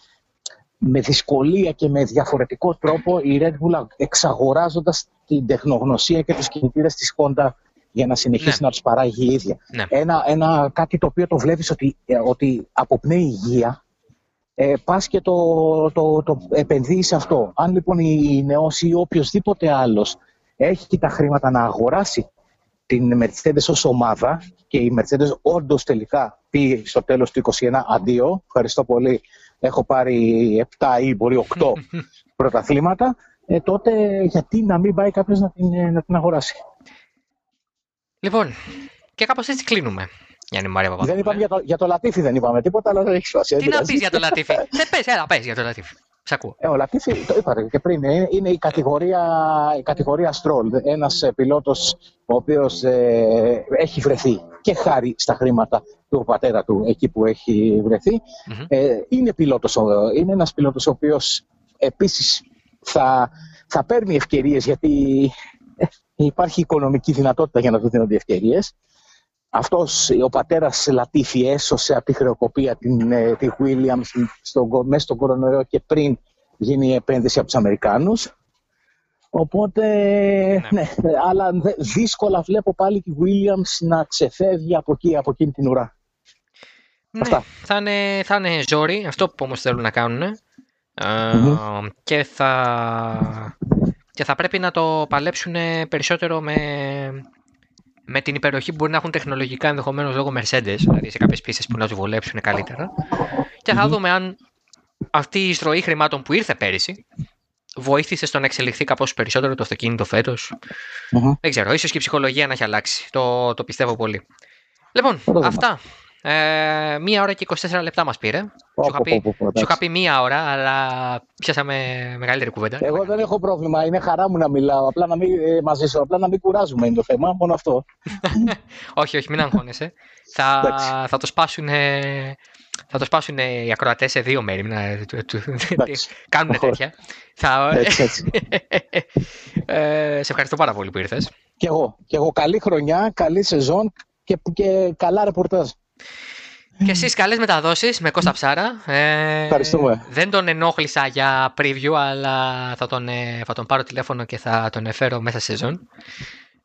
με δυσκολία και με διαφορετικό τρόπο η Red Bull εξαγοράζοντας την τεχνογνωσία και τους κινητήρες της Honda για να συνεχίσει ναι. να τους παράγει η ίδια. Ναι. Ένα, ένα, κάτι το οποίο το βλέπεις ότι, ε, ότι αποπνέει υγεία, ε, πας και το, το, το επενδύεις σε αυτό. Αν λοιπόν η Νεώση ή οποιοδήποτε άλλος έχει τα χρήματα να αγοράσει την Mercedes ως ομάδα και η Mercedes όντως τελικά πει στο τέλος του 2021 αντίο, ευχαριστώ πολύ έχω πάρει 7 ή μπορεί 8 πρωταθλήματα, ε, τότε γιατί να μην πάει κάποιος να την, ε, να την αγοράσει. Λοιπόν, και κάπως έτσι κλείνουμε. Γιάννη Μαρία Παπαδόπουλου. Δεν είπαμε για το, για το Λατίφι, δεν είπαμε τίποτα, αλλά δεν έχει σημασία. Τι να πεις για το Λατίφι; δεν πες, έλα, πες για το Λατίφι. Σ' ακούω. Ε, ο Λατίφι, το είπατε και πριν, ε, είναι η κατηγορία, η κατηγορία Stroll. Ένας πιλότος ο οποίος ε, έχει βρεθεί και χάρη στα χρήματα του πατέρα του εκεί που έχει Ε, είναι, πιλότος, είναι ένας πιλότος ο οποίος επίσης θα, θα παίρνει ευκαιρίες γιατί ε, υπάρχει οικονομική δυνατότητα για να του δίνονται ευκαιρίες. Αυτός, ο πατέρας Λατίφη έσωσε από τη χρεοκοπία την, ε, τη Williams στο, μέσα στον κορονοϊό και πριν γίνει η επένδυση από τους Αμερικάνους. Οπότε, ναι. ναι, αλλά δύσκολα βλέπω πάλι τη Williams να ξεφεύγει από εκεί, από εκείνη την ουρά. Ναι, Αυτά. Θα, είναι, θα είναι ζόρι, αυτό που όμως θέλουν να κάνουν. και, θα, και θα πρέπει να το παλέψουν περισσότερο με, με την υπεροχή που μπορεί να έχουν τεχνολογικά ενδεχομένως λόγω Mercedes, δηλαδή σε κάποιες πίστες που να τους βολέψουν καλύτερα. Και θα δούμε αν αυτή η στροή χρημάτων που ήρθε πέρυσι βοήθησε στο να εξελιχθεί κάπως περισσότερο το αυτοκίνητο Δεν ξέρω, ίσως και η ψυχολογία να έχει αλλάξει. Το, το πιστεύω πολύ. Λοιπόν, αυτά. Ε, μία ώρα και 24 λεπτά μας πήρε. Σου είχα πει μία ώρα, αλλά πιάσαμε μεγαλύτερη κουβέντα. Εγώ δεν έχω πρόβλημα. Είναι χαρά μου να μιλάω. Απλά να μην, ε, μαζί σου. Απλά να μην κουράζουμε είναι το θέμα. Μόνο αυτό. όχι, όχι, μην αγχώνεσαι. θα, θα το σπάσουν. Θα το σπάσουν οι ακροατές σε δύο μέρη. Να, κάνουν τέτοια. Θα... Έτσι, έτσι. ε, σε ευχαριστώ πάρα πολύ που ήρθες. Και εγώ. Και εγώ. Καλή χρονιά, καλή σεζόν και, και καλά ρεπορτάζ. Και εσείς καλές μεταδόσεις με Κώστα Ψάρα. Ε, Ευχαριστούμε. Δεν τον ενόχλησα για preview, αλλά θα τον, ε, θα τον πάρω τηλέφωνο και θα τον εφέρω μέσα σε σεζόν.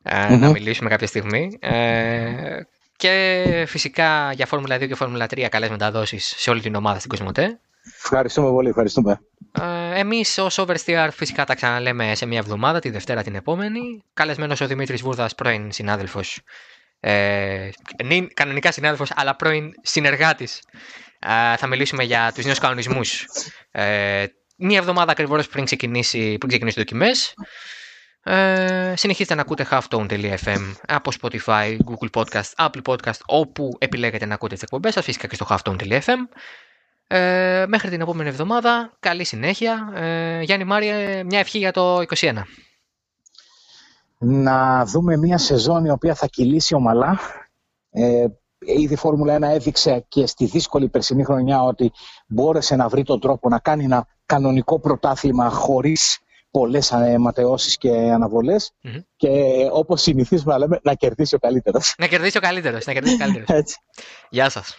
Ε, Να μιλήσουμε κάποια στιγμή. Ε, και φυσικά για Φόρμουλα 2 και Φόρμουλα 3 καλές μεταδόσεις σε όλη την ομάδα στην Κοσμοτέ. Ευχαριστούμε πολύ, ευχαριστούμε. Ε, εμείς ως Oversteer φυσικά τα ξαναλέμε σε μια εβδομάδα, τη Δευτέρα την επόμενη. Καλεσμένος ο Δημήτρης Βούρδας, πρώην συνάδελφος ε, κανονικά συνάδελφος αλλά πρώην συνεργάτης. Ε, θα μιλήσουμε για τους νέους κανονισμούς. Ε, μία εβδομάδα ακριβώς πριν ξεκινήσει, πριν ξεκινήσει το δοκιμές. Ε, συνεχίστε να ακούτε halftone.fm από Spotify, Google Podcast, Apple Podcast όπου επιλέγετε να ακούτε τις εκπομπές σας φυσικά και στο halftone.fm ε, μέχρι την επόμενη εβδομάδα καλή συνέχεια. Ε, Γιάννη Μάρια μια ευχή για το 2021 να δούμε μια σεζόν η οποία θα κυλήσει ομαλά. Ε, ήδη η Φόρμουλα 1 έδειξε και στη δύσκολη περσινή χρονιά ότι μπόρεσε να βρει τον τρόπο να κάνει ένα κανονικό πρωτάθλημα χωρίς πολλές ματαιώσεις και αναβολες και όπως συνηθίζουμε να λέμε να κερδίσει ο καλύτερος. Να κερδίσει ο καλύτερος, να κερδίσει ο καλύτερος. Γεια σας.